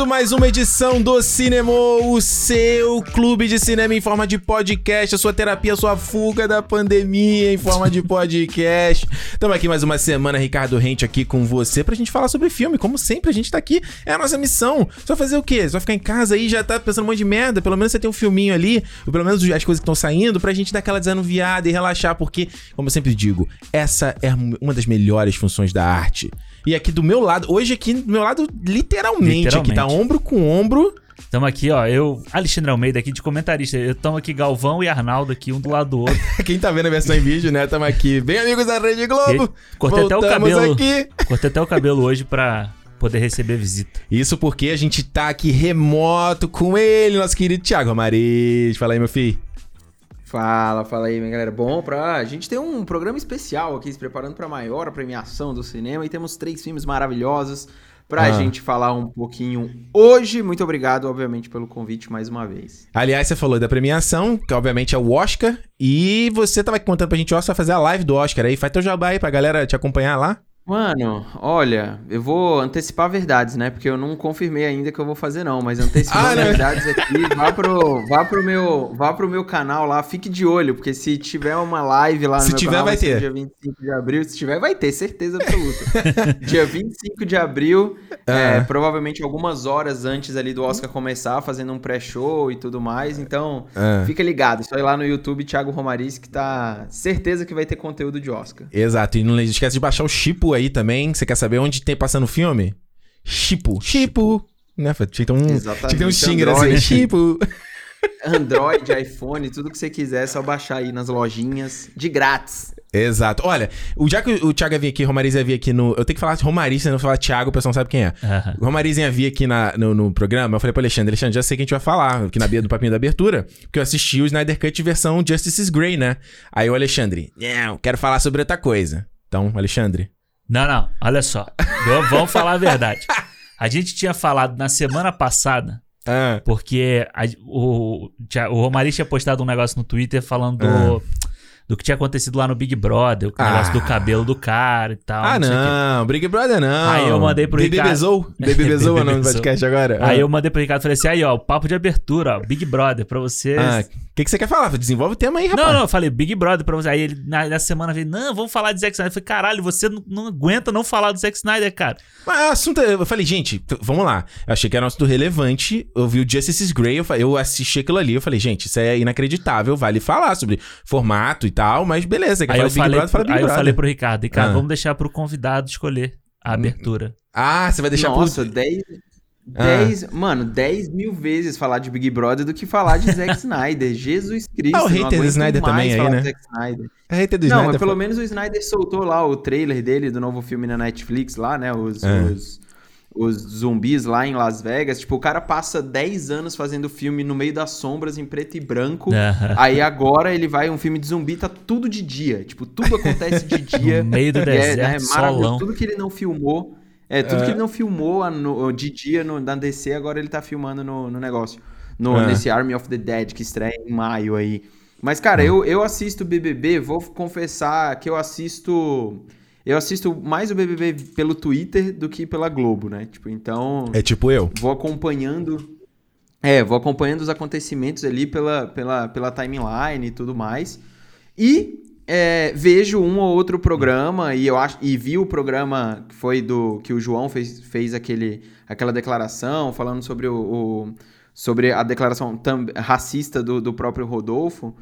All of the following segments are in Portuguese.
Começando mais uma edição do Cinema, o seu clube de cinema em forma de podcast, a sua terapia, a sua fuga da pandemia em forma de podcast. Estamos aqui mais uma semana, Ricardo Rente aqui com você pra gente falar sobre filme. Como sempre, a gente tá aqui, é a nossa missão. Vai fazer o quê? Vai ficar em casa aí, já tá pensando um monte de merda? Pelo menos você tem um filminho ali, ou pelo menos as coisas que estão saindo, pra gente dar aquela desanuviada e relaxar, porque, como eu sempre digo, essa é uma das melhores funções da arte. E aqui do meu lado, hoje aqui do meu lado, literalmente, Literalmente. aqui tá ombro com ombro. Estamos aqui, ó, eu, Alexandre Almeida aqui de comentarista. Eu estamos aqui, Galvão e Arnaldo aqui, um do lado do outro. Quem tá vendo a versão em vídeo, né? Tamo aqui. Bem, amigos da Rede Globo. Cortei até o cabelo. aqui. Cortei até o cabelo hoje pra poder receber visita. Isso porque a gente tá aqui remoto com ele, nosso querido Thiago Amaris. Fala aí, meu filho. Fala, fala aí, minha galera. Bom, pra... a gente tem um programa especial aqui, se preparando pra maior premiação do cinema e temos três filmes maravilhosos pra Ah. gente falar um pouquinho hoje. Muito obrigado, obviamente, pelo convite mais uma vez. Aliás, você falou da premiação, que obviamente é o Oscar. E você tava aqui contando pra gente, ó, você vai fazer a live do Oscar aí. Faz teu jabá aí pra galera te acompanhar lá. Mano, olha, eu vou antecipar verdades, né? Porque eu não confirmei ainda que eu vou fazer, não. Mas antecipando Ah, né? verdades aqui, vá pro, vá, pro meu, vá pro meu canal lá, fique de olho, porque se tiver uma live lá no Se meu tiver, canal, vai ter. Dia 25 de abril. Se tiver, vai ter, certeza absoluta. dia 25 de abril, é, Ah. provavelmente algumas horas antes ali do Oscar começar, fazendo um pré-show e tudo mais. Então, Ah. fica ligado. Só ir lá no YouTube, Thiago Romariz, que tá certeza que vai ter conteúdo de Oscar. Exato. E não esquece de baixar o Chipo aí também. Você quer saber onde tem passando o filme? Chipo. Chipo. Né? Tinha que ter um, Exatamente, tinha que ter um assim, Android. né? Chipo. Android, iPhone, tudo que você quiser, é só baixar aí nas lojinhas, de grátis. Exato. Olha, o, já que o Thiago ia vir aqui, o Romariz ia vir aqui no. Eu tenho que falar de Romariz, se não falar Thiago, o pessoal não sabe quem é. O Romariz ia vir aqui na- no, no programa, eu falei pro Alexandre, Alexandre, já sei que a gente vai falar, aqui na do papinho da abertura, porque eu assisti o Snyder Cut versão Justice is Grey, né? Aí o Alexandre, não, quero falar sobre outra coisa. Então, Alexandre. Não, não, olha só. Vamos falar a verdade. A gente tinha falado na semana passada, Ah, porque a- o, o Romari tinha postado um negócio no Twitter falando do, do que tinha acontecido lá no Big Brother, o Ah. negócio do cabelo do cara e tal. ah, sei o quê. não, Big Brother não. Aí eu mandei pro Ricardo. Bezou? Baby Bezou é o nome do podcast agora? Aí Ah. eu mandei pro Ricardo e falei assim: aí, ó, o papo de abertura, ó, Big Brother, pra vocês. Ah, o que, que você quer falar? Desenvolve o tema aí, rapaz. Não, não, eu falei Big Brother pra você. Aí ele, na, na semana, veio, não, vamos falar de Zack Snyder. Eu falei, caralho, você não, não aguenta não falar do Zack Snyder, cara. Mas o assunto é- Eu falei, gente, vamos lá. Eu achei que era um assunto relevante. Eu vi o Justice is Grey, eu, eu assisti aquilo ali. Eu falei, gente, isso é inacreditável. Vale falar sobre formato e tal, mas beleza. Aí, eu falei, Brother, fala Big aí eu falei pro Ricardo, Ricardo, Ah. vamos deixar pro convidado escolher a abertura. Ah, você vai deixar Nossa, pro... 10. Ah. 10, mano, 10 mil vezes falar de Big Brother do que falar de Zack Snyder. Jesus Cristo. Ah, o não hater do Snyder também aí, né? de Zack Snyder. É, hater do não, Snyder. mas pelo foi- menos o Snyder soltou lá o trailer dele do novo filme na Netflix lá, né? Os, É. os, os zumbis lá em Las Vegas. Tipo, o cara passa 10 anos fazendo filme no meio das sombras em preto e branco. Aí agora ele vai um filme de zumbi, tá tudo de dia. Tipo, tudo acontece de dia. No meio do é, deserto, né, maravilhoso. solão. Tudo que ele não filmou. É, tudo que ele não filmou a- no- de dia no, na DC, agora ele tá filmando no, no negócio. No, É. Nesse Army of the Dead, que estreia em maio aí. Mas, cara, eu, eu assisto BBB, vou confessar que eu assisto. Eu assisto mais o BBB pelo Twitter do que pela Globo, né? Tipo, então. É tipo eu. Vou acompanhando. É, vou acompanhando os acontecimentos ali pela, pela, pela timeline e tudo mais. E é, vejo um ou outro programa, e eu acho. E vi o programa que foi do. que o João fez, fez aquele, aquela declaração falando sobre o. o- sobre a declaração tam- racista do, do próprio Rodolfo.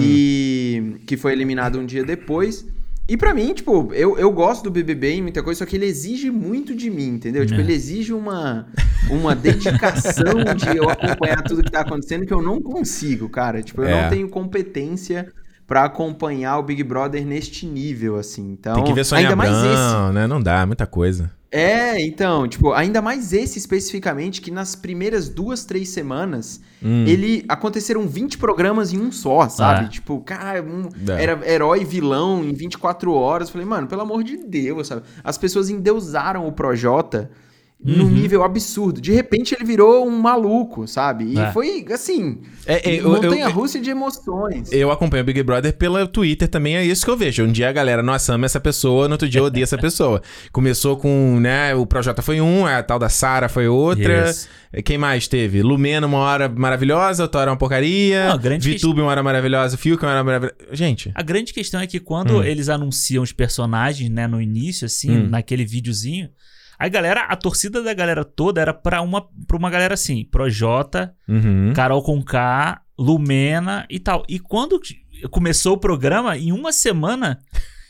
E que foi eliminado um dia depois. E pra mim, tipo, eu, eu gosto do BBB em muita coisa, só que ele exige muito de mim, entendeu? Tipo, É. ele exige uma, uma dedicação de eu acompanhar tudo que tá acontecendo que eu não consigo, cara. Tipo, eu É. não tenho competência pra acompanhar o Big Brother neste nível, assim. Então, Tem que ver Sônia ainda mais esse. Abrão, né? Não dá, muita coisa. É, então, tipo, ainda mais esse especificamente, que nas primeiras duas, três semanas, Hum. ele aconteceram 20 programas em um só, sabe? Ah. Tipo, cara, um- É. era herói e vilão em 24 horas. Falei, mano, pelo amor de Deus, sabe? As pessoas endeusaram o Projota num Uhum. nível absurdo. De repente ele virou um maluco, sabe? E É. foi assim, É, é, eu, montanha eu, russa de emoções. eu acompanho o Big Brother pelo Twitter também, é isso que eu vejo. Um dia a galera, nossa, ama essa pessoa, no outro dia odeia essa pessoa. Começou com, né, o Projota foi um, a tal da Sara foi outra. Isso. Quem mais teve? Lumena uma hora maravilhosa, outra hora uma porcaria. Não, a grande Vitube uma hora maravilhosa, Fiuk uma hora maravilhosa. Gente, A grande questão é que quando Hum. eles anunciam os personagens, né, no início, assim, Hum. naquele videozinho, a galera, a torcida da galera toda era pra uma, pra uma galera assim, Projota, uhum. Carol Conká, Lumena e tal. E quando começou o programa, em uma semana,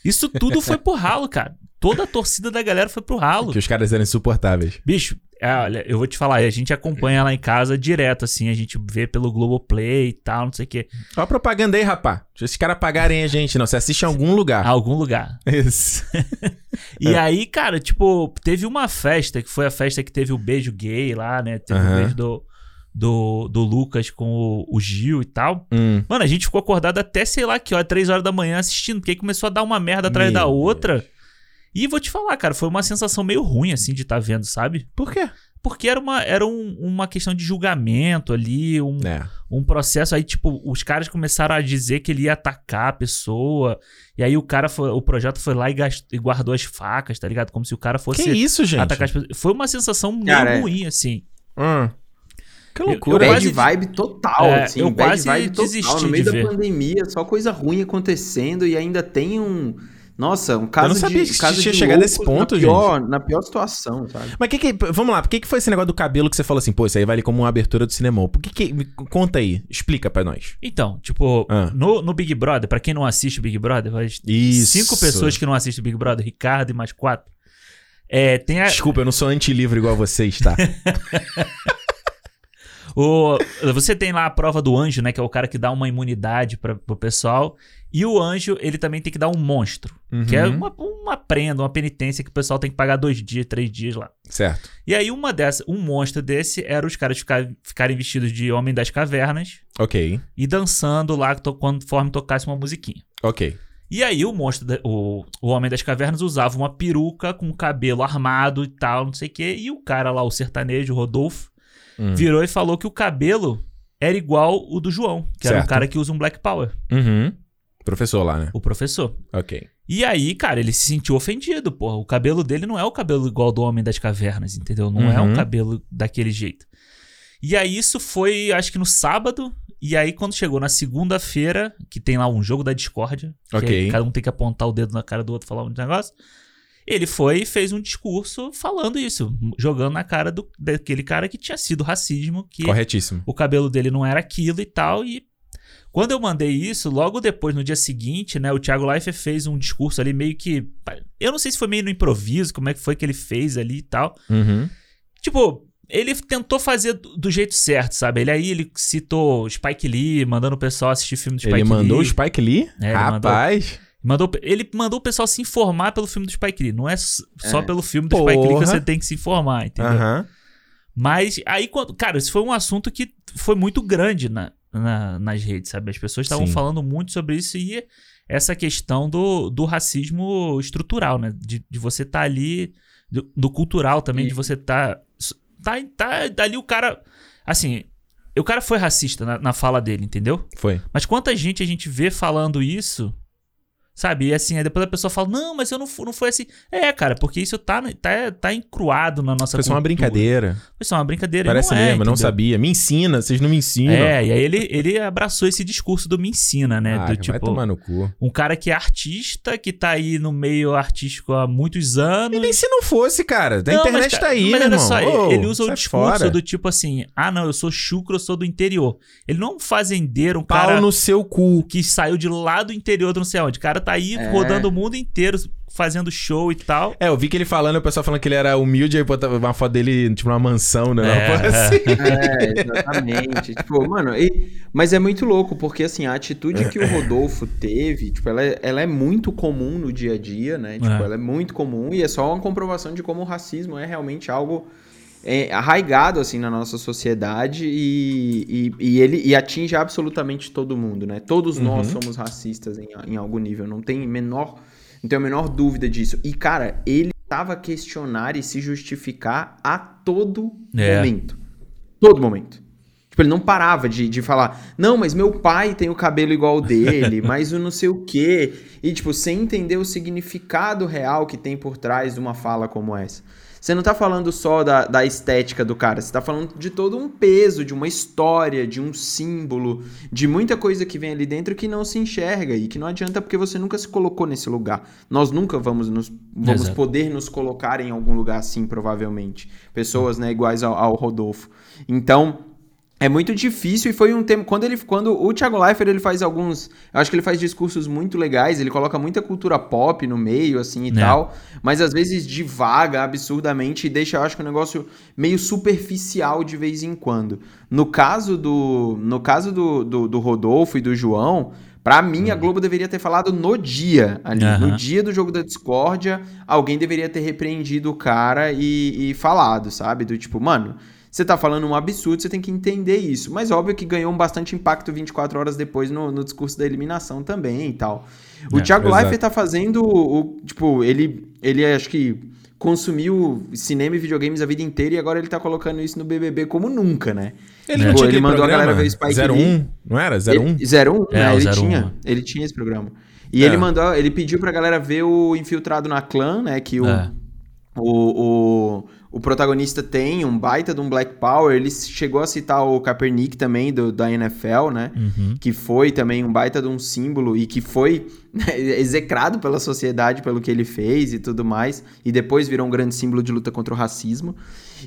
isso tudo foi pro ralo, cara. Toda a torcida da galera foi pro ralo. que os caras eram insuportáveis. Bicho, olha, eu vou te falar, a gente acompanha lá em casa direto, assim, a gente vê pelo Globoplay e tal, não sei o quê. Olha a propaganda aí, rapá. Deixa esses caras pagarem a gente, não. Você assiste em algum lugar. Algum lugar. Isso. E É. aí, cara, tipo, teve uma festa, que foi a festa que teve o beijo gay lá, né? Teve o Aham. beijo do, do, do Lucas com o, o Gil e tal. Hum. Mano, a gente ficou acordado até, sei lá, que hora, três horas da manhã assistindo, porque aí começou a dar uma merda atrás Meu da outra. Deus. E vou te falar, cara, foi uma sensação meio ruim, assim, de estar vendo, sabe? Por quê? Porque era uma, era um- uma questão de julgamento ali, um, É. um processo. Aí, tipo, os caras começaram a dizer que ele ia atacar a pessoa. E aí o cara foi, o projeto foi lá e, e guardou as facas, tá ligado? Como se o cara fosse Que isso, gente? atacar as pessoas. Foi uma sensação meio é. ruim, assim. Hum. Que Eu- loucura. eu bad quase- vibe total, É, assim, eu bad quase vibe total. No meio da ver. pandemia, só coisa ruim acontecendo e ainda tem um... Nossa, um caso não sabia de, que caso tinha de chegado nesse ponto, na pior, Na pior situação, sabe? Mas que que. Vamos lá, por que, que foi esse negócio do cabelo que você falou assim, pô, isso aí vale como uma abertura do cinema? Por que que. me Conta aí, explica pra nós. Então, tipo, Ah. no, no Big Brother, pra quem não assiste o Big Brother, Isso. cinco pessoas que não assistem o Big Brother, Ricardo e mais quatro. É, tem a, Desculpa, eu não sou anti-livro igual vocês, tá? O, você tem lá a prova do anjo, né? Que é o cara que dá uma imunidade pra, pro pessoal. E o anjo, ele também tem que dar um monstro. Que é Uhum. uma, uma prenda, uma penitência que o pessoal tem que pagar dois dias, três dias lá. Certo. E aí, uma dessa, um monstro desse era os caras ficar, ficarem vestidos de Homem das Cavernas Ok. e dançando lá to, conforme tocasse uma musiquinha. Ok. E aí, o monstro, o, o Homem das Cavernas usava uma peruca com cabelo armado e tal, não sei o quê. E o cara lá, o sertanejo, o Rodolfo, Hum. virou e falou que o cabelo era igual o do João, que era um Certo. cara que usa um Black Power, Uhum. Professor lá, né? o professor. Ok. E aí, cara, ele se sentiu ofendido, porra. O cabelo dele não é o cabelo igual do Homem das Cavernas, entendeu? Não é um Uhum. cabelo daquele jeito. E aí, isso foi, acho que no sábado. E aí, quando chegou na segunda-feira, que tem lá um jogo da discórdia, Ok. cada um tem que apontar o dedo na cara do outro e falar um negócio. Ele foi e fez um discurso falando isso, jogando na cara do, daquele cara que tinha sido racismo, que Corretíssimo. o cabelo dele não era aquilo e tal. E quando eu mandei isso, logo depois, no dia seguinte, né, o Thiago Leifert fez um discurso ali meio que. Eu não sei se foi meio no improviso, como é que foi que ele fez ali e tal. Uhum. Tipo, ele tentou fazer do jeito certo, sabe? Ele aí ele citou Spike Lee, mandando o pessoal assistir filme do Spike Ele mandou o Lee. Spike Lee? É, ele. Rapaz. Mandou, ele mandou o pessoal se informar pelo filme do Spike Lee. Não é só É. pelo filme do Spike Lee que Porra. você tem que se informar, entendeu? Aham. Mas aí, quando. Cara, isso foi um assunto que foi muito grande na, na- nas redes, sabe? As pessoas estavam falando muito sobre isso e essa questão do, do racismo estrutural, né? De, de você estar ali, do, do cultural também, E- de você estar. Tá, tá, dali o cara. Assim, o cara foi racista na, na fala dele, entendeu? Foi. Mas quanta gente a gente vê falando isso, sabe? E assim, aí depois a pessoa fala, não, mas eu não, não foi assim. É, cara, porque isso tá, tá, tá encruado na nossa Foi só uma brincadeira. Foi só uma brincadeira. Parece não é, mesmo, não entendeu? sabia. Me ensina, vocês não me ensinam. É, e aí ele, ele abraçou esse discurso do me ensina, né? Ah, do vai tipo, tomar no cu. um cara que é artista, que tá aí no meio artístico há muitos anos. E nem se não fosse, cara. A Não, internet mas, cara, tá aí, mas olha irmão. só, ele usa o discurso fora. do tipo assim: ah, não, eu sou chucro, eu sou do interior. Ele não é um fazendeiro, um Pau cara no seu cu. que saiu de lá do interior do não sei onde. Cara tá aí É. rodando o mundo inteiro, fazendo show e tal. É, eu vi que ele falando, o pessoal falando que ele era humilde, aí botava uma foto dele, tipo, numa mansão, né? É. Assim. É, exatamente. tipo, mano, e- mas é muito louco, porque assim, a atitude que o Rodolfo teve, tipo, ela é, ela é muito comum no dia a dia, né? Tipo, É. ela é muito comum e é só uma comprovação de como o racismo é realmente algo é, arraigado, assim, na nossa sociedade e, e, e ele e atinge absolutamente todo mundo, né? Todos nós Uhum. somos racistas em, em algum nível, não tem menor, não tenho a menor dúvida disso. E, cara, ele tentava questionar e se justificar a todo É. momento. Todo momento. Tipo, ele não parava de, de falar, não, mas meu pai tem o cabelo igual ao dele, mas o não sei o quê. E, tipo, sem entender o significado real que tem por trás de uma fala como essa. Você não tá falando só da, da estética do cara, você tá falando de todo um peso, de uma história, de um símbolo, de muita coisa que vem ali dentro que não se enxerga e que não adianta porque você nunca se colocou nesse lugar. Nós nunca vamos nos vamos Exato. poder nos colocar em algum lugar assim, provavelmente. Pessoas, né, iguais ao, ao Rodolfo. Então, é muito difícil e foi um tema quando ele quando o Thiago Leifert ele faz alguns, eu acho que ele faz discursos muito legais, ele coloca muita cultura pop no meio assim e É. tal, mas às vezes divaga absurdamente e deixa eu acho que um negócio meio superficial de vez em quando. No caso do no caso do, do, do Rodolfo e do João, Pra mim, a Globo deveria ter falado no dia ali. Aham. No dia do jogo da discórdia, alguém deveria ter repreendido o cara e, e falado, sabe? Do tipo, mano, você tá falando um absurdo, você tem que entender isso. Mas óbvio que ganhou um bastante impacto 24 horas depois no, no discurso da eliminação também e tal. O É, Thiago exato. Leifert tá fazendo o. Tipo, ele, ele acho que consumiu cinema e videogames a vida inteira e agora ele tá colocando isso no BBB como nunca, né? Ele Tipo, não tinha ele mandou a programa? galera ver Spike 01, Lee. não era? 01? Ele, 01, É, né? o Ele 01. tinha, ele tinha esse programa. E É. ele mandou, ele pediu pra galera ver o Infiltrado na Clã, né? Que o, É. o, o, o protagonista tem um baita de um Black Power. Ele chegou a citar o Kaepernick também, do, da NFL, né? Uhum. Que foi também um baita de um símbolo e que foi né, execrado pela sociedade pelo que ele fez e tudo mais. E depois virou um grande símbolo de luta contra o racismo.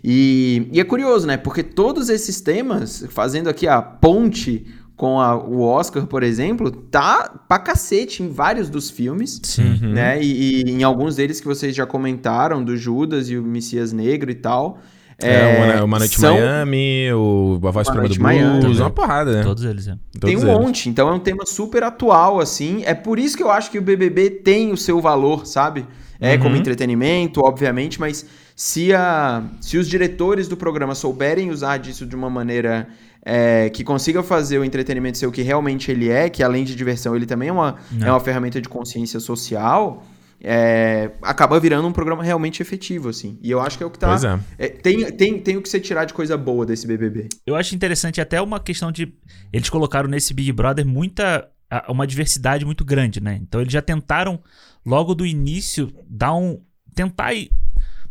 E, e é curioso, né? Porque todos esses temas, fazendo aqui a ponte com a- o Oscar, por exemplo, tá pra cacete em vários dos filmes Sim. Uhum. né? E, e em alguns deles que vocês já comentaram, do Judas e o Messias Negro e tal. É, Uma- Uma Noite em são- Miami, o A Voz Suprema do Noite Miami Blues, também. uma porrada, né? Todos eles, é. Tem um eles. monte, então é um tema super atual, assim. É por isso que eu acho que o BBB tem o seu valor, sabe? É Uhum. como entretenimento, obviamente, mas se, a, se os diretores do programa souberem usar disso de uma maneira é, que consiga fazer o entretenimento ser o que realmente ele é, que além de diversão, ele também é uma, Não. é uma ferramenta de consciência social, é, acaba virando um programa realmente efetivo, assim. E eu acho que é o que tá. É. é, tem, tem, tem o que você tirar de coisa boa desse BBB. Eu acho interessante até uma questão de. Eles colocaram nesse Big Brother muita. Uma diversidade muito grande, né? Então eles já tentaram, logo do início, dar um. Tentar ir.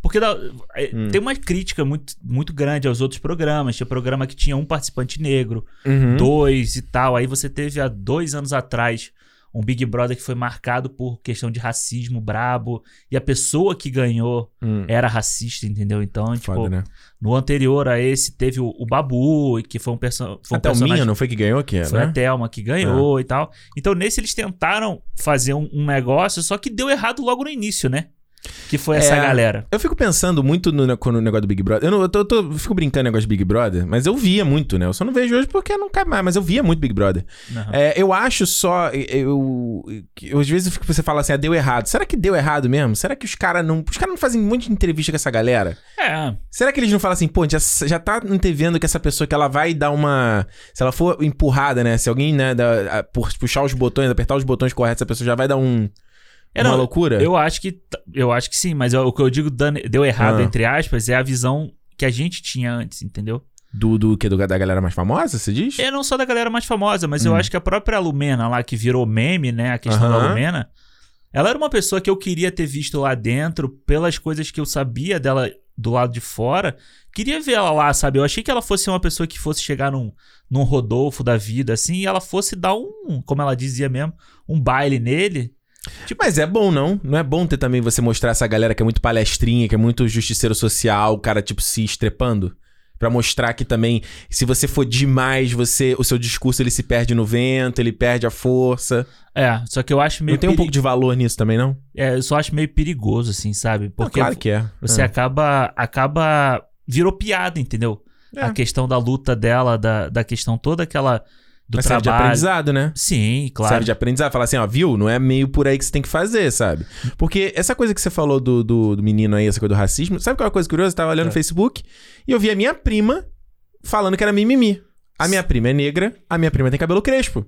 Porque dá- é, Hum. tem uma crítica muito, muito grande aos outros programas. Tinha programa que tinha um participante negro, Uhum. dois e tal. Aí você teve há dois anos atrás um Big Brother que foi marcado por questão de racismo brabo. E a pessoa que ganhou Hum. era racista, entendeu? Então, tipo, Foda, né? no anterior a esse teve o, o Babu, que foi um, perso foi um Até personagem. Minha não foi que ganhou aqui, Foi né? a Thelma que ganhou e tal. Então, nesse eles tentaram fazer um, um negócio, só que deu errado logo no início, né? Que foi essa É. galera. Eu fico pensando muito no, no- negócio do Big Brother. Eu, não, eu, tô- eu tô- eu fico brincando no negócio de Big Brother, mas eu via muito, né? Eu só não vejo hoje porque não cabe mais, mas eu via muito Big Brother. Aham. É, eu acho só. Eu, eu- às vezes eu fico- você fala assim, ah, deu errado. Será que deu errado mesmo? Será que os caras não. Os caras não fazem um monte de entrevista com essa galera? É, Será que eles não falam assim, pô, já, já tá antevendo que essa pessoa que ela vai dar uma. Se ela for empurrada, né? Se alguém, né, a- puxar os botões, apertar os botões corretos, essa pessoa já vai dar um. É, uma não, loucura? eu acho que eu acho que sim, mas eu- o que eu digo deu errado Ah. entre aspas é a visão que a gente tinha antes, entendeu? Do, do que? Do, da galera mais famosa, você diz? É não só da galera mais famosa, mas eu Hum. acho que a própria Lumena lá que virou meme, né, a questão da Aham. Lumena, ela era uma pessoa que eu queria ter visto lá dentro pelas coisas que eu sabia dela do lado de fora. Queria ver ela lá, sabe? Eu achei que ela fosse uma pessoa que fosse chegar num, num Rodolfo da vida, assim, e ela fosse dar um, como ela dizia mesmo, um baile nele. Mas é bom, não? Não é bom ter também você mostrar essa galera que é muito palestrinha, que é muito justiceiro social, o cara, tipo, se estrepando? Pra mostrar que também, se você for demais, você o seu discurso ele se perde no vento, ele perde a força. É, só que eu acho meio Não tem um pouco de valor nisso também, não? é, eu só acho meio perigoso, assim, sabe? Não, Porque claro que é. você É. acaba. acaba. virou piada, entendeu? É. A questão da luta dela, da, da questão toda aquela. Do Mas serve de trabalho. aprendizado, né? Sim, claro. Serve de aprendizado. Falar assim, ó, viu? Não é meio por aí que você tem que fazer, sabe? Porque essa coisa que você falou do, do, do menino aí, essa coisa do racismo, sabe qual é uma coisa curiosa? Eu tava olhando É. no Facebook e eu vi a minha prima falando que era mimimi. A minha prima é negra, a minha prima tem cabelo crespo.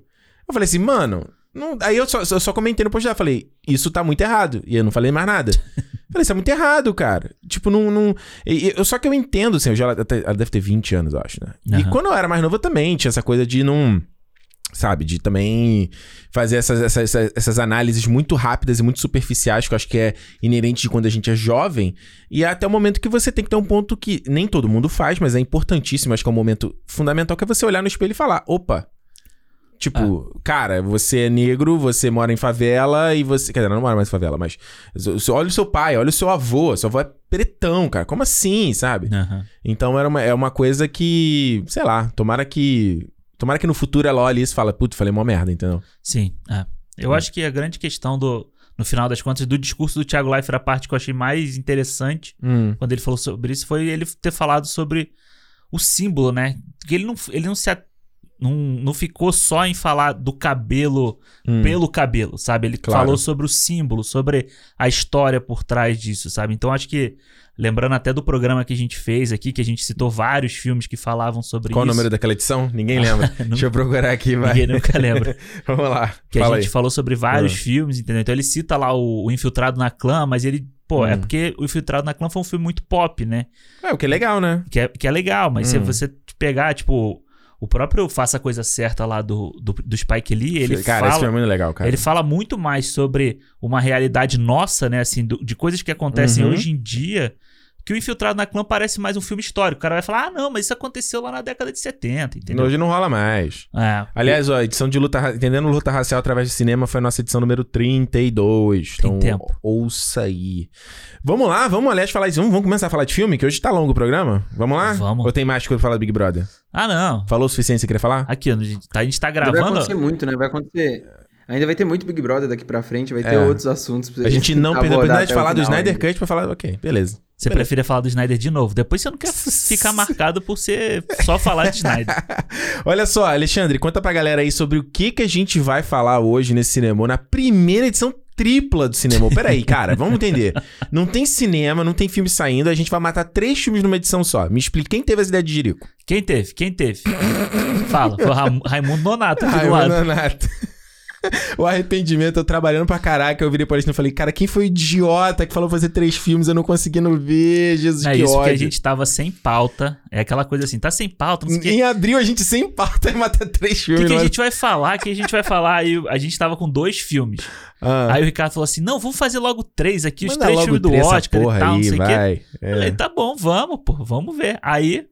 Eu falei assim, mano, Não, aí eu só, eu só comentei no post dela, falei, isso tá muito errado. E eu não falei mais nada. falei, isso é muito errado, cara. Tipo, não. não e- eu, só que eu entendo, assim, eu já, ela, ela deve ter 20 anos, eu acho, né? E Aham. quando eu era mais novo, eu também tinha essa coisa de não. Sabe, de também fazer essas, essas, essas, essas análises muito rápidas e muito superficiais, que eu acho que é inerente de quando a gente é jovem. E é até o momento que você tem que ter um ponto que nem todo mundo faz, mas é importantíssimo, acho que é um momento fundamental, que é você olhar no espelho e falar: opa. Tipo, cara, você é negro, você mora em favela e você. Quer dizer, não mora mais em favela, mas. Olha o seu pai, olha o seu avô. Seu avô é pretão, cara. Como assim, sabe? Aham. Então era uma, é uma coisa que. Sei lá, tomara que. Tomara que no futuro ela olhe isso e fala, putz, falei mó merda, entendeu? Sim, é. Eu acho que a grande questão do, no final das contas, do discurso do Thiago Leifert, a parte que eu achei mais interessante, Hum. quando ele falou sobre isso, foi ele ter falado sobre o símbolo, né? Que ele não, ele não se. a- Não, não ficou só em falar do cabelo hum. pelo cabelo, sabe? Ele Claro. falou sobre o símbolo, sobre a história por trás disso, sabe? Então acho que, lembrando até do programa que a gente fez aqui, que a gente citou vários filmes que falavam sobre Qual o isso. número daquela edição? Ninguém lembra. Não- Deixa eu procurar aqui, vai. Ninguém nunca lembra. Vamos lá. Que a gente aí. falou sobre vários Ah. filmes, entendeu? Então ele cita lá o, o Infiltrado na Clã, mas ele. Pô, é Hum. porque o Infiltrado na Clã foi um filme muito pop, né? É, o que é legal, né? Que é, que é legal, mas se Hum. você pegar, tipo, o próprio Faça a Coisa Certa lá do, do, do Spike Lee, ele cara, esse fala. filme é muito legal, cara. Ele fala muito mais sobre uma realidade nossa, né? Assim, do- de coisas que acontecem Uhum. hoje em dia. Que o Infiltrado na Clã parece mais um filme histórico. O cara vai falar, ah, não, mas isso aconteceu lá na década de 70, entendeu? Hoje não rola mais. É. Aliás, ó, a edição de luta, entendendo luta racial através de cinema foi a nossa edição número 32. Tem então, tempo. ouça aí. Vamos lá, vamos, aliás, falar isso. Vamos, vamos começar a falar de filme, que hoje tá longo o programa. Vamos lá? Vamos. Ou tem mais coisa pra falar do Big Brother? Ah, não. Falou o suficiente que você queria falar? Aqui, a gente tá, a gente tá Vai gravando. acontecer muito, né? Vai acontecer. Ainda vai ter muito Big Brother daqui pra frente, vai ter É. outros assuntos pra A gente não perdeu a oportunidade de falar do Snyder ainda. Cut pra falar, ok, beleza. Você Beleza. preferia falar do Snyder de novo. Depois você não quer ficar marcado por ser só falar de Snyder. Olha só, Alexandre, conta pra galera aí sobre o que, que a gente vai falar hoje nesse cinema, na primeira edição tripla do cinema. Peraí, cara, vamos entender. Não tem cinema, não tem filme saindo, a gente vai matar três filmes numa edição só. Me explica, quem teve essa ideia de Jerico? Quem teve? Quem teve? Fala. Foi o Ram- Raimundo Nonato aqui Ai, O arrependimento, eu trabalhando pra caraca, eu virei pra Alexandre e falei, cara, quem foi o idiota que falou fazer três filmes, eu não conseguindo ver, Jesus, É que isso, ódio. porque a gente tava sem pauta. É aquela coisa assim, tá sem pauta, não sei o que. Em abril a gente sem pauta ia matar três O filmes. que, que a não é? gente vai falar? O que a gente vai falar? Aí a gente tava com dois filmes. Ah, Aí o Ricardo falou assim: não, vamos fazer logo três aqui, os manda três logo filmes do três Oscar e tal, aí, não sei o quê. Eu É. Falei, tá bom, vamos, pô, vamos ver. Aí.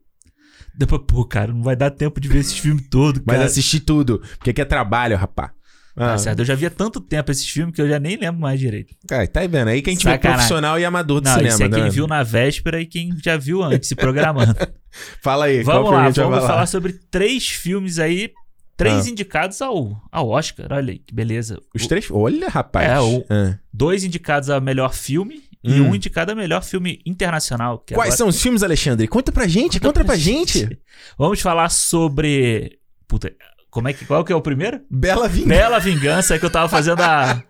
Depois, pô, cara, não vai dar tempo de ver esses filmes todos, Mas cara. assisti tudo, porque aqui é trabalho, rapá. Ah, Tá certo, eu já vi há tanto tempo esses filmes que eu já nem lembro mais direito. cara, tá vendo? Aí quem tiver Sacanagem. profissional e amador do Não, cinema, isso é né? quem viu na véspera e quem já viu antes, se programando. Fala aí, vamos lá, gente vamos falar? sobre três filmes aí, três Ah. indicados ao, ao Oscar. Olha aí, que beleza. Os O- três? Olha, rapaz. É, o- Ah. Dois indicados a melhor filme e Hum. um indicado a melhor filme internacional. Quais agora- são os filmes, Alexandre? Conta pra gente, conta, pra gente. Vamos falar sobre. Puta, como é que. Qual que é o primeiro? Bela Vingança. Bela Vingança, é que eu tava fazendo a,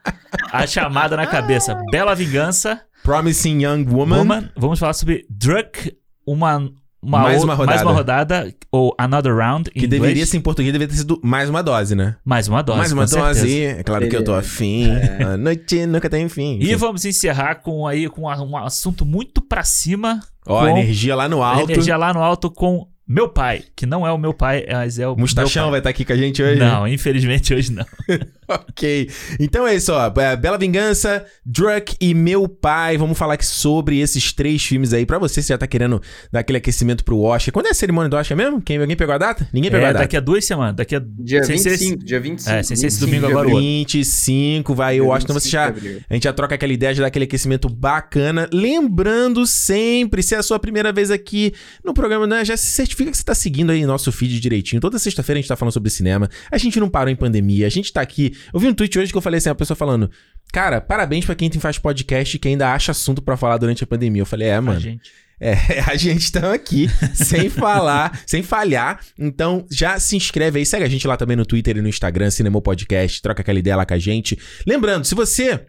a chamada na cabeça. Bela Vingança, Promising Young Woman. Woman. Vamos falar sobre Druk, uma. Uma Mais uma mais uma rodada. ou Another Round, Que inglês. deveria ser em português, deveria ter sido mais uma dose, né? Mais uma dose. mais uma com certeza. dose. É claro que eu tô afim. A noite nunca tem fim. E vamos encerrar com aí com um assunto muito pra cima. Ó, energia lá no alto. Energia lá no alto com meu pai, que não é o meu pai, mas é o Mustachão vai estar aqui com a gente hoje? Não, infelizmente hoje não. ok. Então é isso, ó. É, Bela Vingança, Druk e Meu Pai. Vamos falar aqui sobre esses três filmes aí. Pra você, você já tá querendo dar aquele aquecimento pro Oscar. Quando é a cerimônia do Oscar mesmo? Quem, alguém pegou a data? Ninguém pegou É, a data. daqui a duas semanas. Daqui a. Dia sem ser 25, dia 25. É, sem ser esse 25 domingo agora, o abril. outro. 25, vai Dia o Oscar. Então você 25 já. A gente já troca aquela ideia de dar aquele aquecimento bacana. Lembrando sempre, se é a sua primeira vez aqui no programa, né, já se certifica que você tá seguindo aí nosso feed direitinho. Toda sexta-feira a gente tá falando sobre cinema. A gente não parou em pandemia. A gente tá aqui. Eu vi um tweet hoje que eu falei assim, a pessoa falando: Cara, parabéns pra quem faz podcast e que ainda acha assunto pra falar durante a pandemia. Eu falei, é, A mano. É, a gente tá aqui sem falar, sem falhar. Então já se inscreve aí, segue a gente lá também no Twitter e no Instagram, Cinema Podcast, troca aquela ideia lá com a gente. Lembrando, se você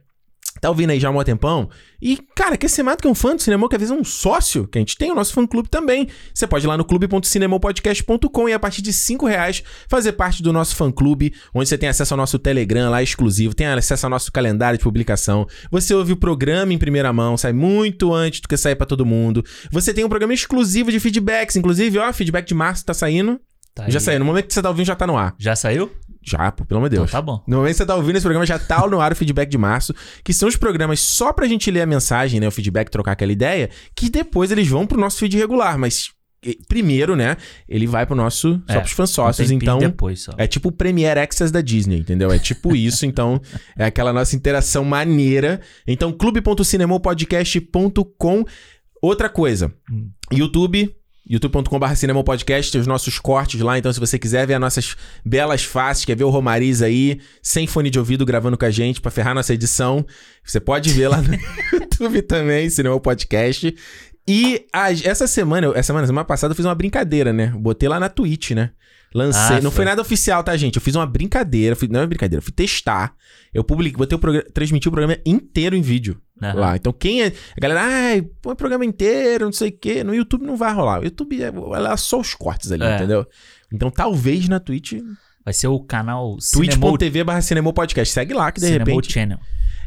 tá ouvindo aí já há um tempão. E, cara, quer ser mais do que um fã do cinema, quer ver um sócio, que a gente tem o nosso fã-clube também. Você pode ir lá no clube.cinemopodcast.com e a partir de 5 reais fazer parte do nosso fã-clube, onde você tem acesso ao nosso Telegram lá exclusivo, tem acesso ao nosso calendário de publicação. Você ouve o programa em primeira mão, sai muito antes do que sair pra todo mundo. Você tem um programa exclusivo de feedbacks, inclusive, ó, feedback de março tá saindo. Tá já aí. saiu, no momento que você tá ouvindo já tá no ar. Já saiu? Já, pô, pelo amor de Deus. Então tá bom. No momento que você tá ouvindo esse programa, já tá no ar o feedback de março, que são os programas só pra gente ler a mensagem, né? O feedback, trocar aquela ideia, que depois eles vão pro nosso feed regular. Mas primeiro, né? Ele vai pro nosso. só É, pros fãs Um sócios. tempinho Então. depois só. É tipo o Premiere Access da Disney, entendeu? É tipo isso, então é aquela nossa interação maneira. Então, clube.cinemopodcast.com. Outra coisa, Hum. YouTube, youtube.com.br cinemopodcast, tem os nossos cortes lá, então se você quiser ver as nossas belas faces, quer ver o Romariz aí, sem fone de ouvido, gravando com a gente, pra ferrar nossa edição, você pode ver lá no YouTube também, Cinema Podcast. E a- essa semana, essa semana, semana passada, eu fiz uma brincadeira, né? Botei lá na Twitch, né? Lancei. Ah, não foi nada oficial, tá, gente? Eu fiz uma brincadeira. Fui, não é brincadeira, eu fui testar. Eu publiquei, botei o programa, transmiti o programa inteiro em vídeo Aham. lá. Então, quem é. A galera, ai, põe o programa inteiro, não sei o quê. No YouTube não vai rolar. O YouTube é, é só os cortes ali, É. entendeu? Então, talvez na Twitch. Vai ser o canal twitch.tv barra Cinemol Podcast. Segue lá que de repente. Channel.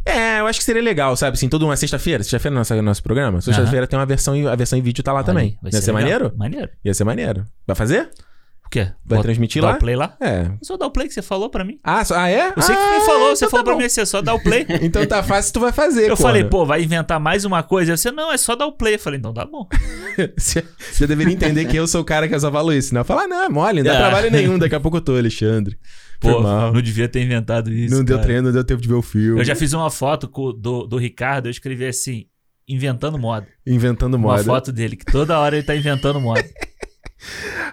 É, eu acho que seria legal, sabe? Assim, toda uma sexta-feira. Sexta-feira é nosso, nosso programa. Sexta-feira tem uma versão, a versão em vídeo tá lá Olha também. vai Ia ser, legal. maneiro? Maneiro. Ia ser maneiro. Vai fazer? Quê? Vai Vou transmitir lá? o play lá? É. É só dar o play que você falou pra mim. Ah, só- ah é? Você que ah, me falou, você então falou tá pra bom. mim assim, é só dar o play. Então tá fácil, tu vai fazer, Eu falei, pô, vai inventar mais uma coisa. Você, não, é só dar o play. Eu falei, então tá bom. Você você deveria entender que eu sou o cara que eu só falo isso, né? Eu falo, ah, não, é mole, não dá É. trabalho nenhum. Daqui a pouco eu tô, Alexandre. Pô, não devia ter inventado isso. não deu cara. treino, não deu tempo de ver o filme. Eu já fiz uma foto do, do Ricardo, eu escrevi assim, inventando moda. Inventando Uma moda. foto dele, que toda hora ele tá inventando moda.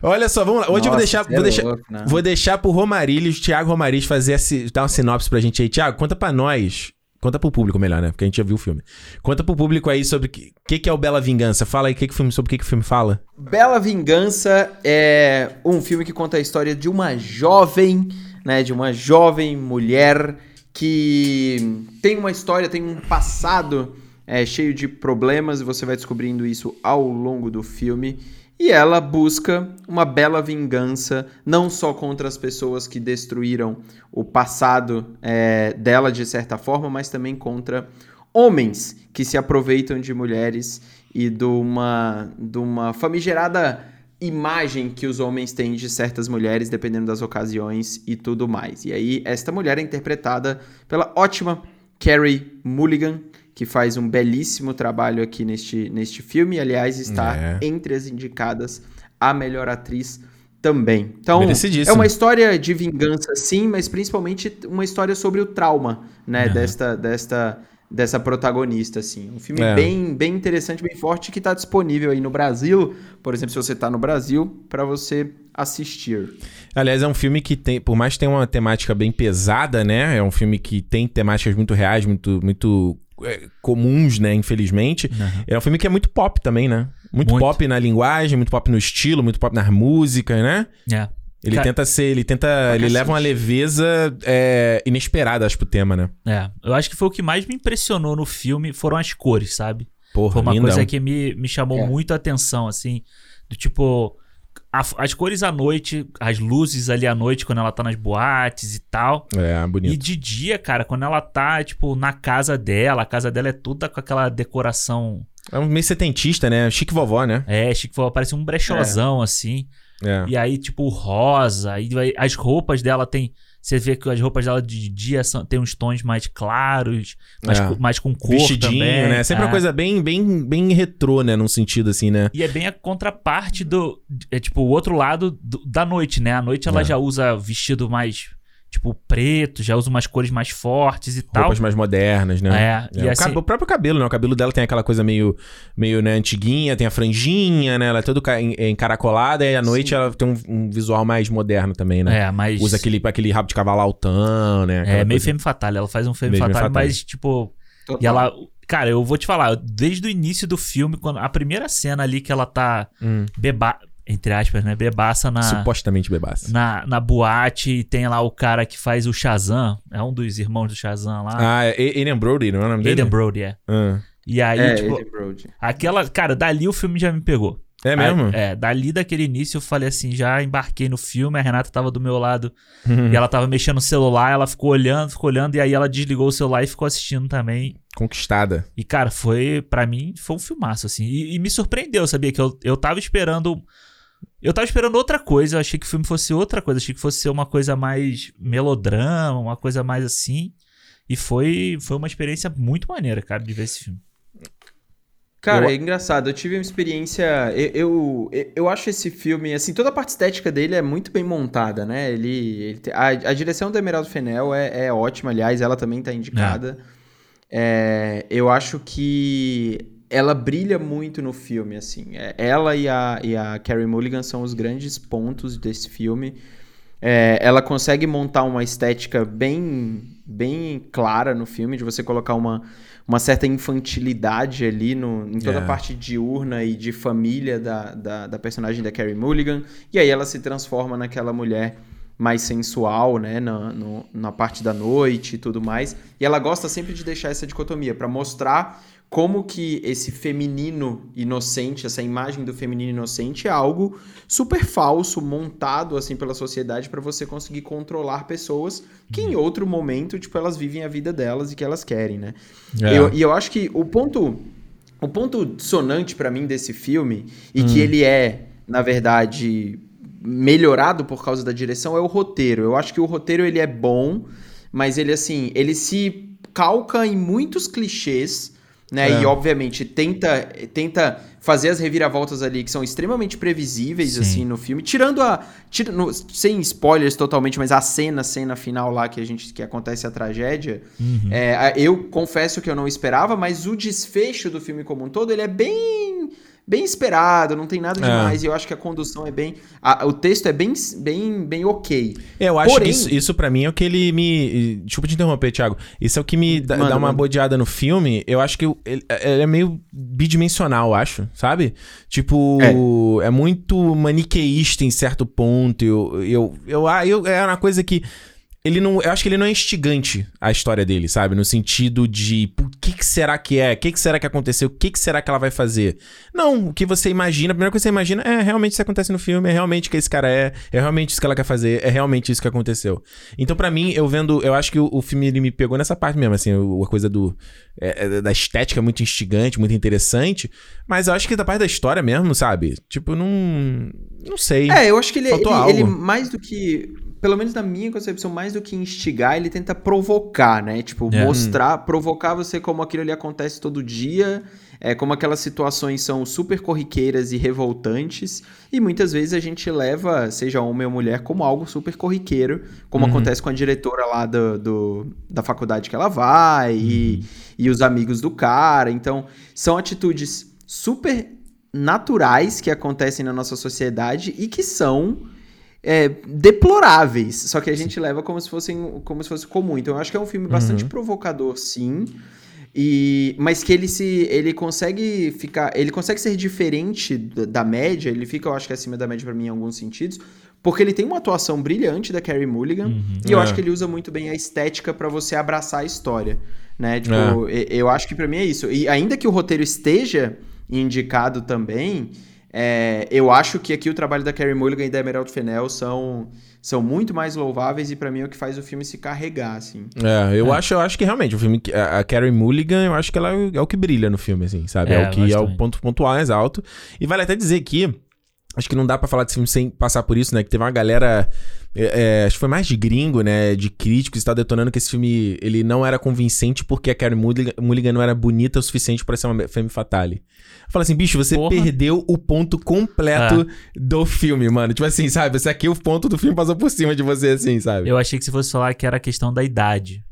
Olha só, vamos lá. Hoje eu vou Nossa, deixar, vou é deixar, louco, né? vou deixar pro Romarilhos, Thiago Romarilhos, fazer esse, dar uma sinopse pra gente aí. Thiago, conta pra nós. Conta pro público melhor, né? Porque a gente já viu o filme. Conta pro público aí sobre o que, que, que é o Bela Vingança. Fala aí que que o filme, sobre o que, que o filme fala. Bela Vingança é um filme que conta a história de uma jovem, né, de uma jovem mulher que tem uma história, tem um passado é, cheio de problemas e você vai descobrindo isso ao longo do filme. E ela busca uma bela vingança, não só contra as pessoas que destruíram o passado é, dela de certa forma, mas também contra homens que se aproveitam de mulheres e de uma, de uma famigerada imagem que os homens têm de certas mulheres, dependendo das ocasiões e tudo mais. E aí, esta mulher é interpretada pela ótima Carrie Mulligan, que faz um belíssimo trabalho aqui neste, neste filme, aliás, está É. entre as indicadas a melhor atriz também. Então, é uma história de vingança, sim, mas principalmente uma história sobre o trauma, né, Aham. desta, desta, dessa protagonista, assim. Um filme É. bem, bem interessante, bem forte, que está disponível aí no Brasil, por exemplo, se você está no Brasil, para você assistir. Aliás, é um filme que tem, por mais que tenha uma temática bem pesada, né? É um filme que tem temáticas muito reais, muito, muito comuns, né? Infelizmente. Aham. É um filme que é muito pop também, né? Muito, Muito. pop na linguagem, muito pop no estilo, muito pop nas músicas, né? É. Ele Cara- tenta ser, ele tenta, ele leva uma leveza é, inesperada, acho, pro tema, né? É, eu acho que foi o que mais me impressionou no filme foram as cores, sabe? Porra, Foi uma lindão. coisa que me, me chamou É. muito a atenção, assim, do tipo, a- as cores à noite, as luzes ali à noite, quando ela tá nas boates e tal. É, bonito. E de dia, cara, quando ela tá, tipo, na casa dela, a casa dela é toda com aquela decoração. É um meio setentista, né? Chique vovó, né? É, chique, parece um brechozão, assim. É. E aí, tipo, rosa. E as roupas dela tem. Você vê que as roupas dela de dia são, tem uns tons mais claros, mais, É. co- mais com cor Vestidinho, também. né? Sempre é. uma coisa bem, bem, bem retrô, né? Num sentido assim, né? E é bem a contraparte do. É tipo o outro lado do- da noite, né? A noite ela É. já usa vestido mais. Tipo, preto, já usa umas cores mais fortes e tal. Roupas mais modernas, né? É, e o, assim- o próprio cabelo, né? O cabelo dela tem aquela coisa meio, meio né, antiguinha, tem a franjinha, né? Ela é toda ca- en- encaracolada e à noite Sim. ela tem um, um visual mais moderno também, né? É, mas. Usa aquele, aquele rabo de cavalo altão, né? É, Aquela meio coisa- femme fatale. Ela faz um femme fatale, fatale. mas, tipo. Total. E ela. Cara, eu vou te falar, desde o início do filme, quando a primeira cena ali que ela tá Hum. beba, entre aspas, né? Bebaça na, Supostamente bebaça. na, na boate e tem lá o cara que faz o Shazam. É um dos irmãos do Shazam lá. Ah, é Aiden Brody, não é o nome dele? Aiden Brody, é. Ah. E aí, É, tipo, aquela. Cara, dali o filme já me pegou. É mesmo? Aí, é, dali daquele início eu falei assim, já embarquei no filme, a Renata tava do meu lado Uhum. e ela tava mexendo no celular, ela ficou olhando, ficou olhando, e aí ela desligou o celular e ficou assistindo também. Conquistada. E, cara, foi, pra mim, foi um filmaço, assim. E, e me surpreendeu, sabia? Que eu, eu tava esperando. Eu tava esperando outra coisa, eu achei que o filme fosse outra coisa, achei que fosse ser uma coisa mais melodrama, uma coisa mais assim. E foi, foi uma experiência muito maneira, cara, de ver esse filme. Cara, Eu- é engraçado. Eu tive uma experiência. Eu, eu, eu acho esse filme, assim, toda a parte estética dele é muito bem montada, né? Ele, ele tem- a, a direção do Emerald Fennel é, é ótima, aliás, ela também tá indicada. É, eu acho que ela brilha muito no filme, assim. É, ela e a, e a Carey Mulligan são os grandes pontos desse filme. É, ela consegue montar uma estética bem, bem clara no filme, de você colocar uma, uma certa infantilidade ali no, em toda É. a parte diurna e de família da, da, da personagem da Carey Mulligan. E aí ela se transforma naquela mulher mais sensual, né, na, no- na parte da noite e tudo mais. E ela gosta sempre de deixar essa dicotomia para mostrar como que esse feminino inocente, essa imagem do feminino inocente é algo super falso, montado assim pela sociedade para você conseguir controlar pessoas que em outro momento, tipo, elas vivem a vida delas e que elas querem, né? É. Eu- e eu acho que o ponto o ponto dissonante pra mim desse filme e que ele é, na verdade, melhorado por causa da direção é o roteiro. Eu acho que o roteiro ele é bom, mas ele assim, ele se calca em muitos clichês, né? É. E obviamente tenta tenta fazer as reviravoltas ali que são extremamente previsíveis Sim. assim no filme, tirando a tira- no- sem spoilers totalmente, mas a cena, cena final lá que a gente que acontece a tragédia, Uhum. é, eu confesso que eu não esperava, mas o desfecho do filme como um todo, ele é bem bem esperado, não tem nada É. demais, e eu acho que a condução é bem... a- o texto é bem, bem, bem ok. Eu acho Porém- que isso, isso pra mim é o que ele me. Desculpa te interromper, Thiago. Isso é o que me dá, dá uma manda. bodeada no filme. Eu acho que ele, ele é meio bidimensional, eu acho, sabe? Tipo, é, muito maniqueísta em certo ponto. Eu, eu, eu, eu, é uma coisa que. Ele não, eu acho que ele não é instigante a história dele, sabe? No sentido de, "Pô, o que, que será que é? O que, que será que aconteceu? O que, que será que ela vai fazer? Não, o que você imagina, a primeira coisa que você imagina é realmente isso que acontece no filme, é realmente o que esse cara é, é realmente isso que ela quer fazer, é realmente isso que aconteceu. Então, pra mim, eu vendo, eu acho que o, o filme ele me pegou nessa parte mesmo, assim, a coisa do é, é, da estética muito instigante, muito interessante, mas eu acho que da parte da história mesmo, sabe? Tipo, não. Não sei. É, eu acho que ele, Faltou ele, ele mais do que... Pelo menos na minha concepção, mais do que instigar, ele tenta provocar, né? Tipo, É. mostrar, provocar você como aquilo ali acontece todo dia, é, como aquelas situações são super corriqueiras e revoltantes, e muitas vezes a gente leva, seja homem ou mulher, como algo super corriqueiro, como Uhum. acontece com a diretora lá do, do- da faculdade que ela vai, e, e os amigos do cara. Então, são atitudes super naturais que acontecem na nossa sociedade e que são é, deploráveis, só que a gente leva como se fossem como se fosse comum. Então eu acho que é um filme bastante provocador, sim. E mas que ele se ele consegue ficar, ele consegue ser diferente da, da média, ele fica eu acho que acima da média pra mim em alguns sentidos, porque ele tem uma atuação brilhante da Carrie Mulligan Uhum. e eu É. acho que ele usa muito bem a estética pra você abraçar a história, né? Tipo, e- eu acho que pra mim é isso. E ainda que o roteiro esteja indicado também, é, eu acho que aqui o trabalho da Carrie Mulligan e da Emerald Fennell são, são muito mais louváveis e pra mim é o que faz o filme se carregar, assim. É, eu, Acho, eu acho que realmente o filme. que- A a Carrie Mulligan, eu acho que ela é o, é que brilha no filme, assim, sabe? É, É, o que é acho o também. ponto pontual mais alto. E vale até dizer que. Acho que não dá pra falar desse filme sem passar por isso, né? Que teve uma galera. é, é, acho que foi mais de gringo, né? De críticos, está detonando que esse filme ele não era convincente porque a Carrie Mulligan, não era bonita o suficiente pra ser uma femme fatale. Fala assim, bicho, você Porra. perdeu o ponto completo do filme, mano. Tipo assim, sabe? Esse aqui, o ponto do filme passou por cima de você, assim, sabe? Eu achei que você fosse falar que era a questão da idade.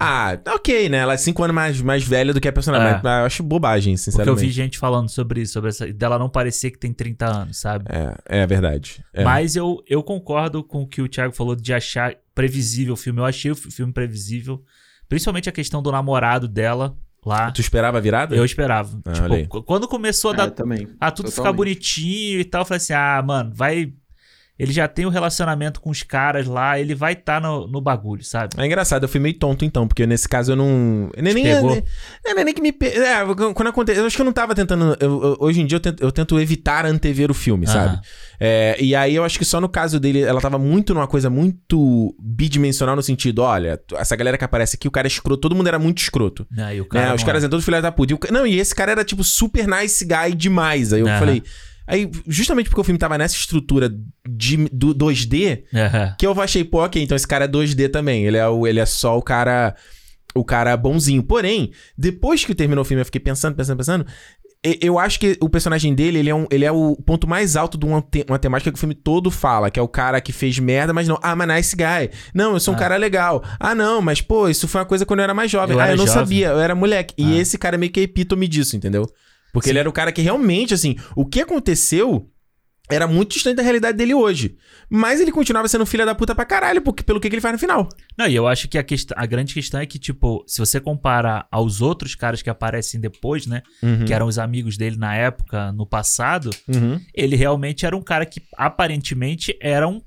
Ah, tá ok, né? Ela é 5 anos mais, mais velha do que a personagem. É. Mas, mas eu acho bobagem, Porque eu sinceramente. vi gente falando sobre isso, sobre essa, dela não parecer que tem 30 anos, sabe? É, é verdade. É. Mas eu, eu concordo com o que o Thiago falou de achar previsível o filme. Eu achei o fi- filme previsível. Principalmente a questão do namorado dela. lá. Tu esperava a virada? Eu esperava. Ah, tipo, quando começou a É, dar também. a tudo ficar Totalmente. bonitinho e tal, eu falei assim: ah, mano, vai. Ele já tem o relacionamento com os caras lá, ele vai estar no, no bagulho, sabe? É engraçado, eu fui meio tonto então, porque nesse caso eu não. Nem, nem, nem, nem, nem que me. pe- É, quando acontece. Eu acho que eu não tava tentando. eu- eu- hoje em dia eu tento, eu tento evitar antever o filme, sabe? É, e aí eu acho que só no caso dele, ela tava muito numa coisa muito bidimensional no sentido: olha, essa galera que aparece aqui, o cara é escroto, todo mundo era muito escroto. E o Né? cara Os caras é. eram todos filhos da puta. E o não, e esse cara era, tipo, super nice guy demais. Aí eu falei. Aí, justamente porque o filme tava nessa estrutura de, do 2D, Aham. que eu achei, pô, ok, então esse cara é 2D também. Ele é, o, ele é só o cara. O cara bonzinho. Porém, depois que terminou o filme, eu fiquei pensando, pensando, pensando. e- Eu acho que o personagem dele, ele é, um, ele é o ponto mais alto de uma, te- uma temática que o filme todo fala, que é o cara que fez merda, mas não. Ah, mas nice guy. Não, eu sou um Ah. cara legal. Ah, não, mas pô, isso foi uma coisa quando eu era mais jovem. Eu ah, eu não jovem. sabia, eu era moleque. E Ah. esse cara é meio que epítome disso, entendeu? Porque Sim. ele era o cara que realmente, assim, o que aconteceu era muito distante da realidade dele hoje. Mas ele continuava sendo filha da puta pra caralho, porque, pelo que, que ele faz no final. Não, e eu acho que a, quest- a grande questão é que, tipo, se você compara aos outros caras que aparecem depois, né? Uhum. Que eram os amigos dele na época, no passado, Uhum. ele realmente era um cara que aparentemente era um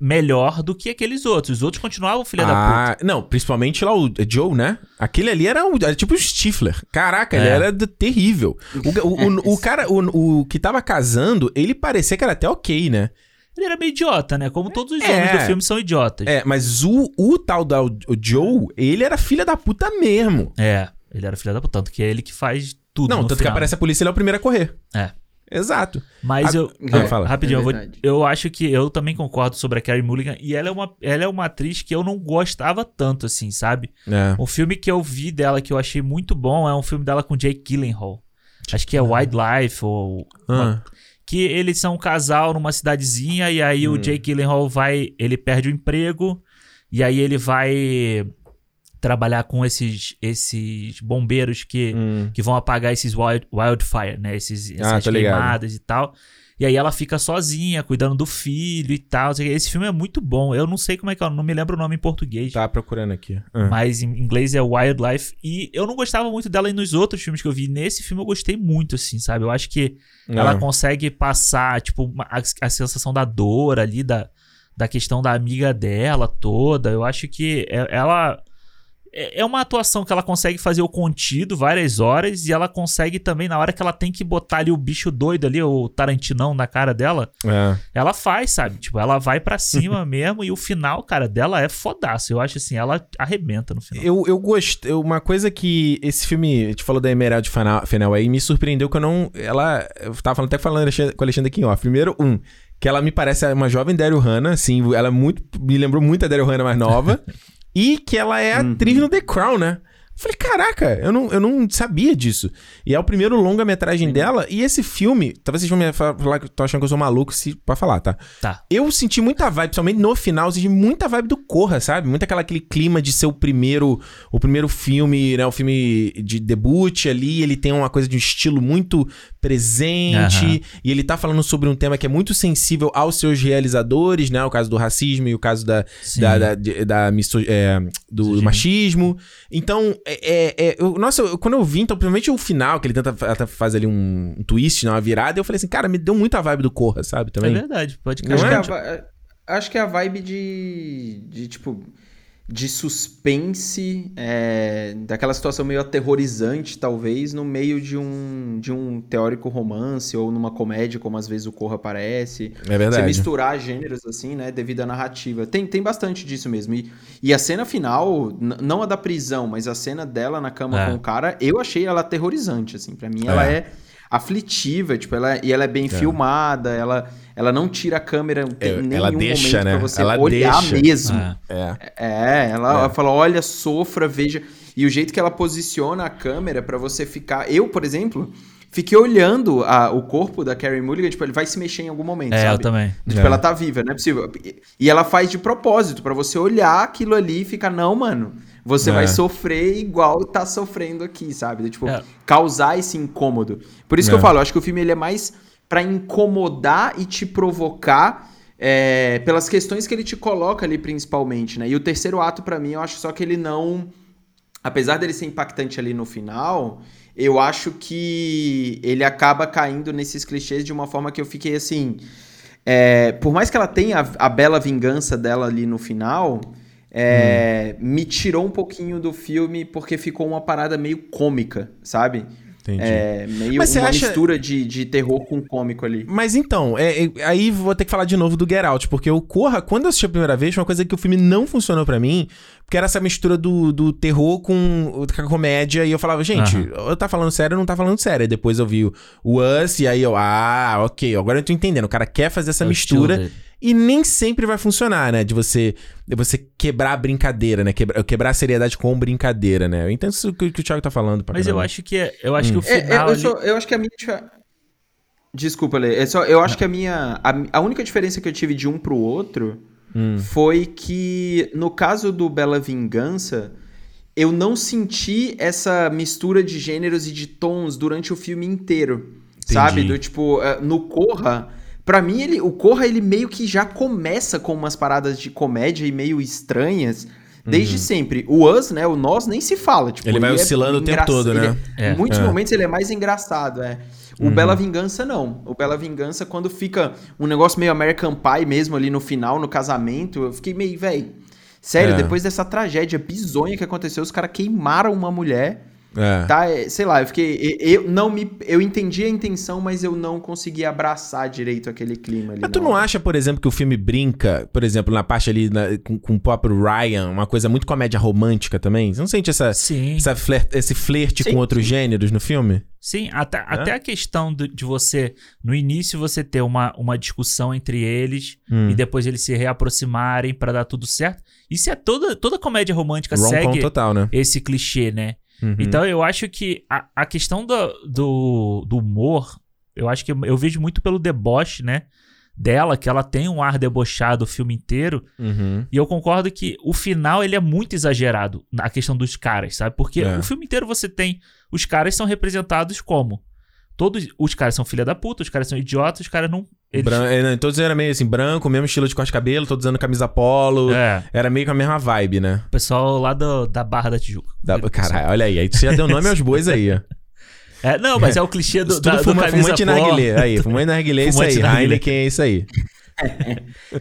melhor do que aqueles outros. Os outros continuavam filha da puta. Ah, não, principalmente lá o Joe, né? Aquele ali era, um- era tipo o Stifler. Caraca, ele É. era de- terrível. O, o, o, o cara, o, que tava casando, ele parecia que era até ok, né? Ele era meio idiota, né? Como todos os É. homens do filme são idiotas. É, mas o, o tal da o Joe, ele era filha da puta mesmo. É, ele era filha da puta. Tanto que é ele que faz tudo. não, tanto que final. aparece a polícia, ele é o primeiro a correr. É. Exato. Mas A- eu. Ah, eu- fala. Rapidinho, É eu, vou- eu acho que eu também concordo sobre a Carrie Mulligan. E ela é, uma, ela é uma atriz que eu não gostava tanto, assim, sabe? É. Um filme que eu vi dela que eu achei muito bom é um filme dela com Jake Gyllenhaal. Acho que é Wildlife ou. Ah. Que eles são um casal numa cidadezinha e aí Hum. o Jake Gyllenhaal vai. Ele perde o emprego e aí ele vai trabalhar com esses, esses bombeiros que Hum. que vão apagar esses wild, wildfire, né? Esses, Ah, essas ligado. queimadas e tal. E aí ela fica sozinha, cuidando do filho e tal. Esse filme é muito bom. Eu não sei como é que é, não me lembro o nome em português. Tá procurando aqui. Ah. Mas em inglês é Wildlife. E eu não gostava muito dela nos outros filmes que eu vi. Nesse filme eu gostei muito, assim, sabe? Eu acho que ela Ah. consegue passar, tipo, uma- a, a sensação da dor ali, da, da questão da amiga dela toda. Eu acho que é- ela. É é uma atuação que ela consegue fazer o contido várias horas e ela consegue também, na hora que ela tem que botar ali o bicho doido ali, o tarantinão na cara dela, É. ela faz, sabe? Tipo, ela vai pra cima mesmo e o final, cara, dela é fodaço. Eu acho assim, ela arrebenta no final. Eu, eu gostei. Uma coisa que esse filme, a gente falou da Emerald Fennell aí, me surpreendeu que eu não. Ela. Eu tava falando até falando com o Alexandre aqui, ó. Primeiro, um, que ela me parece uma jovem Daryl Hannah, assim, ela é muito. Me lembrou muito a Daryl Hannah mais nova. e que ela é atriz no The Crown, né? Eu Falei, caraca, eu não, eu não sabia disso. E é o primeiro longa-metragem dela. E esse filme, talvez vocês vão me fa- falar que tô achando que eu sou maluco se pode falar, tá? Tá. Eu senti muita vibe, principalmente no final, eu senti muita vibe do Corra, sabe? Muito aquela, aquele clima de ser o primeiro, o primeiro filme, né? O filme de debut ali, ele tem uma coisa de um estilo muito presente, Aham. e ele tá falando sobre um tema que é muito sensível aos seus realizadores, né? O caso do racismo e o caso da, Sim. da, da, de- da miso- é, do machismo. Então, é, é- é- eu- nossa, eu- quando eu vi, então, principalmente o final, que ele tenta fa- fazer ali um, um twist, né, uma virada, eu falei assim, cara, me deu muita vibe do Corra, sabe? É Também. verdade, pode Acho, crer. que é? é a, acho que é a vibe de, de tipo, de suspense, é, daquela situação meio aterrorizante, talvez, no meio de um, de um teórico romance ou numa comédia, como às vezes o Corra aparece. É verdade. Você misturar gêneros assim, né, devido à narrativa. Tem, tem bastante disso mesmo. E, e a cena final, não a da prisão, mas a cena dela na cama É. com o cara, eu achei ela aterrorizante, assim. Pra mim, ela É. é aflitiva, tipo, ela, e ela é bem filmada, ela, ela não tira a câmera em É, nenhum ela deixa, momento né? pra você Ela olhar deixa. mesmo. Ah, É. É, ela, É. ela fala, olha, sofra, veja. E o jeito que ela posiciona a câmera pra você ficar. Eu, por exemplo, fiquei olhando a- o corpo da Carrie Mulligan, tipo, ele vai se mexer em algum momento, é, eu sabe? também. Tipo, É. ela tá viva, não é possível. E ela faz de propósito, pra você olhar aquilo ali e ficar, não, mano, você É. vai sofrer igual tá sofrendo aqui, sabe? Tipo, É. causar esse incômodo. Por isso É. que eu falo, eu acho que o filme ele é mais pra incomodar e te provocar é, pelas questões que ele te coloca ali, principalmente, né? E o terceiro ato, pra mim, eu acho só que ele não apesar dele ser impactante ali no final, eu acho que ele acaba caindo nesses clichês de uma forma que eu fiquei assim. É, por mais que ela tenha a, a, bela vingança dela ali no final, é, hum. me tirou um pouquinho do filme porque ficou uma parada meio cômica, sabe? Entendi. É meio Mas uma acha... mistura de, de terror com cômico ali. Mas então, é, é, aí vou ter que falar de novo do Get Out, porque o Corra, quando eu assisti a primeira vez, uma coisa que o filme não funcionou para mim, porque era essa mistura do, do terror com, com a comédia, e eu falava, gente, uhum. eu tá falando sério ou não tá falando sério? Aí depois eu vi o, o Us, e aí eu, ah, ok, agora eu tô entendendo. O cara quer fazer essa é mistura. E nem sempre vai funcionar, né? De você, de você quebrar a brincadeira, né? Quebrar, quebrar a seriedade com brincadeira, né? Eu entendo isso que, que o Thiago tá falando. Mas eu acho que é, eu acho hum. que o final. É, é, eu, sou, eu, acho que a minha. Desculpa, Lê. É só, eu acho que a minha. A, a, única diferença que eu tive de um pro outro hum. foi que, no caso do Bela Vingança, eu não senti essa mistura de gêneros e de tons durante o filme inteiro. Entendi. Sabe? Do tipo, eh, no Corra Pra mim, ele, o Corra, ele meio que já começa com umas paradas de comédia e meio estranhas. Desde uhum. sempre. O Us, né? O Nós nem se fala. Tipo, ele vai ele é oscilando é o tempo todo, né? É, em muitos é. momentos ele é mais engraçado, é. O uhum. Bela Vingança, não. O Bela Vingança, quando fica um negócio meio American Pie mesmo ali no final, no casamento, eu fiquei meio, velho. Sério, é. depois dessa tragédia bizonha que aconteceu, os caras queimaram uma mulher é. Tá, é, sei lá, eu fiquei. Eu não me. Eu entendi a intenção, mas eu não consegui abraçar direito aquele clima ali. Mas tu não acha, por exemplo, que o filme brinca, por exemplo, na parte ali na, com, com, o próprio Ryan, uma coisa muito comédia romântica também? Você não sente essa, Sim. essa flerte, esse flerte Sim. com outros gêneros no filme? Sim, até, é? até a questão de, de, você, no início, você ter uma, uma discussão entre eles hum. e depois eles se reaproximarem para dar tudo certo. Isso é toda, toda comédia romântica segue total, né? esse clichê, né? Uhum. Então eu acho que a, a questão do, do, do, humor, eu acho que eu, eu, vejo muito pelo deboche, né? Dela, que ela tem um ar debochado o filme inteiro. Uhum. E eu concordo que o final ele é muito exagerado na questão dos caras, sabe? Porque é. o filme inteiro você tem. Os caras são representados como? Todos os caras são filha da puta, os caras são idiotas, os caras não eles... Bran... É, todos eram meio assim, branco, mesmo estilo de corte de cabelo, todos usando camisa polo. É. Era meio com a mesma vibe, né? O pessoal lá do, da Barra da Tijuca. Da... Caralho, olha aí. Aí você já deu nome aos bois aí, ó. É, não, mas é o clichê do, da, fuma, do Fumante narguilé. Aí, fumante narguilé é isso aí. Heineken é isso aí.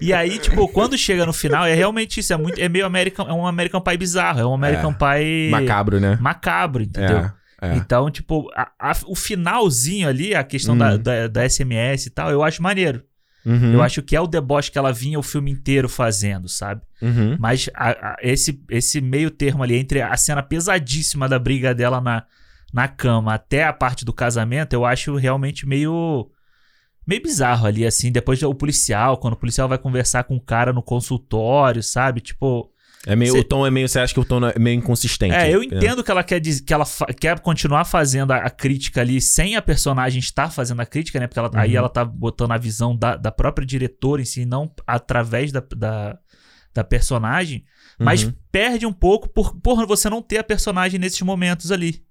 e aí, tipo, quando chega no final, é realmente isso. É, muito, é meio American, é um American Pie bizarro. É um American é. Pie... Macabro, né? Macabro, entendeu? É. É. Então, tipo, a, a, o finalzinho ali, a questão uhum. da, da, da, SMS e tal, eu acho maneiro. Uhum. Eu acho que é o deboche que ela vinha o filme inteiro fazendo, sabe? Uhum. Mas a, esse, esse meio termo ali, entre a cena pesadíssima da briga dela na, na cama até a parte do casamento, eu acho realmente meio. meio bizarro ali, assim. Depois o policial, quando o policial vai conversar com o cara no consultório, sabe? Tipo. É meio, Cê... O tom é meio. Você acha que o tom é meio inconsistente? É, eu entendo é. que ela quer que ela quer continuar fazendo a, a, crítica ali sem a personagem estar fazendo a crítica, né? Porque ela, uhum. aí ela tá botando a visão da, da própria diretora em si, não através da, da, da personagem. Mas uhum. perde um pouco por, por você não ter a personagem nesses momentos ali.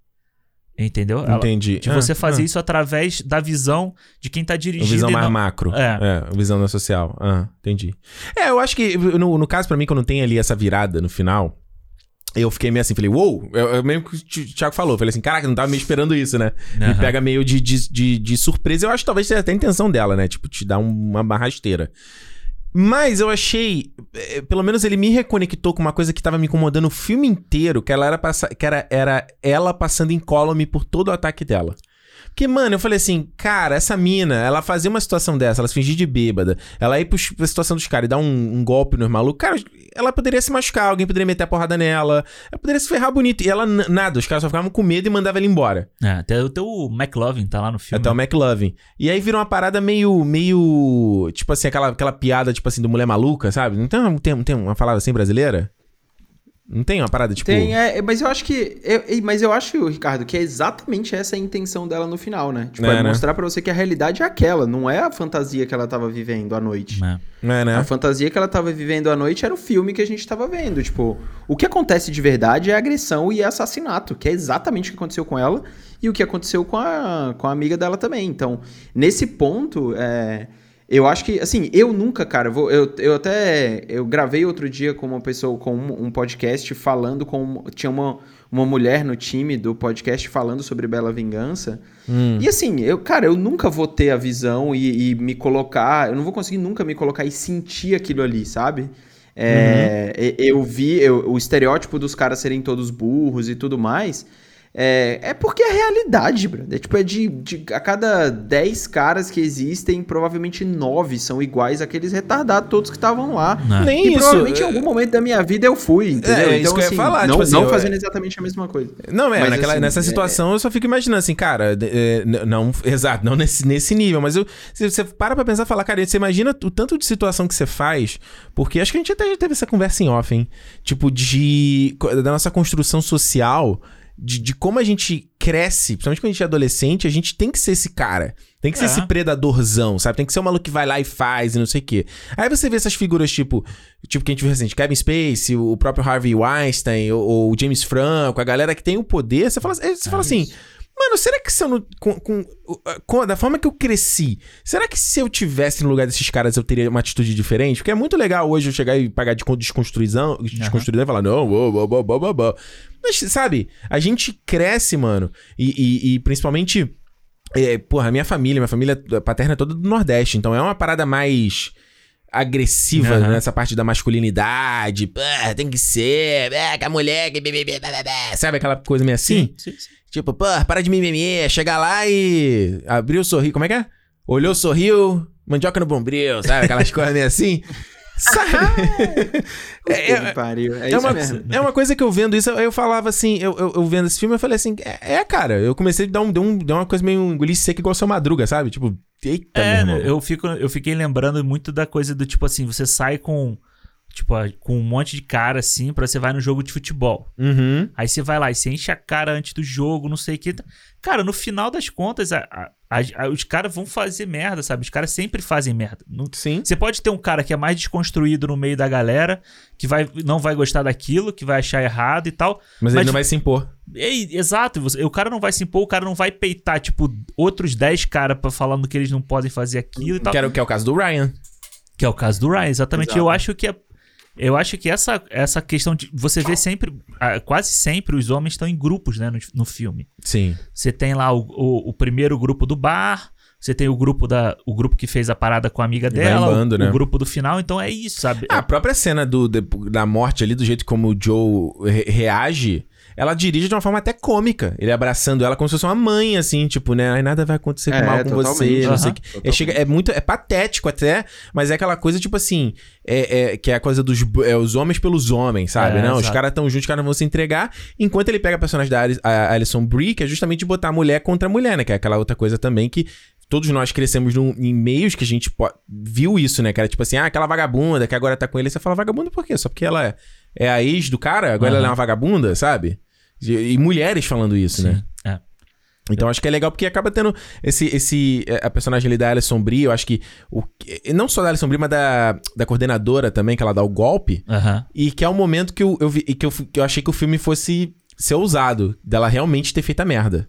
Entendeu? Entendi. de você ah, fazer ah. isso através da visão de quem tá dirigindo. Uma visão mais não... macro. É. é. Visão da social. Ah, entendi. É, eu acho que, no, no caso, para mim, quando tem ali essa virada no final, eu fiquei meio assim, falei, uou! Wow! Eu, eu, mesmo que o Thiago falou, falei assim, caraca, não tava meio esperando isso, né? Uhum. Me pega meio de, de, de, de, surpresa. Eu acho que talvez seja até a intenção dela, né? Tipo, te dar uma barrasteira. Mas eu achei. Eh, pelo menos ele me reconectou com uma coisa que tava me incomodando o filme inteiro, que ela era, que era, era ela passando em column por todo o ataque dela. Porque, mano, eu falei assim, cara, essa mina, ela fazia uma situação dessa, ela se fingir de bêbada, ela ir pra situação dos caras e dar um, um, golpe nos malucos, cara, ela poderia se machucar, alguém poderia meter a porrada nela, ela poderia se ferrar bonito. E ela, nada, os caras só ficavam com medo e mandavam ela embora. É, até o teu McLovin tá lá no filme. Até o McLovin. E aí virou uma parada meio, meio, tipo assim, aquela, aquela piada, tipo assim, do mulher maluca, sabe? Não tem, tem, tem uma palavra assim brasileira? Não tem uma parada tipo. Tem, é, mas eu acho que. Eu, mas eu acho, Ricardo, que é exatamente essa a intenção dela no final, né? Tipo, é, é né? mostrar pra você que a realidade é aquela, não é a fantasia que ela tava vivendo à noite. É. É, né? A fantasia que ela tava vivendo à noite era o filme que a gente tava vendo. Tipo, o que acontece de verdade é agressão e assassinato, que é exatamente o que aconteceu com ela e o que aconteceu com a, com a amiga dela também. Então, nesse ponto, é Eu acho que, assim, eu nunca, cara, vou, eu, eu até. Eu gravei outro dia com uma pessoa, com um, um podcast falando com. Tinha uma, uma mulher no time do podcast falando sobre Bela Vingança. Hum. E assim, eu, cara, eu nunca vou ter a visão e, e me colocar. Eu não vou conseguir nunca me colocar e sentir aquilo ali, sabe? É, e- Eu vi eu- o estereótipo dos caras serem todos burros e tudo mais. É, é porque é a realidade, brother. É, tipo, é de, de- A cada 10 caras que existem, provavelmente 9 são iguais àqueles retardados todos que estavam lá. Não. Nem e isso. provavelmente em é- algum momento da minha vida eu fui, entendeu? É, então, isso que eu ia assim, falar, não, tipo assim, não eu- fazendo exatamente a mesma coisa. Não, é, Mas, naquela, assim, nessa é- situação eu só fico imaginando assim, cara, é, não, exato, não nesse, nesse nível, mas eu, se você para pra pensar e falar, cara, você imagina o tanto de situação que você faz, porque acho que a gente até já teve essa conversa em off, hein? Tipo, de. da nossa construção social, de, de como a gente cresce, principalmente quando a gente é adolescente, a gente tem que ser esse cara. Tem que ser É. esse predadorzão, sabe? Tem que ser o maluco que vai lá e faz e não sei o quê. Aí você vê essas figuras tipo, tipo que a gente viu recente, Kevin Spacey, o próprio Harvey Weinstein, ou, ou o James Franco, a galera que tem o poder, você fala, você fala assim, mano, será que se eu não, com, com- com- da forma que eu cresci, será que se eu tivesse no lugar desses caras eu teria uma atitude diferente? Porque é muito legal hoje eu chegar e pagar de con- desconstruizão, desconstruidão e falar, não, bo, bo, bo, bo, bo, bo. Mas, sabe, a gente cresce, mano, e, e- e principalmente, é, porra, a minha família, minha família paterna é toda do Nordeste, então é uma parada mais agressiva Aham. nessa parte da masculinidade, pô, tem que ser, é, que a mulher, que sabe aquela coisa meio assim? sim, sim. Tipo, pô, para de mimimi, chegar lá e abriu o sorriso. Como é que é? Olhou, sorriu, mandioca no bombril, sabe? Aquelas coisas meio assim. Sabe? É, é- Que pariu. É, É isso uma, mesmo. é uma coisa que eu vendo isso, eu falava assim, eu, eu, eu vendo esse filme, eu falei assim, é, é, cara, eu comecei a dar, um, dar, um, dar uma coisa meio engolir seco igual seu madruga, sabe? Tipo, eita, É, meu irmão. eu, fico, eu fiquei lembrando muito da coisa do tipo assim, você sai com. Tipo, com um monte de cara assim, pra você vai no jogo de futebol. Uhum. Aí você vai lá e você enche a cara antes do jogo, não sei o que. Cara, no final das contas, a- a- a- os caras vão fazer merda, sabe? Os caras sempre fazem merda. Não- Sim. Você pode ter um cara que é mais desconstruído no meio da galera, que vai, não vai gostar daquilo, que vai achar errado e tal. Mas, ele Mas- não vai se impor. É, exato, você- o cara não vai se impor, o cara não vai peitar, tipo, outros 10 caras pra falando que eles não podem fazer aquilo e tal. Que é o caso do Ryan. Que é o caso do Ryan, exatamente. Exato. Eu acho que é. Eu acho que essa, essa questão de. Você vê sempre. ah, Quase sempre os homens estão em grupos, né? No, no filme. Sim. Você tem lá o, o, o primeiro grupo do bar. Você tem o grupo da. O grupo que fez a parada com a amiga dela. bando, o, né? o grupo do final. Então é isso, sabe? A própria cena do, da morte ali, do jeito como o Joe re- reage, ela dirige de uma forma até cômica. Ele abraçando ela como se fosse uma mãe, assim, tipo, né? Ai, nada vai acontecer com É, mal com você, não sei que. É, chega- é muito, é patético até, mas é aquela coisa, tipo assim, é, é- que é a coisa dos é, os homens pelos homens, sabe? É, não, os caras estão juntos, os caras não vão se entregar, enquanto ele pega a personagem da Ali- a Alison Brie, que é justamente botar a mulher contra a mulher, né? Que é aquela outra coisa também que todos nós crescemos num- em meios que a gente viu isso, né? Que era tipo assim, ah, aquela vagabunda que agora tá com ele. Você fala vagabunda por quê? Só porque ela é, é a ex do cara, agora Aham. ela é uma vagabunda, sabe? E, e mulheres falando isso, né? Sim, é. Então acho que é legal porque acaba tendo esse. esse é, a personagem ali da Alison Brie, eu acho que. O, não só da Alison Brie, mas da, da coordenadora também, que ela dá o golpe. Aham. E que é o momento que eu, eu, vi, que eu, que eu achei que o filme fosse ser ousado, dela realmente ter feito a merda.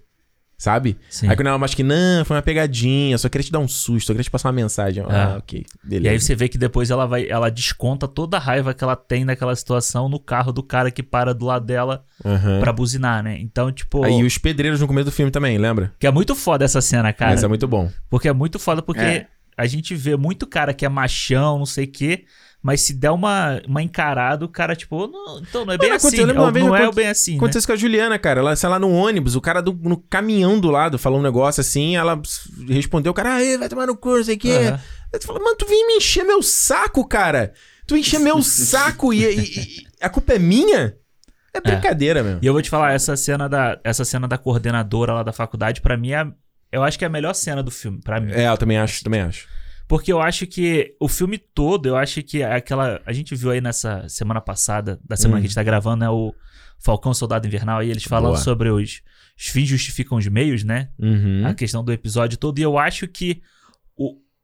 Sabe? Sim. Aí quando ela acha que não, foi uma pegadinha, só queria te dar um susto, só queria te passar uma mensagem. Ah, Ah. ok. E Beleza. aí você vê que depois ela vai, ela desconta toda a raiva que ela tem naquela situação no carro do cara que para do lado dela Aham. pra buzinar, né? Então, tipo, Aí os pedreiros no começo do filme também, lembra? que é muito foda essa cena, cara. Esse é muito bom. Porque é muito foda, porque É. a gente vê muito cara que é machão, não sei o quê, mas se der uma, uma encarada, o cara, tipo, não, então não é bem Mano, assim. eu uma vez, não é aconte- bem assim. Né? Aconteceu isso com a Juliana, cara. Ela, sei lá, no ônibus, o cara do, no caminhão do lado falou um negócio assim, ela respondeu, o cara, ah, vai tomar no curso, sei o quê. Tu fala, mano, tu vem me encher meu saco, cara. Tu encher meu saco e, e- e- a culpa é minha? É brincadeira, meu. E eu vou te falar, essa cena da, essa cena da coordenadora lá da faculdade, pra mim, é, eu acho que é a melhor cena do filme, pra mim. É, eu também acho, também acho. Porque eu acho que o filme todo, eu acho que é aquela. A gente viu aí nessa semana passada, da semana Hum. que a gente tá gravando, né? O Falcão Soldado Invernal, aí eles falando Boa. sobre os, os fins justificam os meios, né? Uhum. A questão do episódio todo. E eu acho que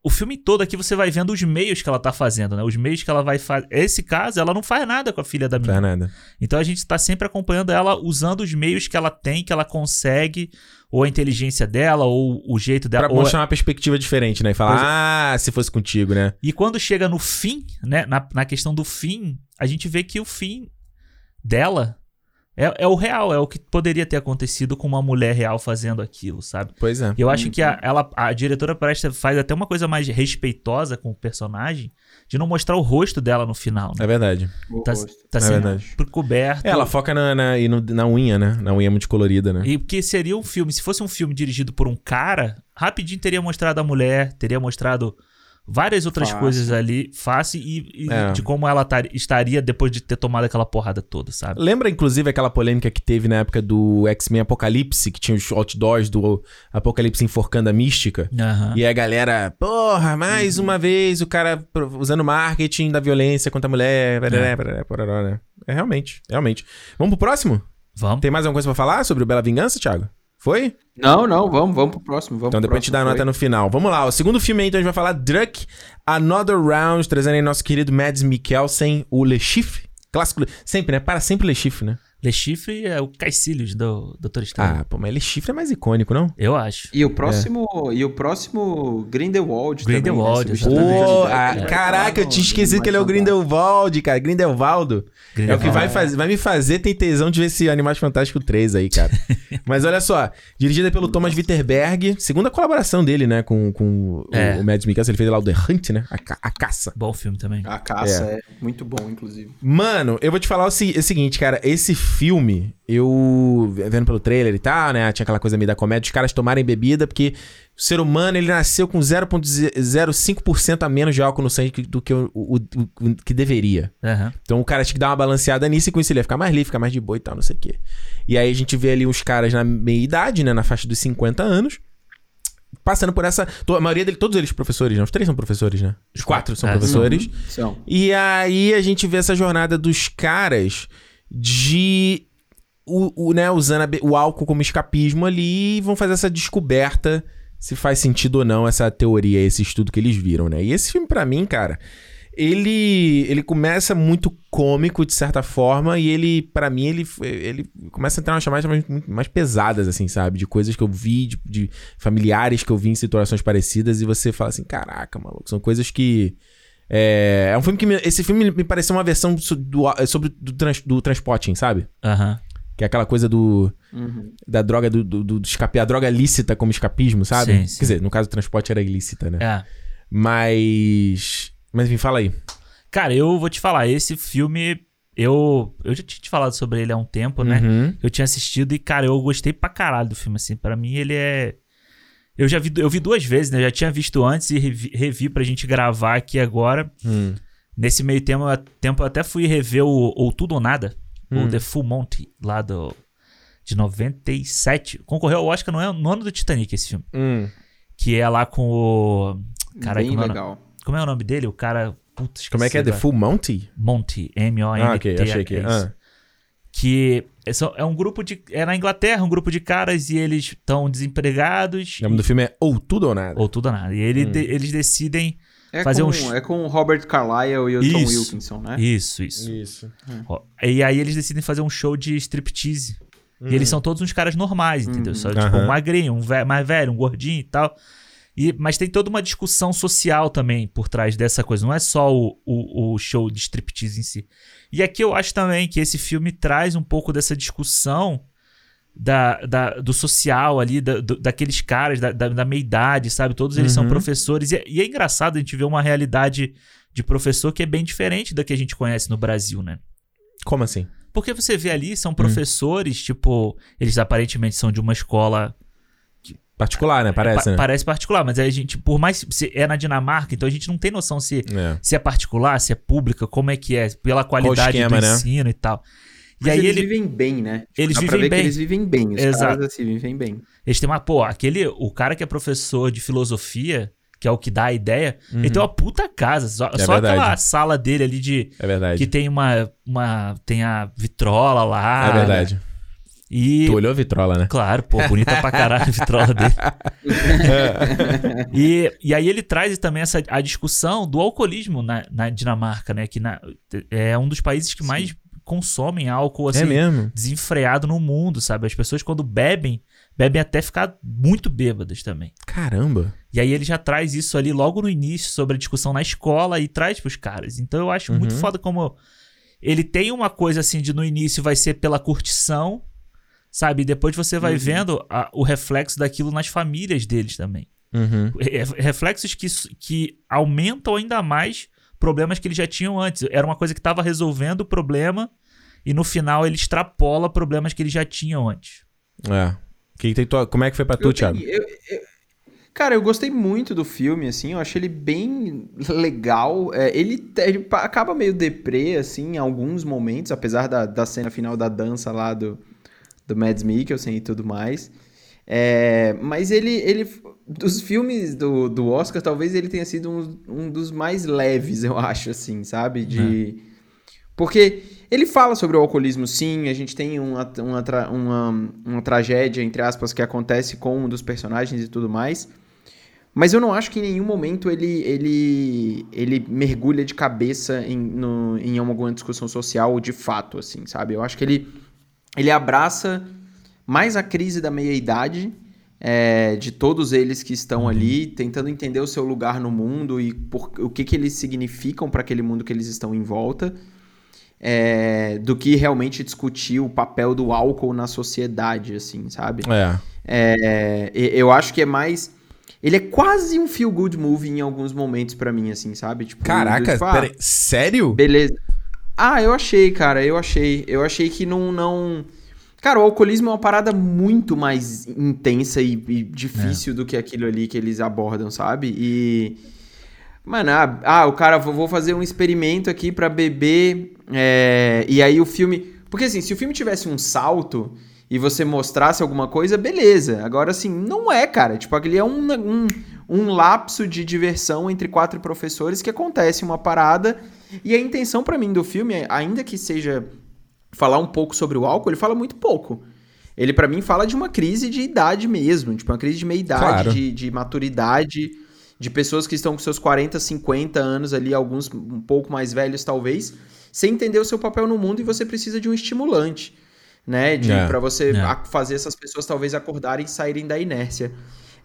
o, filme todo aqui você vai vendo os meios que ela tá fazendo, né? Os meios que ela vai fazer. Esse caso, ela não faz nada com a filha da Não menina. faz nada. Então a gente tá sempre acompanhando ela usando os meios que ela tem, que ela consegue, ou a inteligência dela, ou o jeito dela. Pra ou- mostrar uma perspectiva diferente, né? E falar, Pois ah, se fosse contigo, né? E quando chega no fim, né? Na, na questão do fim, a gente vê que o fim dela é, é o real, é o que poderia ter acontecido com uma mulher real fazendo aquilo, sabe? Pois é. E eu acho que a, ela, a diretora presta, faz até uma coisa mais respeitosa com o personagem, de não mostrar o rosto dela no final. Né? É verdade. O Tá, rosto. tá É sendo verdade. coberto. É, ela foca na, na, e no- na unha, né? Na unha muito colorida, né? E porque seria um filme, se fosse um filme dirigido por um cara, rapidinho teria mostrado a mulher, teria mostrado várias outras Fácil. coisas ali, fácil, e, e É. de como ela tar- estaria depois de ter tomado aquela porrada toda, sabe? Lembra, inclusive, aquela polêmica que teve na época do X-Men Apocalipse, que tinha os outdoors do Apocalipse enforcando a mística? Aham. E a galera, porra, mais Uhum. uma vez o cara usando marketing da violência contra a mulher, barará, É. barará, barará, né? É realmente, realmente. Vamos pro próximo? Vamos. Tem mais alguma coisa pra falar sobre o Bela Vingança, Thiago? Foi? Não, não, vamos, vamos pro próximo. Vamos Então depois a gente dá a próximo, nota no final. Vamos lá, o segundo filme aí, então a gente vai falar Druck, Another Round, trazendo aí nosso querido Mads Mikkelsen, o Le Chiffre. Clássico, sempre, né? Para sempre Le Chiffre, né? Le Chiffre é o Caecilius do Doutor Estranho. Ah, pô, mas Le Chiffre é mais icônico, não? Eu acho. E o próximo, e o próximo Grindelwald também, Grindelwald, né? exatamente. Substituindo Pô, ah, Black caraca, eu tinha no- esquecido que ele é o Fantástico. Grindelwald, cara. Grindelwaldo. É o que Grindelwald. vai, fazer, vai me fazer ter tesão de ver esse Animais Fantásticos 3 aí, cara. Mas olha só, dirigida pelo Thomas Witterberg, segunda colaboração dele, né, com, com É. o, o Mads Mikkelsen, ele fez lá o The Hunt, né, a, a caça. Bom filme também. A caça é. muito bom, inclusive. Mano, eu vou te falar o, o seguinte, cara, esse filme, eu vendo pelo trailer e tal, né, tinha aquela coisa meio da comédia, os caras tomarem bebida, porque o ser humano, ele nasceu com 0,05% a menos de álcool no sangue do que o, o- o- o que deveria. Aham. Então o cara tinha que dar uma balanceada nisso e com isso ele ia ficar mais livre, ficar mais de boa e tal, não sei o quê. E aí a gente vê ali os caras na meia idade, né? Na faixa dos 50 anos. Passando por essa. A maioria deles, todos eles professores, né? Os três são professores, né? Os quatro são É, professores. São. E aí a gente vê essa jornada dos caras de. O, o, né, usando a o álcool como escapismo ali e vão fazer essa descoberta se faz sentido ou não essa teoria, esse estudo que eles viram, né? E esse filme, pra mim, cara, ele ele começa muito cômico, de certa forma, e ele, pra mim, ele, ele começa a entrar umas chamadas mais, mais pesadas, assim, sabe? De coisas que eu vi, de, de familiares que eu vi em situações parecidas, e você fala assim, caraca, maluco, são coisas que... É, é um filme que... me- esse filme me pareceu uma versão do, sobre do, trans, do transporting, sabe? Aham. Que é aquela coisa do... Uhum. Da droga, do, do, do escape, a droga lícita como escapismo, sabe? Sim, sim. Quer dizer, no caso, o transporte era ilícita, né? É. Mas... Mas enfim, fala aí. Cara, eu vou te falar, esse filme, eu, eu já tinha te falado sobre ele há um tempo, né? Uhum. Eu tinha assistido e, cara, eu gostei pra caralho do filme, assim. Pra mim, ele é. Eu já vi, eu vi duas vezes, né? Eu já tinha visto antes e revi, revi pra gente gravar aqui agora. Hum. Nesse meio tempo, eu- tempo eu até fui rever o Ou Tudo ou Nada, Hum. o The Full Monty, lá do. De 97. Concorreu ao Oscar no ano, no ano do Titanic, esse filme. Hum. Que é lá com o. Caralho, Bem como é, o legal. no- como é o nome dele? O cara. Putz, Como é que é? The agora. Full Monty? Monty, M-O-N-T. Ah, ok, achei que... é isso. Ah. Que é, só- é um grupo de. É na Inglaterra, um grupo de caras e eles estão desempregados. O nome do filme é Ou Tudo ou Nada. Ou tudo ou nada. E ele Hum. de- eles decidem. É, Fazer com, um sh- é com o Robert Carlyle e o Tom Isso. Wilkinson, né? Isso, isso. Isso. Ó, E aí eles decidem fazer um show de striptease. E eles são todos uns caras normais, entendeu? Uhum. Só tipo um magrinho, um ve- mais velho, um gordinho e tal. E, mas tem toda uma discussão social também por trás dessa coisa. Não é só o, o, o show de striptease em si. E aqui eu acho também que esse filme traz um pouco dessa discussão da, da- do social ali, da- do- daqueles caras da, da, da meia idade, sabe? Todos eles são Uhum. professores. E, é- e é engraçado a gente ver uma realidade de professor que é bem diferente da que a gente conhece no Brasil, né? Como assim? Porque você vê ali, são professores, tipo, eles aparentemente são de uma escola. Particular, né? Parece, pa- né? Parece particular, mas aí a gente, por mais. se é na Dinamarca, então a gente não tem noção se, É. se é particular, se é pública, como é que é, pela qualidade esquema, do né? ensino e tal. E Mas aí eles ele, vivem bem, né? Eles Dá pra vivem ver bem. que eles vivem bem. Os Exato. caras assim vivem bem. eles têm uma. Pô, aquele. O cara que é professor de filosofia, que é o que dá a ideia, ele tem uma puta casa. Só, É só aquela sala dele ali de. É verdade. Que tem uma, uma. Tem a vitrola lá. É verdade. E, Tu olhou a vitrola, né? Claro, pô, bonita pra caralho a vitrola dele. e, e aí ele traz também essa, a discussão do alcoolismo na, na Dinamarca, né? Que na- é um dos países que mais consomem álcool, assim, é desenfreado no mundo, sabe? As pessoas quando bebem, bebem até ficar muito bêbadas também. Caramba. E aí ele já traz isso ali logo no início sobre a discussão na escola e traz pros caras. Então eu acho muito Uhum. foda como ele tem uma coisa assim de no início vai ser pela curtição, sabe? E depois você vai Uhum. vendo a- o reflexo daquilo nas famílias deles também. Uhum. Re- Reflexos que, que aumentam ainda mais problemas que eles já tinham antes. Era uma coisa que estava resolvendo o problema e no final ele extrapola problemas que eles já tinham antes. É. Que tem tua- Como é que foi pra tu, Eu Thiago? tenho- eu- eu- Cara, eu gostei muito do filme, assim, eu achei ele bem legal. É, ele, ele acaba meio deprê, assim, em alguns momentos, apesar da, da cena final da dança lá do, do Mads Mikkelsen e tudo mais. É, mas ele, ele, dos filmes do, do Oscar, talvez ele tenha sido um, um dos mais leves, eu acho, assim, sabe? De... Porque ele fala sobre o alcoolismo, sim. A gente tem uma, uma, tra- uma, uma tragédia, entre aspas, que acontece com um dos personagens e tudo mais. Mas eu não acho que em nenhum momento ele, ele, ele mergulha de cabeça em, no, em alguma discussão social de fato, assim, sabe? Eu acho que ele, ele abraça mais a crise da meia-idade, é, de todos eles que estão ali, tentando entender o seu lugar no mundo e por, o que, que eles significam para aquele mundo que eles estão em volta é, do que realmente discutir o papel do álcool na sociedade, assim, sabe? É. É, eu acho que é mais. Ele é quase um feel good movie em alguns momentos pra mim, assim, sabe? Tipo, Caraca, tipo, ah, peraí. Sério? Beleza. Ah, eu achei, cara, eu achei. Eu achei que não. não... Cara, o alcoolismo é uma parada muito mais intensa e, e difícil do que aquilo ali que eles abordam, sabe? E. Mano, ah, ah, o cara, vou fazer um experimento aqui pra beber. é, e aí o filme. Porque assim, se o filme tivesse um salto e você mostrasse alguma coisa, beleza. Agora, assim, não é, cara. Tipo, aquele é um, um, um lapso de diversão entre quatro professores que acontece uma parada. E a intenção pra mim do filme, ainda que seja falar um pouco sobre o álcool, ele fala muito pouco. Ele, pra mim, fala de uma crise de idade mesmo, tipo, uma crise de meia-idade, Claro. de, de maturidade, de pessoas que estão com seus 40, 50 anos ali, alguns um pouco mais velhos, talvez, sem entender o seu papel no mundo e você precisa de um estimulante, né? De, É. Pra você É. a- fazer essas pessoas talvez acordarem e saírem da inércia.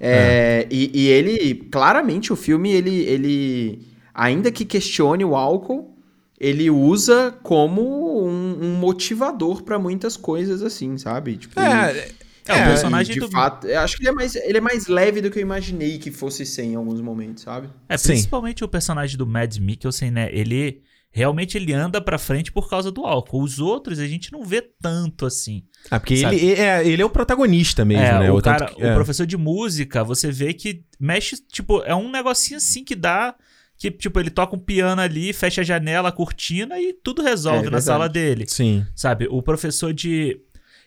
É, E, e ele, claramente, o filme, ele, ele, ainda que questione o álcool, ele usa como um, um motivador pra muitas coisas, assim, sabe? Tipo, É, É, o É, personagem de do. fato, eu acho que ele é, mais, ele é mais leve do que eu imaginei que fosse ser em alguns momentos, sabe? É, Sim. principalmente o personagem do Mads Mikkelsen, né? Ele realmente ele anda pra frente por causa do álcool. Os outros a gente não vê tanto assim. Ah, porque Sabe? ele é, ele é o protagonista mesmo, é, né? o tanto cara, que- o é. professor de música, você vê que mexe, tipo, é um negocinho assim que dá que tipo ele toca um piano ali, fecha a janela, a cortina e tudo resolve É, na verdade. sala dele. Sim. Sabe? O professor de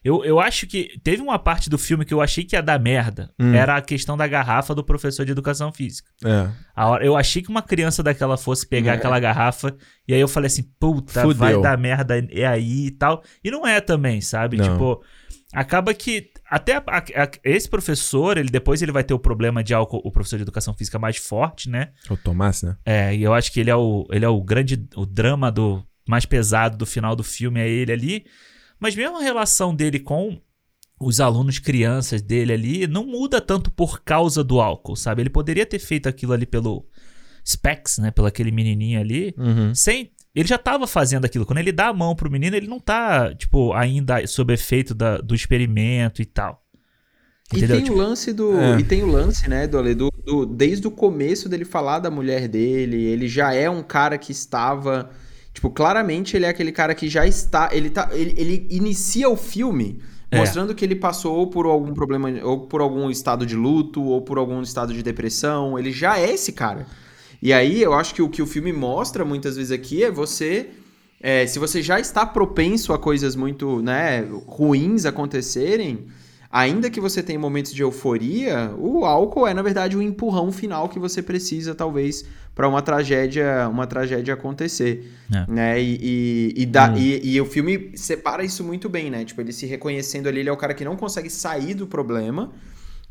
eu, eu acho que teve uma parte do filme que eu achei que ia dar merda. Hum. Era a questão da garrafa do professor de educação física. É. A hora, eu achei que uma criança daquela fosse pegar É. aquela garrafa e aí eu falei assim, puta, Fudeu. vai dar merda é aí e tal. E não é também, sabe? Não. Tipo, acaba que até a- a- esse professor, ele depois ele vai ter o problema de álcool, o professor de educação física mais forte, né? O Tomás, né? É, e eu acho que ele é o, ele é o grande, o drama do mais pesado do final do filme é ele ali. Mas mesmo a relação dele com os alunos crianças dele ali não muda tanto por causa do álcool, sabe? Ele poderia ter feito aquilo ali pelo Specs, né? Pelo aquele menininho ali, Uhum. sem ele já tava fazendo aquilo. Quando ele dá a mão pro menino, ele não tá, tipo, ainda sob efeito da- do experimento e tal. Entendeu? E tem Tipo, o lance do. É. E tem o lance, né, do, Ale, do, do- Desde o começo dele falar da mulher dele, ele já é um cara que estava. Tipo, claramente ele é aquele cara que já está. Ele, tá, ele, ele inicia o filme É. mostrando que ele passou ou por algum problema, ou por algum estado de luto, ou por algum estado de depressão. Ele já é esse cara. E aí eu acho que o que o filme mostra muitas vezes aqui é você. é, se você já está propenso a coisas muito né, ruins acontecerem, ainda que você tenha momentos de euforia, o álcool é na verdade o empurrão final que você precisa talvez para uma tragédia, uma tragédia acontecer, É. né? E, e, e, Hum. e- e o filme separa isso muito bem, né? Tipo, ele se reconhecendo ali, ele é o cara que não consegue sair do problema.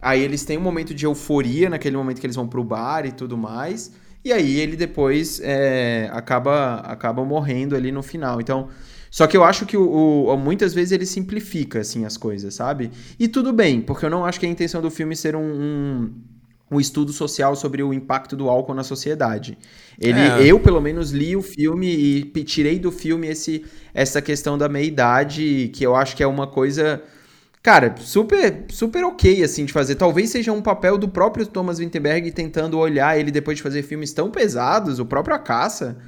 Aí eles têm um momento de euforia naquele momento que eles vão pro bar e tudo mais. E aí ele depois é, acaba, acaba morrendo ali no final. Então, só que eu acho que o, o- muitas vezes ele simplifica assim as coisas, sabe? E tudo bem, porque eu não acho que a intenção do filme ser um, um, um estudo social sobre o impacto do álcool na sociedade. Ele, É. eu pelo menos li o filme e tirei do filme esse, essa questão da meia idade, que eu acho que é uma coisa Cara, super, super ok, assim, de fazer. Talvez seja um papel do próprio Thomas Vinterberg tentando olhar ele depois de fazer filmes tão pesados, o próprio A Caça,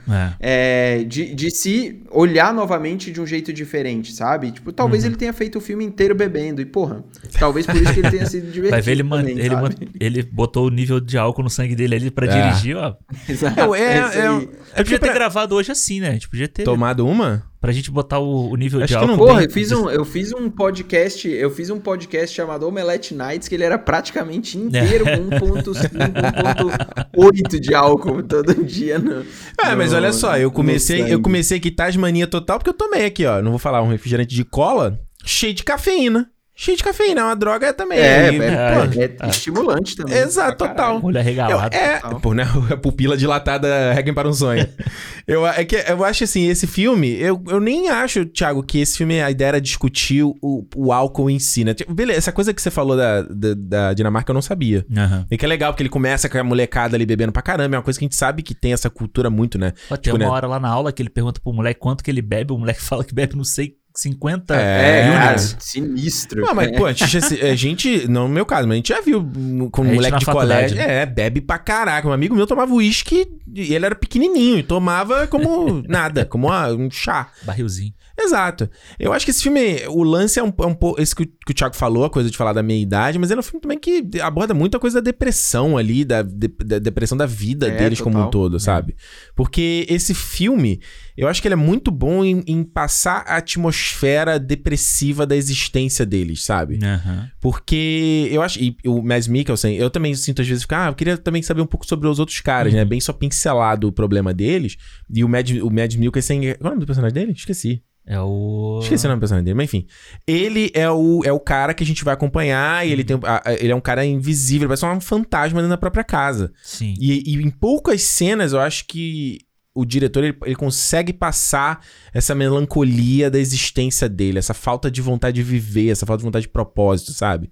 É. é, de, de se olhar novamente de um jeito diferente, sabe? Tipo, talvez Uhum. ele tenha feito o filme inteiro bebendo, e porra, talvez por isso que ele tenha sido divertido. Vai ver, ele, também, ele, ele botou o nível de álcool no sangue dele ali pra É. dirigir, ó. Exato, Não, é- é é- aí. Eu podia ter pra- gravado hoje assim, né? Tipo, podia ter. Tomado uma? Pra gente botar o, o nível Acho de que não álcool. Porra, eu fiz, um, eu fiz um podcast, eu fiz um podcast chamado Omelette Nights, que ele era praticamente inteiro com 1.5, 1.8 de álcool todo dia. No, É, mas no- olha só, eu comecei, eu comecei aqui Tasmania total porque eu tomei aqui, ó. Não vou falar um refrigerante de cola cheio de cafeína. Cheio de cafeína, é uma droga também. É, E, é, pô, é estimulante também. Exato, total. Olho Eu, arregalado. é, total. pô, né? A pupila dilatada reguem para um sonho. eu, é que eu acho assim, esse filme, eu, eu nem acho, Thiago, que esse filme, a ideia era discutir o, o álcool em si, né? Tipo, Beleza, essa coisa que você falou da, da, da Dinamarca eu não sabia. Aham. E que é legal, porque ele começa com a molecada ali bebendo pra caramba. É uma coisa que a gente sabe que tem essa cultura muito, né? Ó, tem Tipo, uma né? hora lá na aula que ele pergunta pro moleque quanto que ele bebe, o moleque fala que bebe, não sei, 50 É, É, units. sinistro. Não, mas, pô, a gente, a gente, não no meu caso, mas a gente já viu com um moleque de colégio. né? É, bebe pra caraca. Um amigo meu tomava uísque e ele era pequenininho e tomava como nada, como uma- um chá. barrilzinho. Exato. Eu acho que esse filme, o lance é um, é um pouco. Esse que, o- que o Thiago falou, a coisa de falar da meia idade, mas ele é um filme também que aborda muito a coisa da depressão ali, da, de- da depressão da vida É, deles como um total. todo, sabe? Porque esse filme, eu acho que ele é muito bom em, em passar a atmosfera depressiva da existência deles, sabe? Aham. Porque eu acho. E o Mads Mikkelsen, eu também sinto às vezes ficar. Ah, eu queria também saber um pouco sobre os outros caras, né? Bem só pincelado o problema deles. E o Mads, o Mads Mikkelsen. Qual é o nome do personagem dele? Esqueci. É o. Esqueci o nome do personagem dele, mas enfim. Ele é o, é o cara que a gente vai acompanhar e ele tem. a- a- ele é um cara invisível, parece um fantasma dentro da própria casa. Sim. E, e em poucas cenas eu acho que o diretor ele, ele consegue passar essa melancolia da existência dele, essa falta de vontade de viver, essa falta de vontade de propósito, sabe?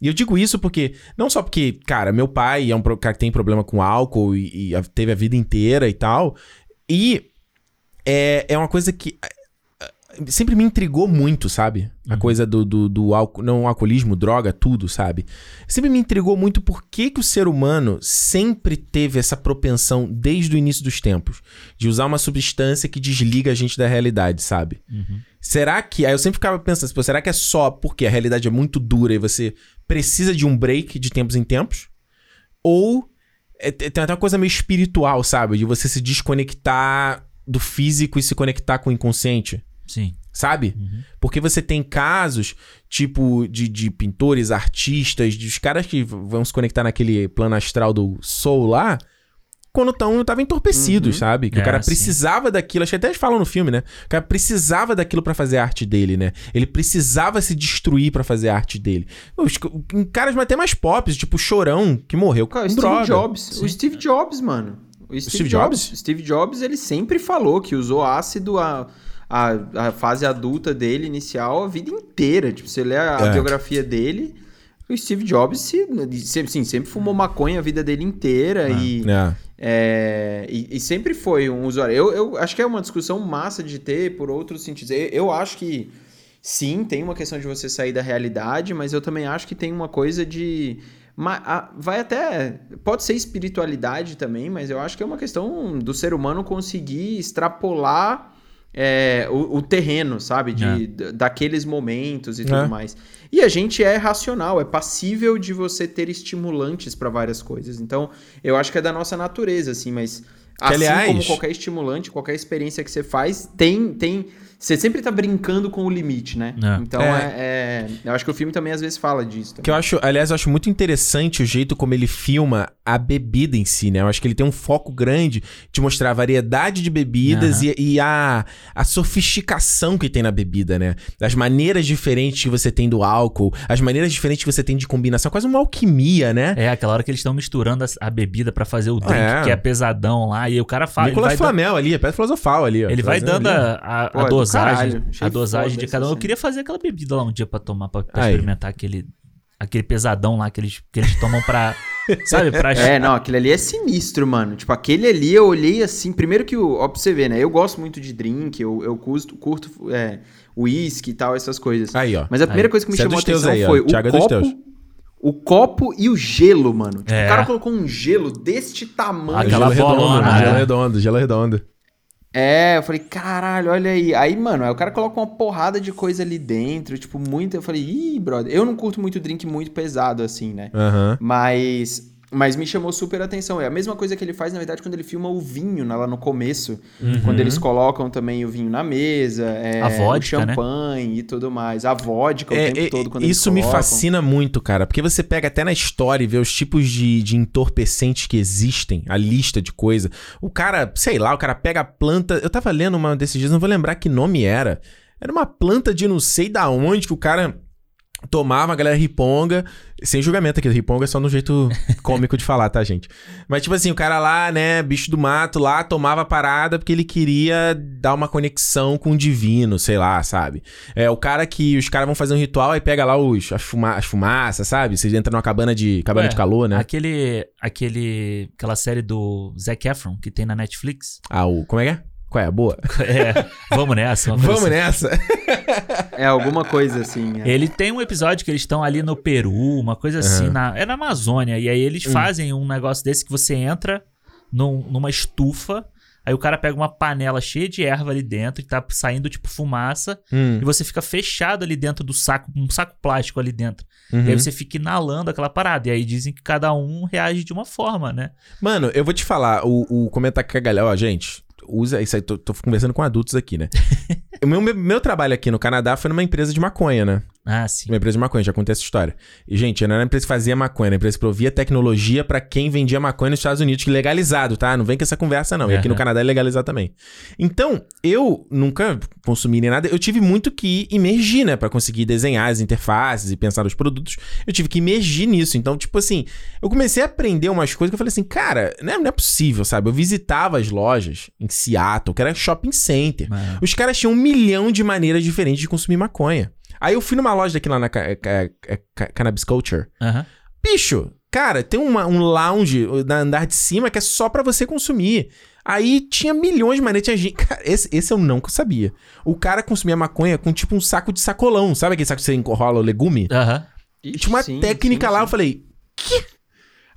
E eu digo isso porque, não só porque, cara, meu pai é um cara que tem problema com álcool e, e teve a vida inteira e tal, e é, é uma coisa que sempre me intrigou muito, sabe? A coisa do, do, do álcool, não alcoolismo, droga, tudo, sabe? Sempre me intrigou muito por que, que o ser humano sempre teve essa propensão, desde o início dos tempos, de usar uma substância que desliga a gente da realidade, sabe? Uhum. Será que. Aí eu sempre ficava pensando, será que é só porque a realidade é muito dura e você precisa de um break de tempos em tempos? Ou é- tem até uma coisa meio espiritual, sabe? De você se desconectar do físico e se conectar com o inconsciente, Sim. sabe? Uhum. Porque você tem casos, tipo, de, de pintores, artistas, dos caras que vão se conectar naquele plano astral do soul lá, quando tão, estavam entorpecidos, Uhum. sabe? Que É, o cara sim. precisava daquilo, acho que até eles falam no filme, né? O cara precisava daquilo pra fazer a arte dele, né? Ele precisava se destruir pra fazer a arte dele. Os, caras até mais pop, tipo o Chorão, que morreu com Cara, Steve droga. Jobs. O Steve Jobs, mano. O Steve, Steve Jobs? Jobs? Steve Jobs, ele sempre falou que usou ácido a, a, a fase adulta dele, inicial, a vida inteira. Tipo, você lê a, a É. biografia dele, o Steve Jobs se, sempre, sim, sempre fumou maconha a vida dele inteira e, É. é, e, e sempre foi um usuário. Eu, eu acho que é uma discussão massa de ter por outros sentidos. Eu, eu acho que sim, tem uma questão de você sair da realidade, mas eu também acho que tem uma coisa de. a- Vai até. Pode ser espiritualidade também, mas eu acho que é uma questão do ser humano conseguir extrapolar é, o, o terreno, sabe? De, É. Daqueles momentos e tudo É. mais. E a gente é racional, é passível de você ter estimulantes para várias coisas. Então, eu acho que é da nossa natureza, assim, mas Assim aliás- como qualquer estimulante, qualquer experiência que você faz, tem. tem você sempre tá brincando com o limite, né? É. Então, É. é. é- eu acho que o filme também às vezes fala disso. Que eu acho, aliás, eu acho muito interessante o jeito como ele filma a bebida em si, né? Eu acho que ele tem um foco grande de mostrar a variedade de bebidas e, e a, a sofisticação que tem na bebida, né? As maneiras diferentes que você tem do álcool, as maneiras diferentes que você tem de combinação, quase uma alquimia, né? É, aquela hora que eles estão misturando a, a bebida pra fazer o drink, É. que é pesadão lá, e o cara fala. Nicolas Flamel ali, é pedra filosofal ali. ó. ele vai dando ali, a, a- a é do dosagem, caralho. A dosagem de cada um. Eu cena. queria fazer aquela bebida lá um dia pra tomar, pra, experimentar aquele, aquele pesadão lá que eles, que eles tomam pra. sabe, pra. É, não, aquele ali é sinistro, mano. Tipo, aquele ali eu olhei assim. Primeiro que o. Ó, pra você ver, né? Eu gosto muito de drink, eu, eu curto, curto é, whisky e tal, essas coisas. Aí, ó. Mas a primeira Aí. coisa que me Você é chamou a dos teus atenção aí, ó. foi o Thiago é dos teus. copo. O copo e o gelo, mano. Tipo, É. o cara colocou um gelo deste tamanho. Aquela gelo redondo, bolona, Gelo né? redondo, gelo redondo. É, eu falei, caralho, olha aí. Aí, mano, aí o cara coloca uma porrada de coisa ali dentro, tipo, muito. Eu falei, ih, brother. Eu não curto muito drink muito pesado, assim, né? Aham. Mas. Mas me chamou super atenção. É a mesma coisa que ele faz, na verdade, quando ele filma o vinho né, lá no começo. Quando eles colocam também o vinho na mesa, é, Uhum. A vodka, o né? champanhe e tudo mais. A vodka o É, tempo é, todo quando eles isso me fascina muito, cara, porque você pega até na história e vê os tipos de, de entorpecentes que existem, a lista de coisa. O cara, sei lá, o cara pega a planta. Eu tava lendo uma desses dias, não vou lembrar que nome era. Era uma planta de não sei da onde que o cara tomava, a galera riponga. Sem julgamento aqui, riponga é só no jeito cômico de falar, tá, gente? Mas, tipo assim, o cara lá, né, bicho do mato lá, tomava a parada porque ele queria dar uma conexão com o divino, sei lá, sabe? É o cara que os caras vão fazer um ritual e pega lá os, as, fuma, as fumaças, sabe? Você entra numa cabana de cabana Ué, de calor, né? Aquele, aquele. Aquela série do Zac Efron que tem na Netflix. Ah, o. Como é que é? Qual é? A boa? É, vamos nessa. coisa Vamos assim. nessa! É alguma coisa assim. é. Ele tem um episódio que eles estão ali no Peru, uma coisa assim, Aham. na, é na Amazônia. E aí eles Hum. fazem um negócio desse que você entra num- numa estufa, aí o cara pega uma panela cheia de erva ali dentro e tá saindo tipo fumaça, Hum, e você fica fechado ali dentro do saco, um saco plástico ali dentro. uhum. E aí você fica inalando aquela parada. E aí dizem que cada um reage de uma forma, né? Mano, eu vou te falar, o, o comentário que a galera, ó, gente, usa isso aí, tô, tô conversando com adultos aqui, né? o meu, meu, trabalho aqui no Canadá foi numa empresa de maconha, né? Ah, sim. Uma empresa de maconha, já contei essa história. E, gente, não era uma empresa que fazia maconha, era uma empresa que provia tecnologia pra quem vendia maconha nos Estados Unidos, que legalizado, tá? Não vem com essa conversa, não. E aqui no. Canadá é legalizado também. Então, eu nunca consumi nem nada, eu tive muito que imergir, né? Pra conseguir desenhar as interfaces e pensar nos produtos. Eu tive que imergir nisso. Então, tipo assim, eu comecei a aprender umas coisas que eu falei assim, cara, não é, é possível, sabe? Eu visitava as lojas em Seattle, que era shopping center. Ah, Os caras tinham um milhão de maneiras diferentes de consumir maconha. Aí eu fui numa loja daqui lá na Ca- Ca- Ca- Cannabis Culture. aham. Bicho, cara, tem uma- um lounge na andar de cima que é só pra você consumir. Aí tinha milhões de maneiras. Tinha gente... Cara, esse, esse eu não sabia. O cara consumia maconha com tipo um saco de sacolão. Sabe aquele saco que você enrola o legume? Aham. E tinha uma Sim, técnica sim, lá, sim. eu falei, que?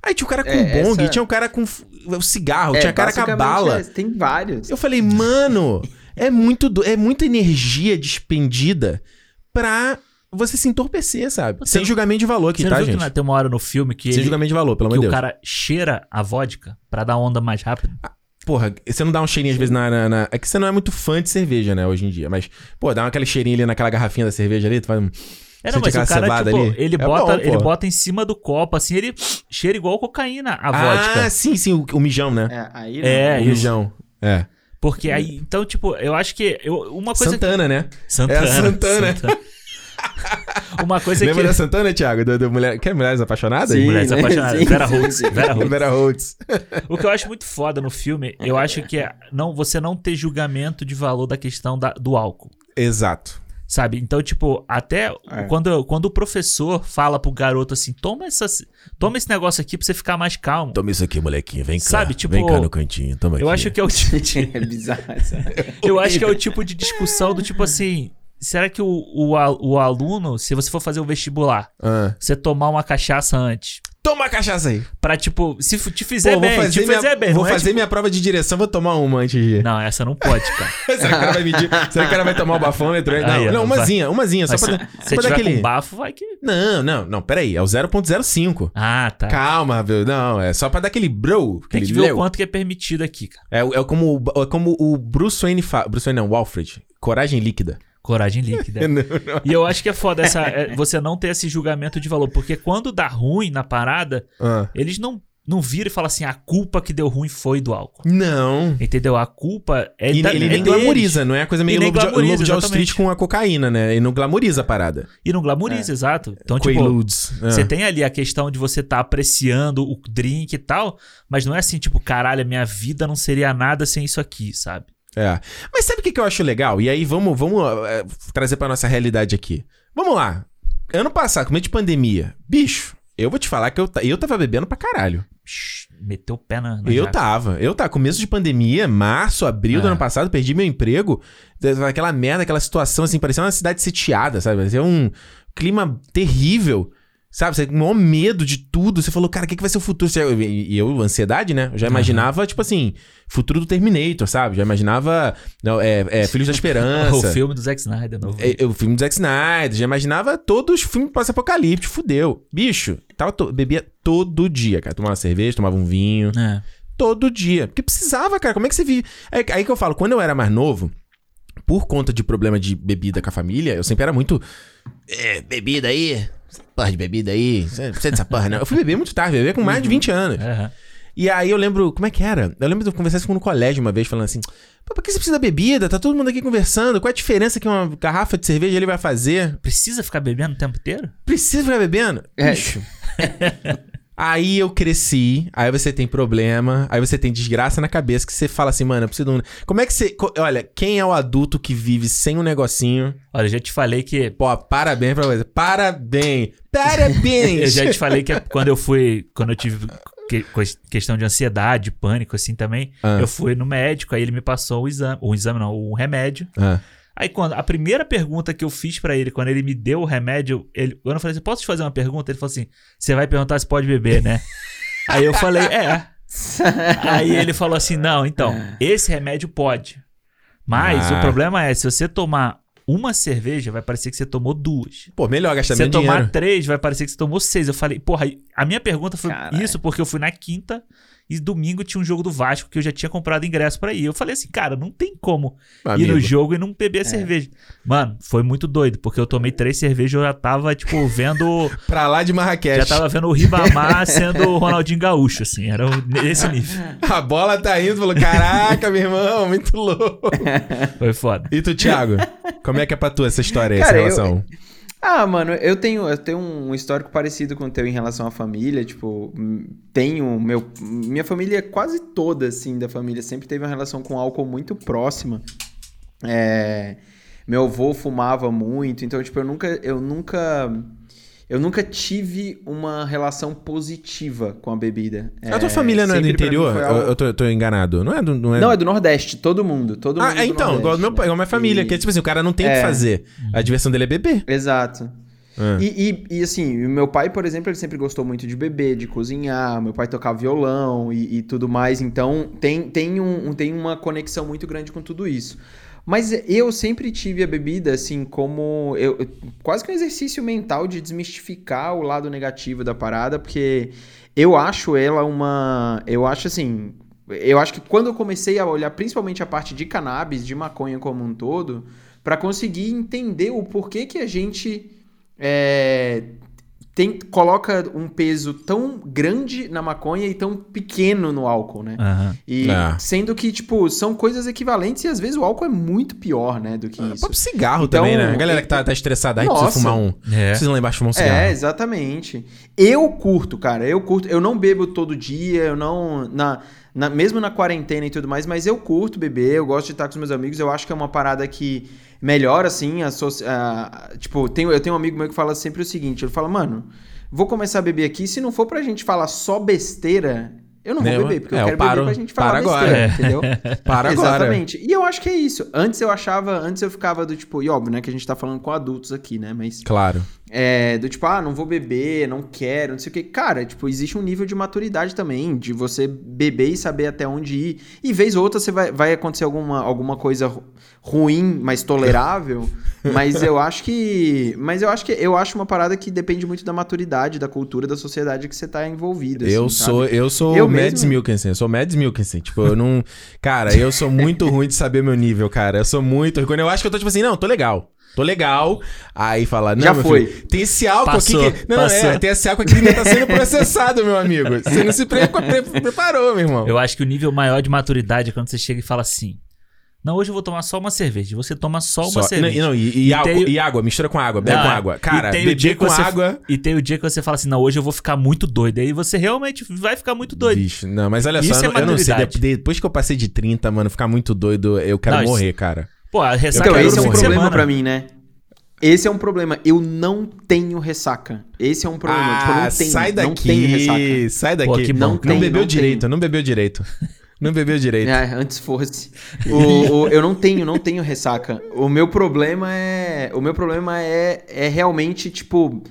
Aí tinha o cara com É, bong, essa- tinha o cara com o cigarro, É, tinha cara com a bala. é, tem vários. Eu falei, mano, é muito do- é muita energia despendida pra você se entorpecer, sabe? Você Sem julgamento de valor aqui, Você tá, viu gente? que tem uma hora no filme que, Sem ele- julgamento de valor, pelo amor de o Deus. cara cheira a vodka pra dar onda mais rápido? Porra, você não dá um cheirinho às vezes na, na- na- É que você não é muito fã de cerveja, né, hoje em dia. Mas, pô, dá aquele cheirinho ali naquela garrafinha da cerveja ali, tu faz um... É, não, mas o cara, tipo, ali? ele, É bota, bom, ele bota em cima do copo, assim, ele cheira igual cocaína, a Ah, vodka. sim, sim, o, o mijão, né? É, aí É, o isso. mijão. É. Porque aí, então, tipo, eu acho que. Eu, uma coisa Santana, né? que. Santana. É a Santana. uma coisa Lembra que. da Santana, Thiago? Do, do mulher... Que é Mulheres Apaixonadas? Sim. Mulheres né? apaixonadas. Sim, Vera Holtz. Vera Holtz. Vera Holtz. O que eu acho muito foda no filme, eu acho que é não, você não ter julgamento de valor da questão da- do álcool. Exato. Sabe? Então, tipo, até É. quando, quando o professor fala pro garoto assim: toma, essa, toma esse negócio aqui pra você ficar mais calmo. Toma isso aqui, molequinho. Vem cá. Sabe, tipo, Vem cá no cantinho. Toma Eu aqui. acho que é o tipo de, é bizarro. eu acho que é o tipo de discussão do tipo assim. Será que o, o, o aluno, se você for fazer o vestibular, Ah, você tomar uma cachaça antes, Toma a cachaça aí. Pra, tipo, se te fizer Pô, bem, te minha, fizer bem. vou não é, fazer minha prova de direção, vou tomar uma antes de tipo- Não, essa não pode, cara. Será que o cara vai medir? Será que o cara vai tomar o bafômetro? Não, Aí, não, vai. umazinha, umazinha, só pra, se pra dar tiver aquele... com bafo, vai que... Não, não, não, peraí, é o 0.05. Ah, tá. Calma, viu? Não, é só pra dar aquele bro. Tem aquele que ver leu. o quanto que é permitido aqui, cara. É, é como, o- é como o Bruce Wayne fala. Bruce Wayne não, o Alfred. Coragem líquida. Coragem líquida. Não, não. E eu acho que é foda essa, é, você não ter esse julgamento de valor. Porque quando dá ruim na parada, Ah. eles não, não viram e falam assim, a culpa que deu ruim foi do álcool. Não. Entendeu? A culpa é E da, ele é nem deles. glamoriza, não é a coisa meio lobo de, lobo de. Street com a cocaína, né? E não glamoriza a parada. E não glamoriza, exato. Então, tipo, Quaaludes. Ah. Você tem ali a questão de você estar apreciando o drink e tal, mas não é assim, tipo, caralho, a minha vida não seria nada sem isso aqui, sabe? É. Mas sabe o que, que eu acho legal? E aí vamos, vamos é, trazer pra nossa realidade aqui. Vamos lá. Ano passado, com medo de pandemia. Bicho, eu vou te falar que eu, eu tava bebendo pra caralho. Meteu o pé na. na Eu jaca. tava, eu tava. Começo de pandemia, março, abril do É. ano passado, perdi meu emprego. Aquela merda, aquela situação assim, parecia uma cidade sitiada, sabe? Parecia um clima terrível. Sabe, você com o maior medo de tudo. Você falou, cara, o que, que vai ser o futuro? Você- E eu, ansiedade, né? Eu já imaginava, tipo assim, futuro do Terminator, sabe? Já imaginava não, é, é, Filhos da Esperança. o filme do Zack Snyder novo. É, é, o filme do Zack Snyder, já imaginava todos os filmes pós-apocalipse, fudeu. Bicho, tava to- bebia todo dia, cara. Tomava cerveja, tomava um vinho É. todo dia. Porque precisava, cara. Como é que você vive? É aí que eu falo, quando eu era mais novo, por conta de problema de bebida com a família, eu sempre era muito. É, bebida aí. Essa Porra de bebida aí. Você não precisa dessa porra, não. Eu fui beber muito tarde, beber com mais de 20 anos. Aham. E aí eu lembro, como é que era? Eu lembro de eu conversar isso no colégio uma vez, falando assim: Pô, por que você precisa da bebida? Tá todo mundo aqui conversando. Qual é a diferença que uma garrafa de cerveja ele vai fazer? Precisa ficar bebendo o tempo inteiro? Precisa ficar bebendo? É. Bicho. aí eu cresci, aí você tem problema, aí você tem desgraça na cabeça que você fala assim, mano, eu preciso de um. Como é que você. Olha, quem é o adulto que vive sem um negocinho? Olha, eu já te falei que. Pô, parabéns pra você. Parabéns! Eu Parabéns! já te falei que é quando eu fui. Quando eu tive que- quest- questão de ansiedade, pânico, assim também, Ah. eu fui no médico, aí ele me passou o exame. O exame não, o remédio. Ah, Aí quando a primeira pergunta que eu fiz pra ele, quando ele me deu o remédio, ele, quando eu falei assim, posso te fazer uma pergunta? Ele falou assim, você vai perguntar se pode beber, né? Aí eu falei, é. Aí ele falou assim, não, então, esse remédio pode. Mas Ah. o problema é, se você tomar uma cerveja, vai parecer que você tomou duas. Pô, melhor gastar Se você menos tomar dinheiro. três, vai parecer que você tomou seis. Eu falei, porra, a minha pergunta foi Caralho. isso, porque eu fui na quinta e domingo tinha um jogo do Vasco que eu já tinha comprado ingresso pra ir. Eu falei assim, cara, não tem como Amigo. ir no jogo e não beber cerveja. Mano, foi muito doido, porque eu tomei três cervejas e eu já tava, tipo, vendo. Pra lá de Marrakech. já tava vendo o Ribamar sendo o Ronaldinho Gaúcho, assim. Era nesse nível. A bola tá indo, falou: caraca, meu irmão, muito louco. Foi foda. E tu, Thiago? Como é que é pra tu essa história aí, essa Cara, eu- relação? Ah, mano, eu tenho, eu tenho um histórico parecido com o teu em relação à família. Tipo, hum, tenho. Meu, minha família, quase toda, assim, da família, sempre teve uma relação com álcool muito próxima. É, meu avô fumava muito, então, tipo, eu nunca. Eu nunca. Eu nunca tive uma relação positiva com a bebida. a tua família não é do interior? foi Eu, algo- eu tô, tô enganado. Não é do. Não é... Não, é do Nordeste, todo mundo. Todo mundo Ah, é, do então, igual meu pai, igual minha família, E- que é tipo assim, o cara não tem o que É. fazer. A diversão dele é beber. Exato. E, e, e, assim, o meu pai, por exemplo, ele sempre gostou muito de beber, de cozinhar. Meu pai tocava violão e, e tudo mais. Então tem, tem, um- tem uma conexão muito grande com tudo isso. Mas eu sempre tive a bebida, assim, como. Eu, quase que um exercício mental de desmistificar o lado negativo da parada, porque eu acho ela uma. Eu acho assim. Eu acho que quando eu comecei a olhar principalmente a parte de cannabis, de maconha como um todo, para conseguir entender o porquê que a gente é, tem, coloca um peso tão grande na maconha e tão pequeno no álcool, né? Aham. E É. sendo que, tipo, são coisas equivalentes e às vezes o álcool é muito pior, né, do que É, isso. cigarro Então, também, né? A galera que tá, tá estressada, aí precisa fumar um. É. Precisa lá embaixo fumar um cigarro. É, exatamente. Eu curto, cara. Eu curto. Eu não bebo todo dia, eu não. Na, na- mesmo na quarentena e tudo mais, mas eu curto beber, eu gosto de estar com os meus amigos. Eu acho que é uma parada que melhora, assim, a, soci- a- Tipo, tenho, eu tenho um amigo meu que fala sempre o seguinte: ele fala, mano, vou começar a beber aqui. Se não for pra gente falar só besteira. Eu não vou beber, porque é, eu eu quero paro- beber pra gente falar para agora. besteira, É. entendeu? Para agora. Exatamente. E eu acho que é isso. Antes eu achava, antes eu ficava do tipo, e óbvio, né, que a gente tá falando com adultos aqui, né, mas Claro. É, do tipo, ah, não vou beber, não quero, não sei o que. Cara, tipo, existe um nível de maturidade também, de você beber e saber até onde ir. E vez ou outra você vai, vai acontecer alguma, alguma coisa ru- ruim, mas tolerável. mas eu acho que. Mas eu acho que eu acho uma parada que depende muito da maturidade, da cultura, da sociedade que você tá envolvido. Eu assim, sou, sabe? eu sou Eu Mads mesmo- eu sou Mads Mikkelsen. Tipo, eu não. Cara, eu sou muito ruim de saber meu nível, cara. Eu sou muito. Quando eu acho que eu tô tipo assim, não, tô legal. Tô legal. Aí fala, não, Já meu foi. filho, tem esse álcool Passou, aqui que. Não, não, é, passou. tem esse álcool aqui que ainda tá sendo processado, meu amigo. Você não se pre- pre- preparou, meu irmão. Eu acho que o nível maior de maturidade é quando você chega e fala assim: Não, hoje eu vou tomar só uma cerveja. Você toma só uma Só- cerveja. Não, não, e, e E tem- e água, mistura com água, bebe Ah, com água. Cara, e tem o beber dia que com você- água. E tem o dia que você fala assim: Não, hoje eu vou ficar muito doido. Aí você realmente vai ficar muito doido. Bicho, não, mas olha Isso só, é eu, não- eu não sei. Depois que eu passei de 30, mano, ficar muito doido, eu quero Não, morrer, cara. Pô, a ressaca Então, esse é um problema pra mim, né? Esse é um problema. Eu não tenho ressaca. Esse é um problema. tipo, eu Ah, não tenho, sai não tenho daqui, ressaca. sai daqui. Pô, que não, Não tem, bebeu não direito, tem. não bebeu direito. Não bebeu direito. É, antes fosse. O- o- eu não tenho, não tenho ressaca. O meu problema é, o meu problema é, é realmente tipo,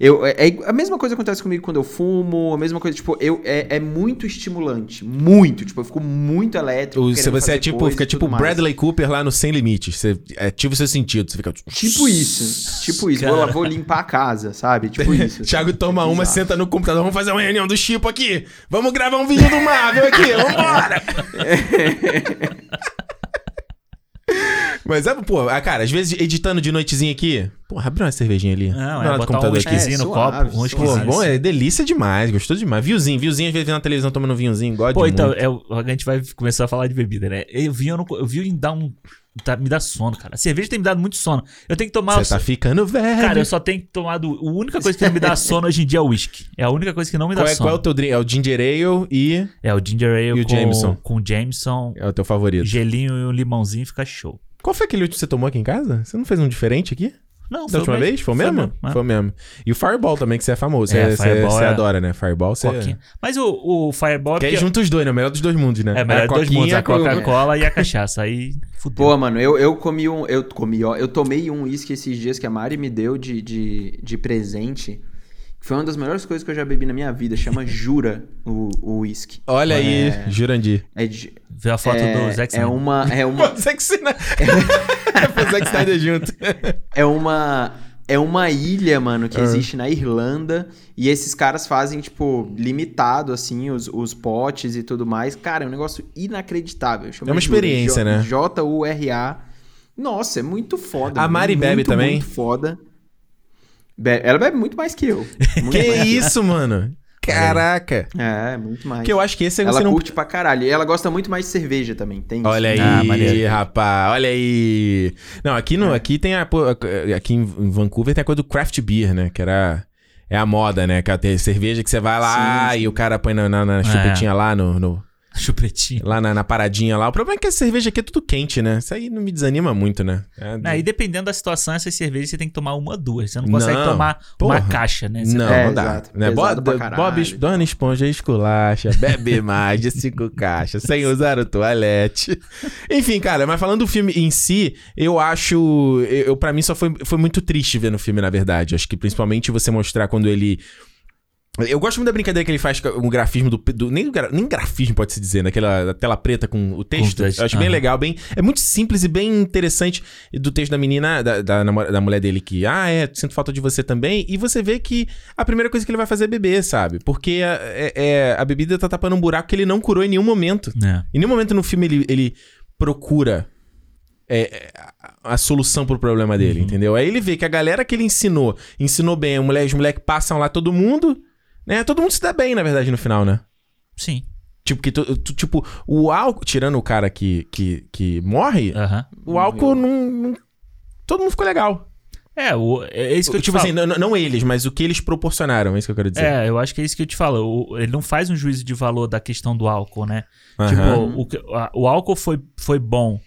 eu é, é a mesma coisa acontece comigo quando eu fumo, a mesma coisa tipo, eu é, é muito estimulante, muito, tipo, eu fico muito elétrico. Se você é tipo, coisa fica tipo tudo mais. Bradley Cooper lá no Sem Limites. Você ativa o seu sentido. Você fica. Tipo isso, tipo isso. Vou, vou limpar a casa, sabe? Tipo isso. Thiago toma uma, Bizarro. senta no computador. Vamos fazer uma reunião do Chipo aqui. Vamos gravar um vídeo do Marvel aqui. Vambora. Mas é, pô, ah, cara, às vezes editando de noitezinha aqui. Pô, abre uma cervejinha ali. Não, Do é do botar um whiskyzinho no É, suave, copo. Um suave. Pô, whiskyzinho. bom, é delícia demais, gostou demais. Viuzinho, viuzinho, às vezes na televisão tomando vinhozinho, gosta Pô, de então, é, o- a gente vai começar a falar de bebida, né? Eu vi, eu, não, eu vi em dar um. tá- me dá sono, cara. A cerveja tem me dado muito sono. Eu tenho que tomar. Você tá ficando velho. Cara, eu só tenho tomado. A única coisa que não me dá sono hoje em dia é o whisky. É a única coisa que não me dá qual, é, sono. qual é o teu drink? É o Ginger Ale e É o Ginger Ale E o com, Jameson? com Jameson, é o teu favorito. gelinho e um limãozinho fica show. Qual foi aquele último que você tomou aqui em casa? Você não fez um diferente aqui? Não, Da última o vez? Foi o mesmo? é. Foi o mesmo. E o Fireball também, que você é famoso. É, Você, você- Fireball você é- adora, né? Fireball, você... Coquinha. Mas o, o Fireball Que porque- junta os dois, né? O melhor dos dois mundos, né? é melhor de dois mundos, a Coca-Cola e a cachaça. Aí fudeu. Pô, mano, eu, eu comi um. Eu comi, ó. Eu tomei um uísque esses dias que a Mari me deu de, de, de presente. Foi uma das melhores coisas que eu já bebi na minha vida. Chama Jura o o uísque. Olha aí, É. Jurandir. É, de, Vê a foto é, do Zack é Snyder. uma. É uma. Zack Snyder. Zack Snyder junto. É uma. É uma ilha, mano, que Ah. existe na Irlanda. E esses caras fazem, tipo, limitado, assim, os, os potes e tudo mais. Cara, é um negócio inacreditável. Chama É uma Jura, experiência, J- né? J-U-R-A. Nossa, é muito foda. A mano, Mari bebe muito, também? Muito foda. Be- ela bebe muito mais que eu. Muito que mais. isso, mano? Caraca. É, muito mais. Que eu acho que esse Ela você não... curte pra caralho. E ela gosta muito mais de cerveja também. Tem isso. Olha aí, Ah, maneiro. rapaz. Olha aí. Não, aqui, É. no, aqui tem a... Aqui em Vancouver tem a coisa do craft beer, né? Que era... É a moda, né? Que tem cerveja que você vai lá Sim, sim. e o cara põe na, na, na chupetinha lá no- no, Chupetinho. lá na, na paradinha lá. O problema é que a cerveja aqui é tudo quente, né? Isso aí não me desanima muito, né? É, Não, e dependendo da situação, essas cervejas você tem que tomar uma ou duas. Você não consegue Não, tomar porra. uma caixa, né? Você- Não, É, não dá. exato. Né? Bob. Bob, Dona Esponja esculacha, bebe mais de cinco caixas, sem usar o toalete. Enfim, cara, mas falando do filme em si, eu acho. Eu, eu para mim só foi, foi muito triste ver no filme, na verdade. Acho que principalmente você mostrar quando ele. Eu gosto muito da brincadeira que ele faz com o grafismo do. do- nem, o gra- nem grafismo pode se dizer, naquela tela preta com o texto. Com texto, Eu acho bem legal, bem. É muito simples e bem interessante do texto da menina, da, da, da mulher dele, que, ah, é, sinto falta de você também. E você vê que a primeira coisa que ele vai fazer é beber, sabe? Porque a, é- é- a bebida tá tapando um buraco que ele não curou em nenhum momento. É. Em nenhum momento no filme ele, ele procura é, é, a, a solução pro problema dele, entendeu? Aí ele vê que a galera que ele ensinou, ensinou bem, a mulher, os moleques passam lá todo mundo, né? Todo mundo se dá bem, na verdade, no final, né? Sim. Tipo, que tu- tu- tipo, o álcool, tirando o cara que, que, que morre, Aham. o álcool não, não- Todo mundo ficou legal. É, o, é isso que eu te tipo falo. assim, não, não eles, mas o que eles proporcionaram, é isso que eu quero dizer. É, eu acho que é isso que eu te falo. O- ele não faz um juízo de valor da questão do álcool, né? Tipo, o, a- o álcool foi, foi bom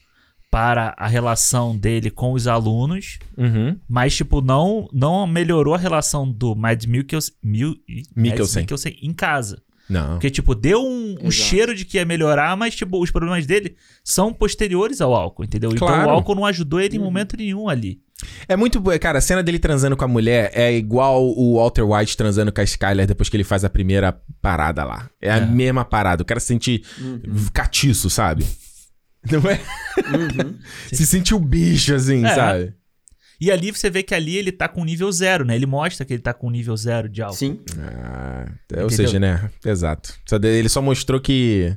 para a relação dele com os alunos, Uhum. mas, tipo, não, não melhorou a relação do Mads Mikkelsen, Mil, Mikkelsen. Mikkelsen em casa. Não. Porque, tipo, deu um, um cheiro de que ia melhorar, mas, tipo, os problemas dele são posteriores ao álcool, entendeu? Então Claro. o álcool não ajudou ele em momento nenhum ali. É muito. Cara, a cena dele transando com a mulher é igual o Walter White transando com a Skyler depois que ele faz a primeira parada lá. É a É. mesma parada. O cara se sente Uhum. catiço, sabe? Não é? Uhum. Se sente o bicho, assim, É. sabe? E ali você vê que ali ele tá com nível zero, né? Ele mostra que ele tá com nível zero de álcool. Sim. Ah, ou Entendeu? seja, né? Exato. Ele só mostrou que.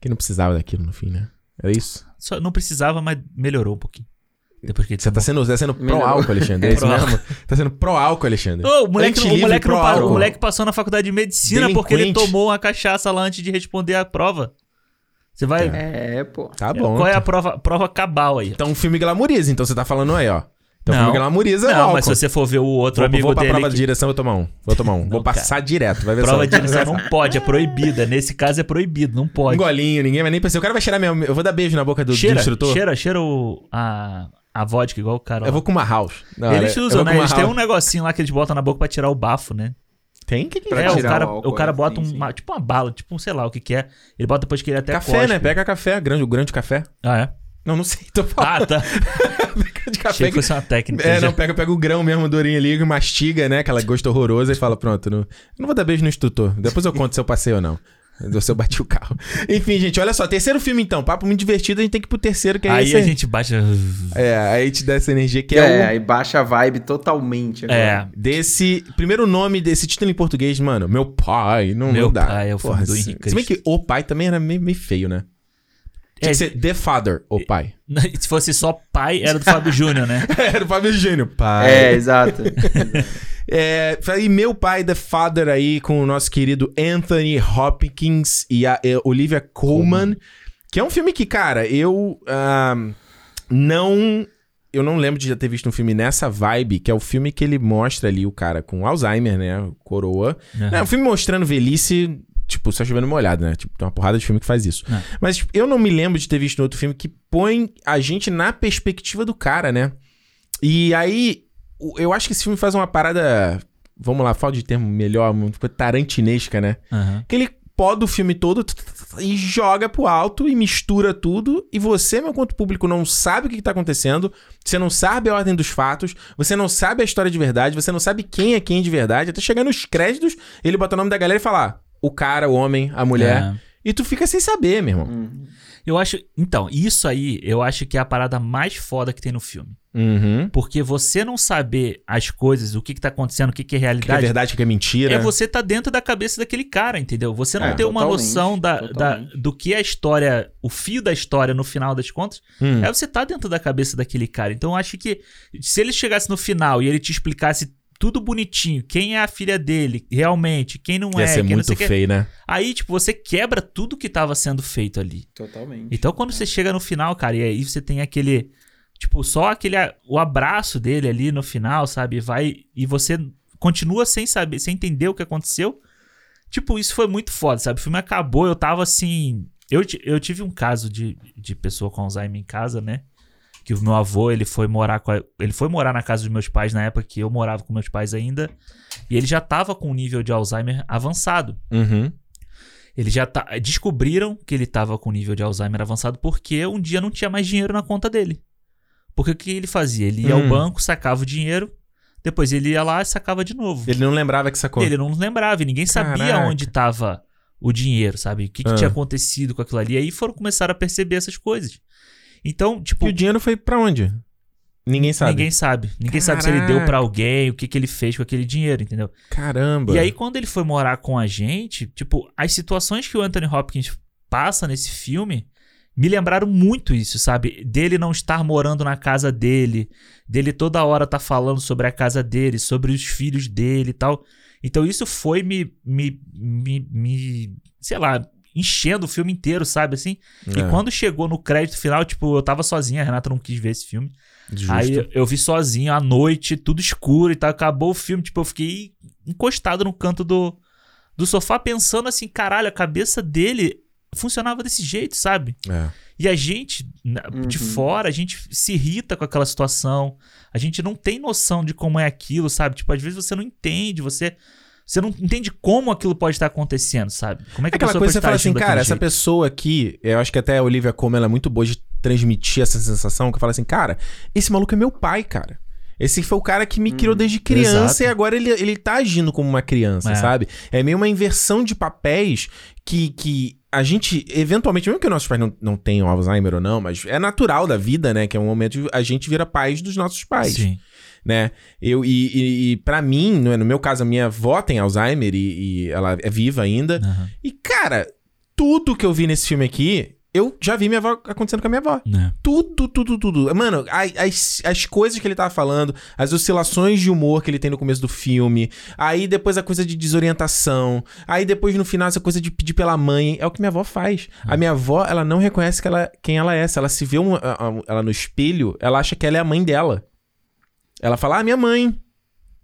que não precisava daquilo no fim, né? Era isso? Só não precisava, mas melhorou um pouquinho. Depois que ele Você tá sendo, tá sendo Melhorou. pró-álcool, Alexandre. É isso mesmo? Tá sendo pró-álcool, Alexandre. Ô, o moleque, o moleque não. O moleque passou na faculdade de medicina porque ele tomou uma cachaça lá antes de responder a prova. Você vai. É, pô. Tá bom. Qual é a prova, prova cabal aí? Então, um filme glamoriza, então você tá falando aí, ó. Então, o Não. filme glamoriza é Não, mas se você for ver o outro Vou, amigo vou pra dele. prova que- de direção, vou tomar um. Vou tomar um. Não, vou passar direto, vai ver Prova só. de direção não pode, é proibida. Nesse caso é proibido, não Um pode. golinho, ninguém vai nem pensar. O cara vai cheirar meu. Eu vou dar beijo na boca do, do cheira, instrutor. cheira, cheira o, a, a vodka, igual o cara. Eu vou com uma house. Não, Eles usam, vou né? Eles têm um negocinho lá que eles botam na boca pra tirar o bafo, né? Tem que Pra é, o cara, o o, cara é, bota sim, uma, tipo uma bala, tipo, um, sei lá o que que é. Ele bota depois que ele até Café, cospe. né? Pega café, grande, o grande café. Ah, é? Não, não sei, tô falando. Ah, tá. De Achei café. que fosse uma técnica. É, já. não, pega, pega o grão mesmo durinho ali, mastiga, né? Aquela gosto horrorosa e fala, pronto, não, não vou dar beijo no instrutor. Depois eu conto se eu passei ou não. Se eu bati o carro. Enfim, gente, olha só. Terceiro filme, então. Papo muito divertido. A gente tem que ir pro terceiro, que é Aí esse a gente baixa. É, aí a gente dá essa energia que É, é, o... aí baixa a vibe totalmente agora. É. Desse... Primeiro nome desse título em português, mano. Meu pai. Não, Meu não dá. pai é o filme do se- Henrique Se bem que o pai também era meio, meio feio, né? Tinha É, que ser The Father, o pai. Se fosse só pai, era do Fábio Júnior, né? era o Fábio Gênio. Pai. É, exato. É, e meu pai, The Father, aí, com o nosso querido Anthony Hopkins e a Olivia Colman, que é um filme que, cara, eu ah, não. Eu não lembro de já ter visto um filme nessa vibe, que é o filme que ele mostra ali o cara com Alzheimer, né? Coroa. É um filme mostrando velhice, tipo, só chovendo molhado, né? Tipo, tem uma porrada de filme que faz isso. É. Mas tipo, eu não me lembro de ter visto outro filme que põe a gente na perspectiva do cara, né? E aí, eu acho que esse filme faz uma parada. Vamos lá, falta de termo melhor, tarantinesca, né? Aham. Que ele poda o filme todo e joga pro alto e mistura tudo. E você, meu quanto público, não sabe o que, que tá acontecendo. Você não sabe a ordem dos fatos. Você não sabe a história de verdade. Você não sabe quem é quem de verdade. Até chegar nos créditos, ele bota o nome da galera e falar: o cara, o homem, a mulher. É. E tu fica sem saber, meu irmão. Uhum. Eu acho. Então, isso aí eu acho que é a parada mais foda que tem no filme. Uhum. Porque você não saber as coisas, o que, que tá acontecendo, o que, que é O que é realidade. verdade, o que é mentira. É você tá dentro da cabeça daquele cara, entendeu? Você não É, ter uma noção da, da- do que é a história, o fio da história no final das contas, Hum. é você tá dentro da cabeça daquele cara. Então eu acho que se ele chegasse no final e ele te explicasse tudo bonitinho, quem é a filha dele, realmente, quem não Ia é, ser quem não muito feio, né? Aí, tipo, você quebra tudo que tava sendo feito ali. Totalmente. Então, quando você chega no final, cara, e aí você tem aquele. Tipo, só aquele. O abraço dele ali no final, sabe? Vai. E você continua sem saber, sem entender o que aconteceu. Tipo, isso foi muito foda, sabe? O filme acabou, eu tava assim. Eu, eu tive um caso de, de pessoa com Alzheimer em casa, né? Que o meu avô, ele foi morar com a- ele foi morar na casa dos meus pais na época que eu morava com meus pais ainda. E ele já tava com um nível de Alzheimer avançado. Uhum. Ele já tá. Descobriram que ele tava com nível de Alzheimer avançado porque um dia não tinha mais dinheiro na conta dele. Porque o que ele fazia? Ele ia Hum. ao banco, sacava o dinheiro, depois ele ia lá e sacava de novo. Ele não lembrava que sacou. Ele não lembrava e ninguém sabia Caraca. onde tava o dinheiro, sabe? O que, que Ah. tinha acontecido com aquilo ali. Aí foram começar a perceber essas coisas. Então, tipo, E o dinheiro foi pra onde? Ninguém sabe. ninguém sabe. Ninguém sabe se ele deu Caraca. pra alguém, o que, que ele fez com aquele dinheiro, entendeu? Caramba. E aí, quando ele foi morar com a gente, tipo, as situações que o Anthony Hopkins passa nesse filme me lembraram muito isso, sabe? Dele não estar morando na casa dele, dele toda hora tá falando sobre a casa dele, sobre os filhos dele e tal. Então, isso foi me, me, me, me sei lá, enchendo o filme inteiro, sabe? Assim. É, E quando chegou no crédito final, tipo, eu tava sozinha, a Renata não quis ver esse filme. justo. Aí eu- vi sozinho à noite, tudo escuro e tal. Acabou o filme, tipo, eu fiquei encostado no canto do, do sofá pensando assim, caralho, a cabeça dele funcionava desse jeito, sabe? É. E a gente, na- de Uhum. fora, a gente se irrita com aquela situação. A gente não tem noção de como é aquilo, sabe? Tipo, às vezes você não entende, você. Você não entende como aquilo pode estar acontecendo, sabe? Como é que É aquela a pessoa coisa que você fala assim, cara, essa jeito? pessoa aqui, eu acho que até a Olivia Colman ela é muito boa de transmitir essa sensação, que fala assim, cara, esse maluco é meu pai, cara. Esse foi o cara que me criou desde criança Hum, exato. e agora ele, ele tá agindo como uma criança, É. sabe? É meio uma inversão de papéis que, que a gente, eventualmente, mesmo que nossos pais não, não tenham Alzheimer ou não, mas é natural da vida, né? Que é um momento de a gente vira pais dos nossos pais Sim. Né? Eu, e, e, e para mim, no, no meu caso, a minha avó tem Alzheimer e, e ela é viva ainda. Aham. E, cara, tudo que eu vi nesse filme aqui, eu já vi minha avó acontecendo com a minha avó. É. Tudo, tudo, tudo. Mano, as, as coisas que ele tava falando, as oscilações de humor que ele tem no começo do filme, aí depois a coisa de desorientação, aí depois no final essa coisa de pedir pela mãe, é o que minha avó faz. A minha avó, ela não reconhece que ela, quem ela é. Se ela se vê um- ela no espelho, ela acha que ela é a mãe dela. Ela fala, ah, minha mãe.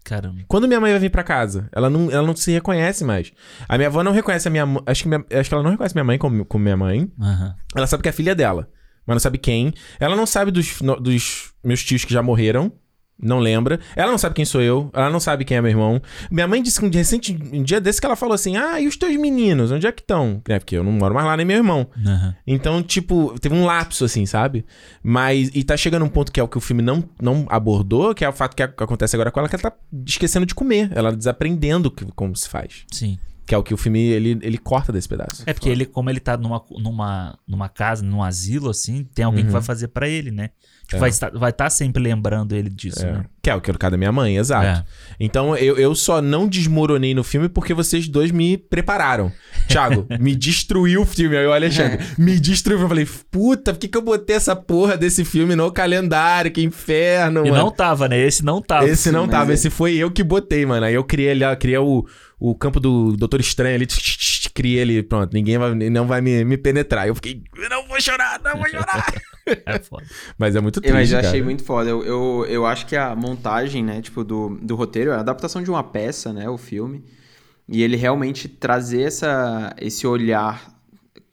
Caramba. Quando minha mãe vai vir pra casa, ela não, ela não se reconhece mais. A minha avó não reconhece a minha mãe. Acho que, minha- acho que ela não reconhece minha mãe como, como minha mãe. Aham. Ela sabe que é filha dela, mas não sabe quem. Ela não sabe dos, no- dos meus tios que já morreram. Não lembra. Ela não sabe quem sou eu. Ela não sabe quem é meu irmão. Minha mãe disse que um dia, recente, um dia desse que ela falou assim: Ah, e os teus meninos? Onde é que estão? É, porque eu não moro mais lá, nem meu irmão. Aham. Então, tipo, teve um lapso, assim, sabe? Mas. E tá chegando um ponto que é o que o filme não, não abordou, que é o fato que ac- acontece agora com ela, que ela tá esquecendo de comer. Ela desaprendendo como se faz. Sim. Que é o que o filme ele, ele corta desse pedaço. É porque ele, como ele tá numa, numa, numa casa, num asilo, assim, tem alguém que vai fazer pra ele, né? Tipo, Uhum. É. vai estar vai tá sempre lembrando ele disso, É. né? Que é o que eu cada minha mãe, exato. É. Então eu, eu só não desmoronei no filme porque vocês dois me prepararam. Thiago, me destruiu o filme. Aí o Alexandre, me destruiu. Eu falei, puta, por que, que eu botei essa porra desse filme no calendário? Que inferno, E mano. não tava, né? Esse não tava. Esse não tava, é- esse foi eu que botei, mano. Aí eu criei ali, ó, criei o, o campo do Doutor Estranho ali, criei ele, pronto, ninguém vai, não vai me, me penetrar. Eu fiquei, não vou chorar, não vou chorar. É foda. Mas é muito Eu, triste, mas eu achei cara. muito foda. Eu, eu, eu acho que a montagem, né, tipo, do, do roteiro, é a adaptação de uma peça, né, o filme. E ele realmente trazer essa, esse olhar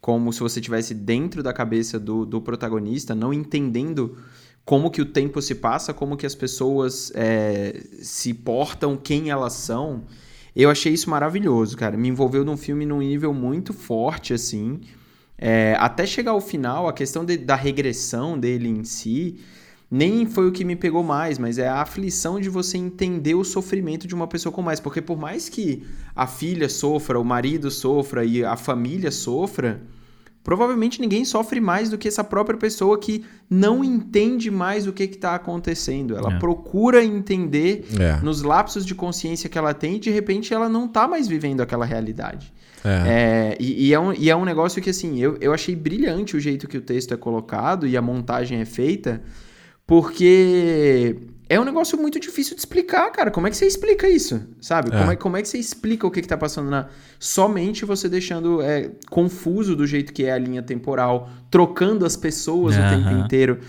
como se você estivesse dentro da cabeça do, do protagonista, não entendendo como que o tempo se passa, como que as pessoas é, se portam, quem elas são. Eu achei isso maravilhoso, cara. Me envolveu num filme num nível muito forte, assim. É, até chegar ao final, a questão de- da regressão dele em si, nem foi o que me pegou mais, mas é a aflição de você entender o sofrimento de uma pessoa como essa. Porque por mais que a filha sofra, o marido sofra e a família sofra, provavelmente ninguém sofre mais do que essa própria pessoa que não entende mais o que está acontecendo. Ela É. procura entender É, nos lapsos de consciência que ela tem e de repente ela não tá mais vivendo aquela realidade. é. É, e, e é um, e é um negócio que, assim, eu, eu achei brilhante o jeito que o texto é colocado e a montagem é feita, porque é um negócio muito difícil de explicar, cara. Como é que você explica isso? Sabe? É. Como, é, como é que você explica o que, que tá passando na. Somente você deixando é, confuso do jeito que é a linha temporal, trocando as pessoas o tempo inteiro.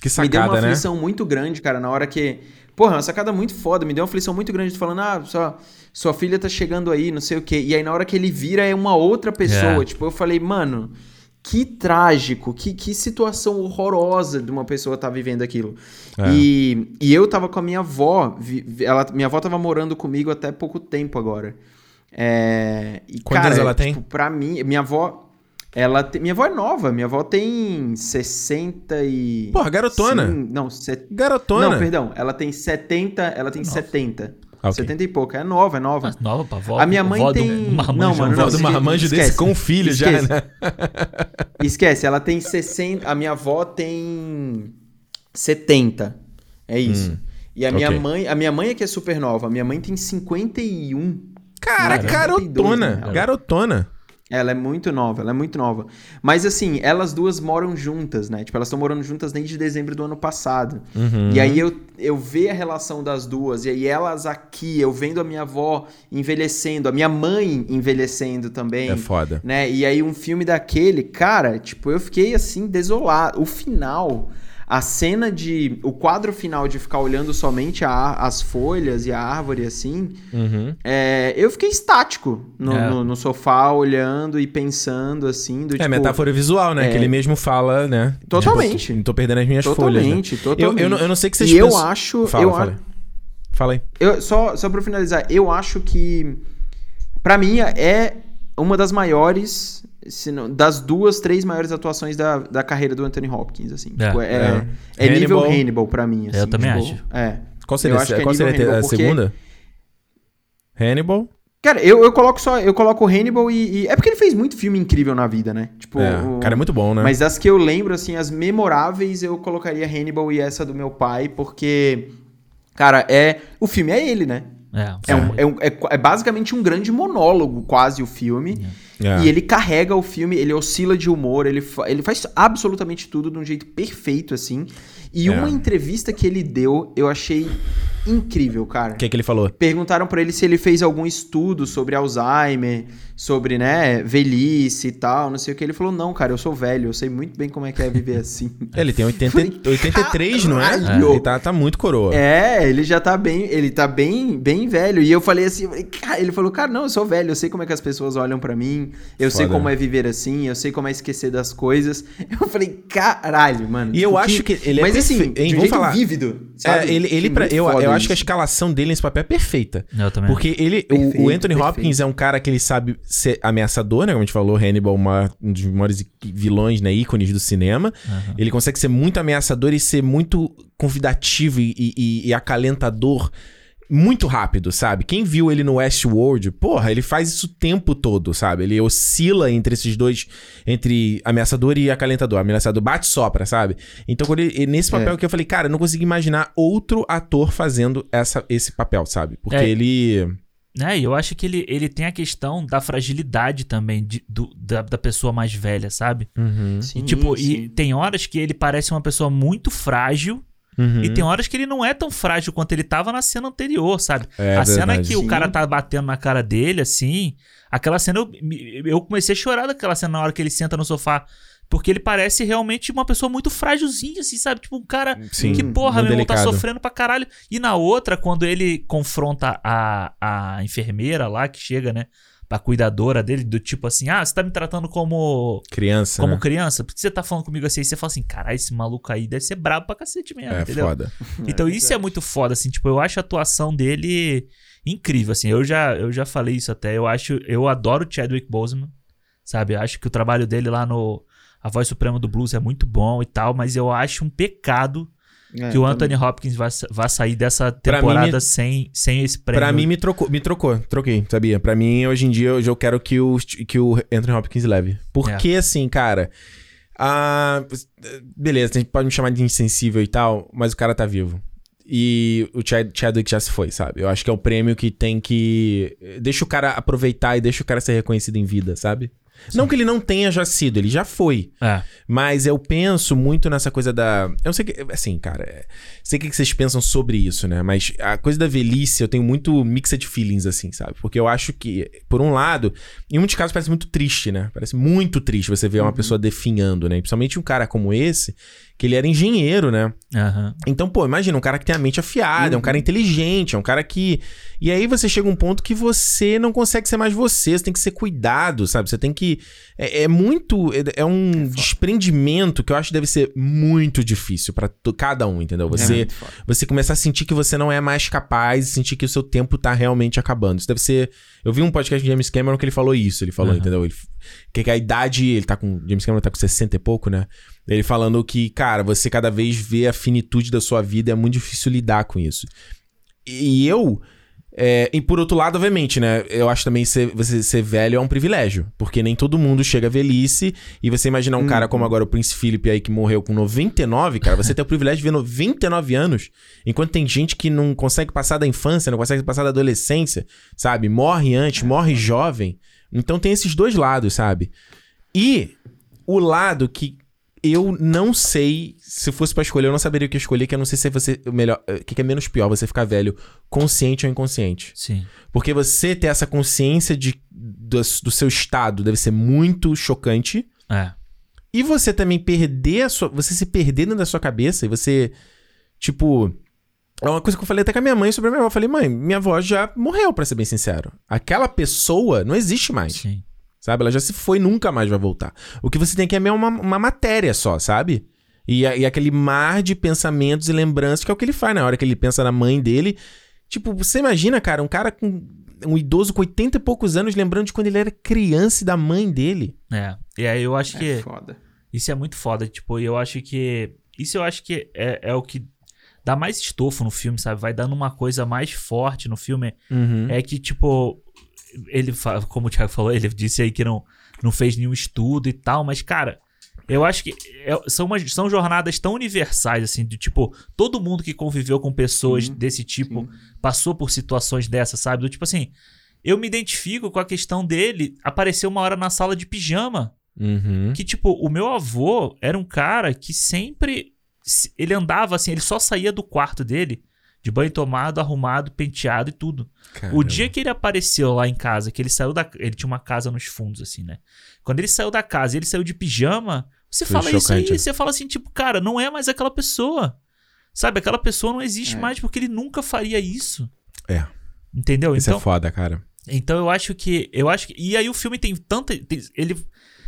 Que me deu uma sacada, né? aflição muito grande, cara, na hora que. Porra, uma sacada muito foda, me deu uma aflição muito grande falando, ah, sua, sua filha tá chegando aí, não sei o quê. E aí na hora que ele vira é uma outra pessoa. É. Tipo, eu falei, mano, que trágico, que, que situação horrorosa de uma pessoa tá vivendo aquilo. É. E, e eu tava com a minha avó, ela, minha avó tava morando comigo até pouco tempo agora. É, e, Quantos cara, ela tem? Tipo, pra mim, minha avó. Ela te- minha avó é nova, minha avó tem 60 e. Porra, garotona. Sim, não, set... Garotona. não, perdão. Ela tem 70. Ela tem 70. Ah, ok. 70 e pouco. É nova, é nova. Mas nova pra vó. A minha mãe vó tem- Do, um marmanjo, Não, mano, Vó não, do marmanjo desse esquece. com filho já, Esquece. né? Esquece, ela tem 60. A minha avó tem 70. É isso. E a minha ok. mãe. A minha mãe é que é super nova. A minha mãe tem 51. Cara, Cara, garotona. 52, né? Garotona. Ela é muito nova, ela é muito nova. Mas assim, elas duas moram juntas, né? Tipo, elas estão morando juntas desde dezembro do ano passado. Uhum. E aí eu, eu ver a relação das duas, e aí elas aqui, eu vendo a minha avó envelhecendo, a minha mãe envelhecendo também. É foda. né? E aí um filme daquele, cara, tipo, eu fiquei assim desolado. O final, a cena de, o quadro final de ficar olhando somente a, as folhas e a árvore assim, Uhum. é, eu fiquei estático no, É. no- no sofá olhando e pensando assim, do É tipo, metáfora visual, né? é. Que ele mesmo fala, né? Totalmente. Tipo, não tô perdendo as minhas folhas. Né? totalmente, Eu, totalmente. eu, não, eu não sei que vocês E eu pensam- acho, Fala, eu fala. aí. Fala aí. Eu, só, só pra finalizar, eu acho que, pra mim, é uma das maiores, não- das duas, três maiores atuações da, da carreira do Anthony Hopkins, assim. É, Tipo, é, é. é nível Hannibal. Hannibal pra mim, assim. Eu também tipo, acho. É. Qual seria, Eu acho que é qual nível seria a Hannibal, porque- segunda? Hannibal. Cara, eu, eu coloco só. Eu coloco o Hannibal e, e- É porque ele fez muito filme incrível na vida, né? Tipo. é, o- cara é muito bom, né? Mas as que eu lembro, assim, as memoráveis, eu colocaria Hannibal e essa do meu pai, porque. Cara, é. O filme é ele, né? É, É, um- é um- é é basicamente um grande monólogo, quase, o filme. É. E ele carrega o filme, ele oscila de humor, ele, fa- ele faz absolutamente tudo de um jeito perfeito, assim. E É. uma entrevista que ele deu, eu achei incrível, cara. O que, que ele falou? Perguntaram pra ele se ele fez algum estudo sobre Alzheimer, sobre, né, velhice e tal, não sei o que. Ele falou, não, cara, eu sou velho, eu sei muito bem como é que é viver assim. Ele tem 80, 83, não é? Caralho! Ele tá, tá muito coroa. É, ele já tá bem, ele tá bem, bem velho. E eu falei assim, ele falou, cara, não, eu sou velho, eu sei como é que as pessoas olham pra mim, eu sei Foda. como é viver assim, eu sei como é esquecer das coisas. Eu falei, caralho, mano. E eu acho que ele é Mas assim, hein, de um falar. vívido, É, sabe? ele, ele Achei pra, eu, eu acho que a escalação dele nesse papel é perfeita. Eu também. Porque ele, o- o, Perfeito, Anthony perfeito. Hopkins é um cara que ele sabe ser ameaçador, né? Como a gente falou, Hannibal, uma, um dos maiores vilões, né? Ícones do cinema. Aham. Ele consegue ser muito ameaçador e ser muito convidativo e, e- e acalentador muito rápido, sabe? Quem viu ele no Westworld, porra, ele faz isso o tempo todo, sabe? Ele oscila entre esses dois, entre ameaçador e acalentador. Ameaçador bate e sopra, sabe? Então, quando ele, nesse papel É. que eu falei, cara, eu não consigo imaginar outro ator fazendo essa, esse papel, sabe? Porque É. ele. É, e eu acho que ele, ele tem a questão da fragilidade também de- do- da, da pessoa mais velha, sabe? Uhum, Sim, e, tipo, sim. e tem horas que ele parece uma pessoa muito frágil uhum. e tem horas que ele não é tão frágil quanto ele tava na cena anterior, sabe? É a cena verdade. que o cara tá batendo na cara dele, assim, aquela cena eu, eu comecei a chorar daquela cena na hora que ele senta no sofá. Porque ele parece realmente uma pessoa muito frágilzinha, assim, sabe? Tipo, um cara Sim, que, porra, meu irmão, tá sofrendo pra caralho. E na outra, quando ele confronta a, a enfermeira lá, que chega, né? Pra cuidadora dele, do tipo assim, ah, você tá me tratando como, Criança. como né? criança? Por que você tá falando comigo assim? Aí você fala assim, caralho, esse maluco aí deve ser brabo pra cacete mesmo, É entendeu? foda. Então isso é muito foda, assim, tipo, eu acho a atuação dele incrível, assim, eu já, eu já falei isso até, eu acho, eu adoro o Chadwick Boseman, sabe, eu acho que o trabalho dele lá no A Voz Suprema do Blues é muito bom e tal, mas eu acho um pecado É, que o também. Anthony Hopkins vá, vá sair dessa mim, temporada me- sem, sem esse prêmio. Pra mim, me trocou, me trocou, troquei, sabia? Pra mim, hoje em dia, hoje eu quero que o, que o Anthony Hopkins leve. Porque, assim, cara. ah, beleza, a gente pode me chamar de insensível e tal, mas o cara tá vivo. E o Chad, Chadwick já se foi, sabe? Eu acho que é um prêmio que tem que. Deixa o cara aproveitar e deixa o cara ser reconhecido em vida, sabe? Não que ele não tenha já sido, ele já foi. É, Mas eu penso muito nessa coisa da. Eu não sei que. Assim, cara. é- Sei o que vocês pensam sobre isso, né? Mas a coisa da velhice, eu tenho muito mixed feelings, assim, sabe? Porque eu acho que, por um lado, em muitos casos parece muito triste, né? Parece muito triste você ver uma pessoa definhando, né? E principalmente um cara como esse, que ele era engenheiro, né? aham. Então, pô, imagina um cara que tem a mente afiada, é um cara inteligente, é um cara que. E aí você chega a um ponto que você não consegue ser mais você, você tem que ser cuidado, sabe? Você tem que. É, é muito. É, é um desprendimento que eu acho que deve ser muito difícil pra to- cada um, entendeu? É Você, você começar a sentir que você não é mais capaz, sentir que o seu tempo tá realmente acabando. Isso deve ser. Eu vi um podcast de James Cameron que ele falou isso. Ele falou, Aham. entendeu? Ele, que, que a idade. Ele tá com. James Cameron tá com 60 e pouco, né? Ele falando que, cara, você cada vez vê a finitude da sua vida, é muito difícil lidar com isso. E eu. é, e por outro lado, obviamente, né? Eu acho também ser, você ser velho é um privilégio. Porque nem todo mundo chega à velhice. E você imaginar um cara como agora o Príncipe Philip aí que morreu com 99, cara, você tem o privilégio de ver 99 anos. Enquanto tem gente que não consegue passar da infância, não consegue passar da adolescência, sabe? Morre antes, morre jovem. Então tem esses dois lados, sabe? E o lado que eu não sei, se fosse pra escolher, eu não saberia o que escolher, que eu não sei se você o melhor, eh, o que que é menos pior, você ficar velho consciente ou inconsciente. Sim. Porque você ter essa consciência de, do, do seu estado deve ser muito chocante. É. E você também perder a sua. Você se perder dentro da sua cabeça e você. Tipo. É uma coisa que eu falei até com a minha mãe sobre a minha avó. Eu falei, mãe, minha avó já morreu, pra ser bem sincero. Aquela pessoa não existe mais. Sim. Sabe? Ela já se foi, nunca mais vai voltar. O que você tem que é uma, uma matéria só, sabe? E, e aquele mar de pensamentos e lembranças, que é o que ele faz na hora que ele pensa na mãe dele. Tipo, você imagina, cara, um cara com. Um idoso com 80 e poucos anos lembrando de quando ele era criança e da mãe dele. É. E aí eu acho que. É foda. Isso é muito foda, tipo, e eu acho que. Isso eu acho que é, é o que dá mais estofo no filme, sabe? Vai dando uma coisa mais forte no filme. Uhum. É que, tipo, ele, como o Thiago falou, ele disse aí que não, não fez nenhum estudo e tal, mas, cara, eu acho que é- são, umas- são jornadas tão universais, assim, de tipo, todo mundo que conviveu com pessoas Sim, desse tipo sim. passou por situações dessas, sabe? Do tipo assim, eu me identifico com a questão dele aparecer uma hora na sala de pijama. Uhum. Que, tipo, o meu avô era um cara que sempre. Ele andava assim, ele só saía do quarto dele, de banho tomado, arrumado, penteado e tudo. O Caramba. dia que ele apareceu lá em casa, que ele saiu da. Ele tinha uma casa nos fundos, assim, né? Quando ele saiu da casa e ele saiu de pijama, você Foi fala isso aí, chocante. você fala assim, tipo, cara, não é mais aquela pessoa. Sabe, aquela pessoa não existe É. mais porque ele nunca faria isso. É. Entendeu? Isso então, é foda, cara. então eu acho que. Eu acho que. E aí o filme tem tanta. tem- ele.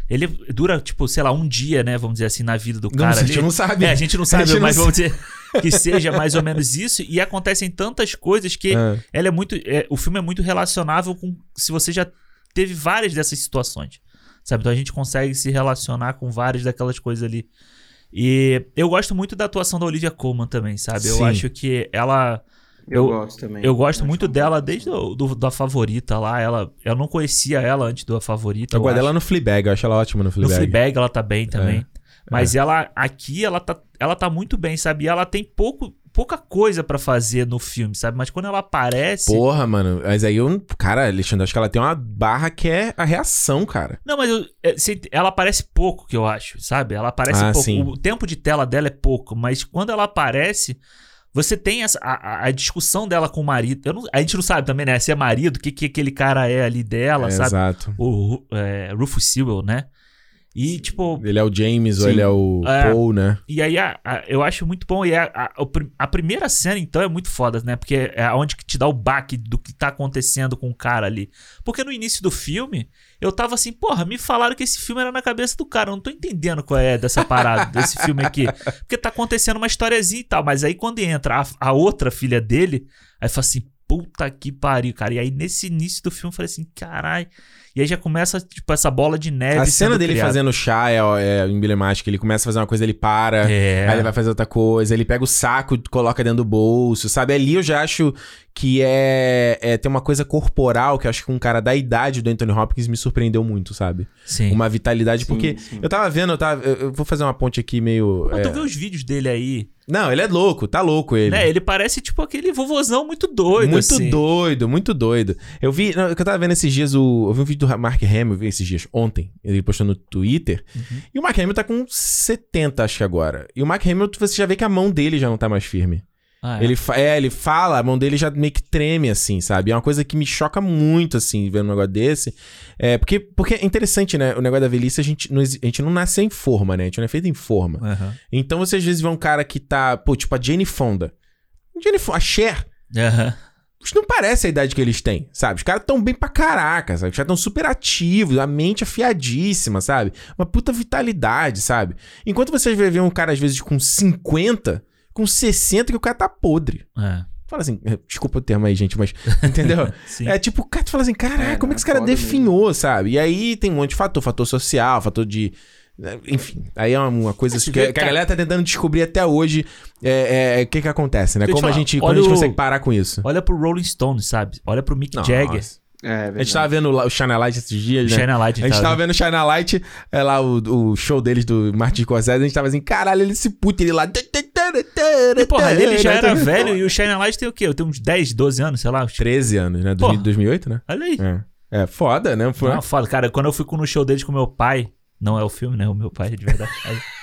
Ele dura, tipo, sei lá, um dia, né? Vamos dizer assim, na vida do Não, cara. a gente não sabe. É, a gente não sabe, gente não mas sabe. vamos dizer que seja mais ou menos isso. E acontecem tantas coisas que Ah, ela é muito. é, o filme é muito relacionável com se você já teve várias dessas situações. Sabe? Então a gente consegue se relacionar com várias daquelas coisas ali. E eu gosto muito da atuação da Olivia Colman também, sabe? Eu Sim. acho que ela. Eu, Eu- gosto também. Eu gosto Acho muito dela desde do, do- da favorita lá. Ela, eu não conhecia ela antes da favorita. eu eu gosto dela no Fleabag, eu acho ela ótima no No Fleabag. Fleabag ela tá bem também. Mas ela aqui ela tá, ela tá muito bem, sabe? E ela tem pouco, pouca coisa pra fazer no filme, sabe? Mas quando ela aparece, Porra, mano. Mas aí eu. Cara, Alexandre, acho que ela tem uma barra que é a reação, cara. Não, mas eu- é, ela aparece pouco, que eu acho, sabe? Ela aparece Ah, pouco. sim. O tempo de tela dela é pouco, mas quando ela aparece, você tem essa, a, a- discussão dela com o marido. Não- a gente não sabe também, né? Se é marido, o que, que aquele cara é ali dela, É, sabe? Exato. O é, Rufus Sewell, né? E, tipo, Ele é o James ou Sim. ele é o É. Paul, né? E aí, a- a- eu acho muito bom. E a, a, primeira cena, então, é muito foda, né? Porque é onde que te dá o baque do que tá acontecendo com o cara ali. Porque no início do filme, eu tava assim, porra, me falaram que esse filme era na cabeça do cara. Eu não tô entendendo qual é dessa parada, desse filme aqui. Porque tá acontecendo uma historiazinha e tal. Mas aí quando entra a, a outra filha dele, aí fala assim, puta que pariu, cara. E aí nesse início do filme eu falei assim, carai. E aí já começa, tipo, essa bola de neve. A cena dele criada. fazendo chá é, é emblemática. Ele começa a fazer uma coisa, ele para. É. Aí ele vai fazer outra coisa, ele pega o saco, coloca dentro do bolso, sabe? Ali eu já acho que é, é tem uma coisa corporal que eu acho que um cara da idade do Anthony Hopkins me surpreendeu muito, sabe? Sim. Uma vitalidade, Sim, porque sim. eu tava vendo, eu, tava, eu eu vou fazer uma ponte aqui meio. Mas é- tu vê os vídeos dele aí, Não, ele é louco, tá louco ele. né? Ele parece tipo aquele vovozão muito doido, muito assim. doido, muito doido. Eu vi, não, eu tava vendo esses dias, o, eu vi um vídeo do Mark Hamill, eu vi esses dias, ontem, ele postou no Twitter, Uhum. e o Mark Hamill tá com 70, acho que agora. E o Mark Hamill, você já vê que a mão dele já não tá mais firme. Ah, é. Ele, é, ele fala, a mão dele já meio que treme, assim, sabe? É uma coisa que me choca muito, assim, ver um negócio desse. É, porque, porque é interessante, né? O negócio da velhice, a gente, não, a gente não nasce em forma, né? A gente não é feito em forma. Aham. Então você às vezes vê um cara que tá, pô, tipo a Jane Fonda. Jane Fonda, a Cher. Aham. Isso não parece a idade que eles têm, sabe? Os caras tão bem pra caraca, sabe? Os caras tão super ativos, a mente afiadíssima, sabe? Uma puta vitalidade, sabe? Enquanto você vai ver um cara, às vezes, com 50, com 60, que o cara tá podre. É. Fala assim, desculpa o termo aí, gente, mas. Entendeu? Sim. É tipo, o cara tu fala assim, caraca, É, como é que esse cara definhou, sabe? E aí tem um monte de fator, fator social, fator de. né, Enfim, aí é uma, coisa se que, que a galera tá tentando descobrir até hoje é, é, o que que acontece, né? Como a gente, como a gente o- consegue parar com isso. Olha pro Rolling Stones, sabe? Olha pro Mick Nossa. Jagger. É, é A gente tava vendo lá o Shine Light esses dias, né? Shine Light. A gente tava vendo o Shine Light, é lá o, o show deles do Martin Scorsese, a gente tava assim, caralho, ele se puta, ele lá... E porra, ele já era velho e o Shine Light tem o quê? Eu tenho uns 10, 12 anos, sei lá. 13 anos, né? Porra. 2008, né? Olha aí. É. É, foda, né? Foi... Não, foda. Cara, quando eu fui no show deles com meu pai, não é o filme, né? O meu pai de verdade.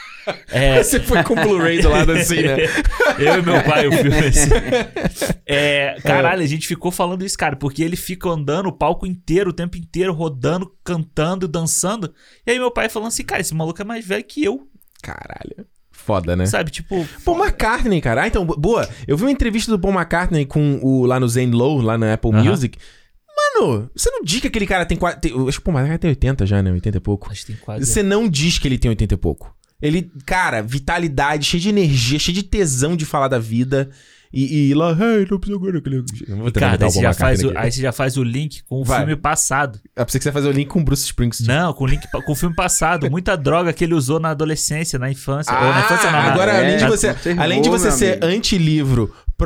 É, Você foi com o Blu-ray do lado assim, né? Eu e meu pai, o filme assim. É, caralho, a gente ficou falando isso, cara, porque ele fica andando o palco inteiro, o tempo inteiro, rodando, cantando, dançando. E aí meu pai falando assim, cara, esse maluco é mais velho que eu, Caralho. Foda, né? sabe? Tipo, Paul McCartney, cara. Ah, então, bo- boa. Eu vi uma entrevista do Paul McCartney com o lá no Zen Low, lá na Apple Aham. Music. Mano, você não diz que aquele cara tem quase. tem- acho que o Paul McCartney tem 80 já, né? 80 e pouco. acho que tem quase. Você não diz que ele tem 80 e pouco. Ele, cara, vitalidade, cheio de energia, cheio de tesão de falar da vida. E, e lá, hey, não precisa agora Cara, botar aí o você, já faz o, aí você já faz o link com o Vai. filme passado. Ah, pensei que você ia fazer o link com o Bruce Springsteen. Não, com o link com o filme passado. Muita droga que ele usou na adolescência, na infância. Ou na Ah, infância não, agora É, além de você, além de você ser amigo.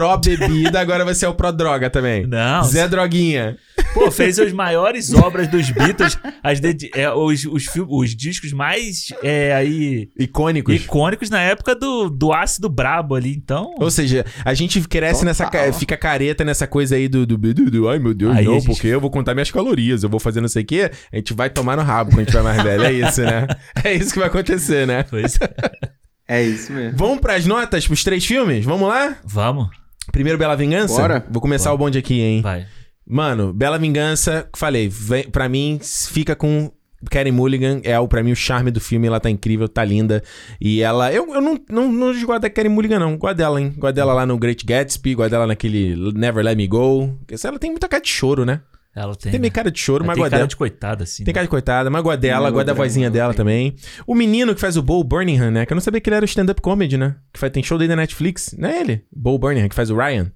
Anti-livro, pró-bebida, agora você é o pró-droga também. Não, Zé Droguinha. Pô, fez as maiores obras dos Beatles, as dedi- é, os, os, os discos mais é, aí Icônicos. icônicos na época do, do ácido brabo ali, então. Ou seja, a gente cresce Total. nessa. ca- Fica careta nessa coisa aí do. do, do, do- ai meu Deus, Aí não, gente- porque eu vou contar minhas calorias, eu vou fazer não sei o quê. A gente vai tomar no rabo quando a gente vai mais velho. É isso, né? É isso que vai acontecer, né? Pois é. É isso mesmo. Vamos pras notas pros três filmes? Vamos lá? Vamos, Primeiro Bela Vingança? Bora. Vou começar Bora. o bonde aqui, hein? vai. Mano, Bela Vingança, falei, vem, pra mim, fica com Karen Mulligan, é o, pra mim o charme do filme, ela tá incrível, tá linda. E ela, eu, eu não, não, não da Karen Mulligan, não, gosto dela, hein? Gosto dela lá no Great Gatsby, gosto dela naquele Never Let Me Go. Essa- Ela tem muita cara de choro, né? Ela tem. Tem meio cara de choro, ela mas tem cara de coitada, assim. Tem né? cara de coitada, mas gosto dela, gosto da vozinha dela tem. também. O menino que faz o Bo Birmingham, né? Que eu não sabia que ele era o stand-up comedy, né? Que faz, tem show dele na Netflix. Não é ele? Bo Birmingham, que faz o Ryan.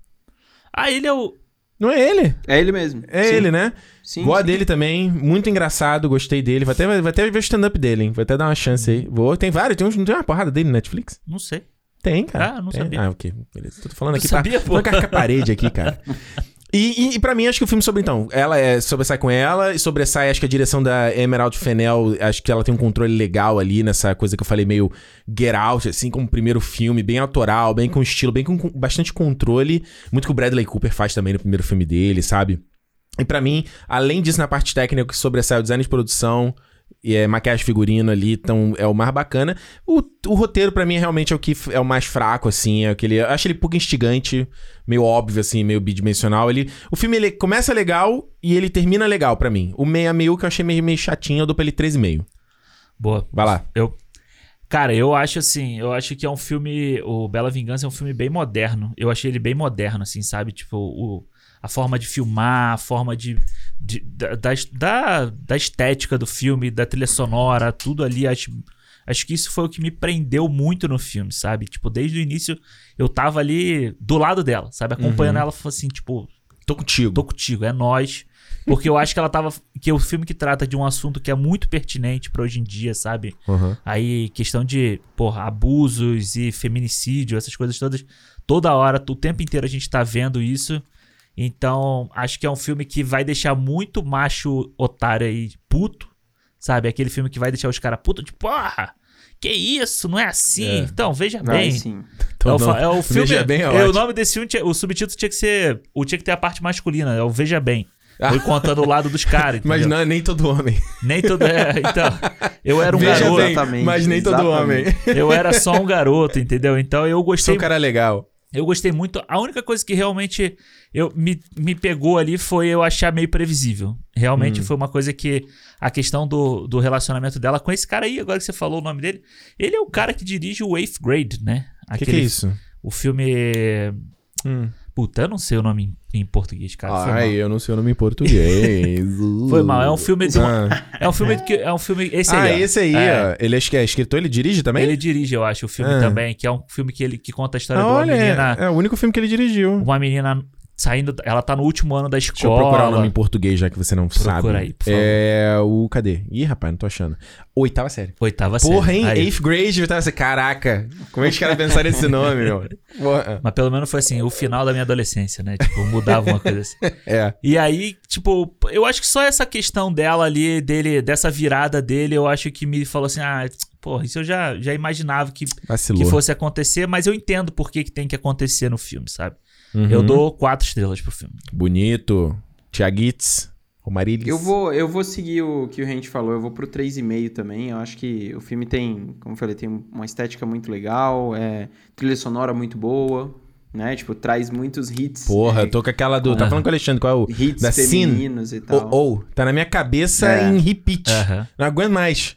Ah, ele é o. Não é ele? É ele mesmo. É Sim. ele, né? Sim, Gosto sim. dele também, muito engraçado, gostei dele. Vou até, vou até ver o stand-up dele, hein? Vou até dar uma chance aí. Vou, tem vários, tem, uns, tem uma porrada dele no Netflix? Não sei. Tem, cara. Ah, não Tem. sabia. Ah, ok. Beleza. Tô falando aqui sabia, pra, pô. pra com a parede aqui, cara. E, e, e pra mim, acho que o filme sobre, então, ela é, sobressai com ela, e sobressai, acho que a direção da Emerald Fennell, acho que ela tem um controle legal ali nessa coisa que eu falei, meio Get Out, assim, como primeiro filme, bem autoral, bem com estilo, bem com, com bastante controle, muito que o Bradley Cooper faz também no primeiro filme dele, sabe? E pra mim, além disso, na parte técnica, que sobressai o design de produção e é, maquiagem figurino ali, então é o mais bacana. O, o roteiro, pra mim, realmente é o que é o mais fraco, assim. É aquele, eu acho ele um pouco instigante, meio óbvio, assim, meio bidimensional. Ele, o filme ele começa legal e ele termina legal pra mim. O meia meio que eu achei meio, meio chatinho, eu dou pra ele 13,5. Boa. Vai lá. Eu. Cara, eu acho assim, eu acho que é um filme. O Bela Vingança é um filme bem moderno. Eu achei ele bem moderno, assim, sabe? Tipo, o, a forma de filmar, a forma de. de- da, da, da- estética do filme, da trilha sonora, tudo ali. Acho, acho que isso foi o que me prendeu muito no filme, sabe? Tipo, desde o início eu tava ali do lado dela, sabe? Acompanhando Uhum. ela, assim, tipo, Tô contigo. tô contigo, é nós. Porque eu acho que ela tava. Que é o filme que trata de um assunto que é muito pertinente pra hoje em dia, sabe? Uhum. Aí, questão de, porra, abusos e feminicídio, essas coisas todas. Toda hora, o tempo inteiro a gente tá vendo isso. Então, acho que é um filme que vai deixar muito macho otário aí puto, sabe? Aquele filme que vai deixar os caras putos, tipo, porra, que isso? Não é assim. É. Então, veja Vai bem. sim. Então, é, o, não, fa- é o filme. Veja Bem é é, o nome desse filme, tinha- o subtítulo tinha que ser. O tinha que ter a parte masculina, é o Veja Bem. Foi contando o lado dos caras. Mas não é nem todo homem. Nem todo. É, então. Eu era um Veja garoto. bem, exatamente, mas nem todo homem. exatamente. Eu era só um garoto, entendeu? Então eu Sou gostei. um cara legal. Eu gostei muito. A única coisa que realmente eu, me, me pegou ali foi eu achar meio previsível. Realmente Hum. foi uma coisa que. A questão do, do relacionamento dela com esse cara aí, agora que você falou o nome dele. Ele é o cara que dirige o Eighth Grade, né? O que, que é isso? O filme. Hum. Puta, eu não sei o nome em, em português, cara. Ai, eu não sei o nome em português. Foi mal. É um filme de uma- Ah, É um filme que. É um filme. Esse ah aí. ó. esse aí, É. ó. Ele é, é escritor, ele dirige também? Ele dirige, eu acho, o filme Ah. também, que é um filme que ele que conta a história Ah, de uma olha, menina. é, é o único filme que ele dirigiu. Uma menina saindo. Ela tá no último ano da Deixa eu escola. procurar o nome em português, já que você não sabe. aí, por favor. É o. Cadê? Ih, rapaz, não tô achando. Oitava série. Oitava Porra, série. hein? Aí. Eighth grade, oitava série. Caraca. Como é que os caras pensaram nesse nome, meu? Porra. Mas pelo menos foi assim, o final da minha adolescência, né? Tipo, mudava uma coisa assim. É. E aí, tipo, eu acho que só essa questão dela ali, dele, dessa virada dele, eu acho que me falou assim, ah, porra, isso eu já, já imaginava que, Vacilou. que fosse acontecer, mas eu entendo por que, que tem que acontecer no filme, sabe? Uhum. Eu dou quatro estrelas pro filme. Bonito. Tiaguitz. Romarilis. Eu vou, eu vou seguir o que o gente falou, eu vou pro 3,5 também. Eu acho que o filme tem, como eu falei, tem uma estética muito legal, é, trilha sonora muito boa, né? Tipo, traz muitos hits. Porra, é, eu tô com aquela do. Tá Aham. falando com o Alexandre, qual é o. hits da Sin. femininos e tal. Ou, ou, tá na minha cabeça É. em repeat. Aham. Não aguento mais.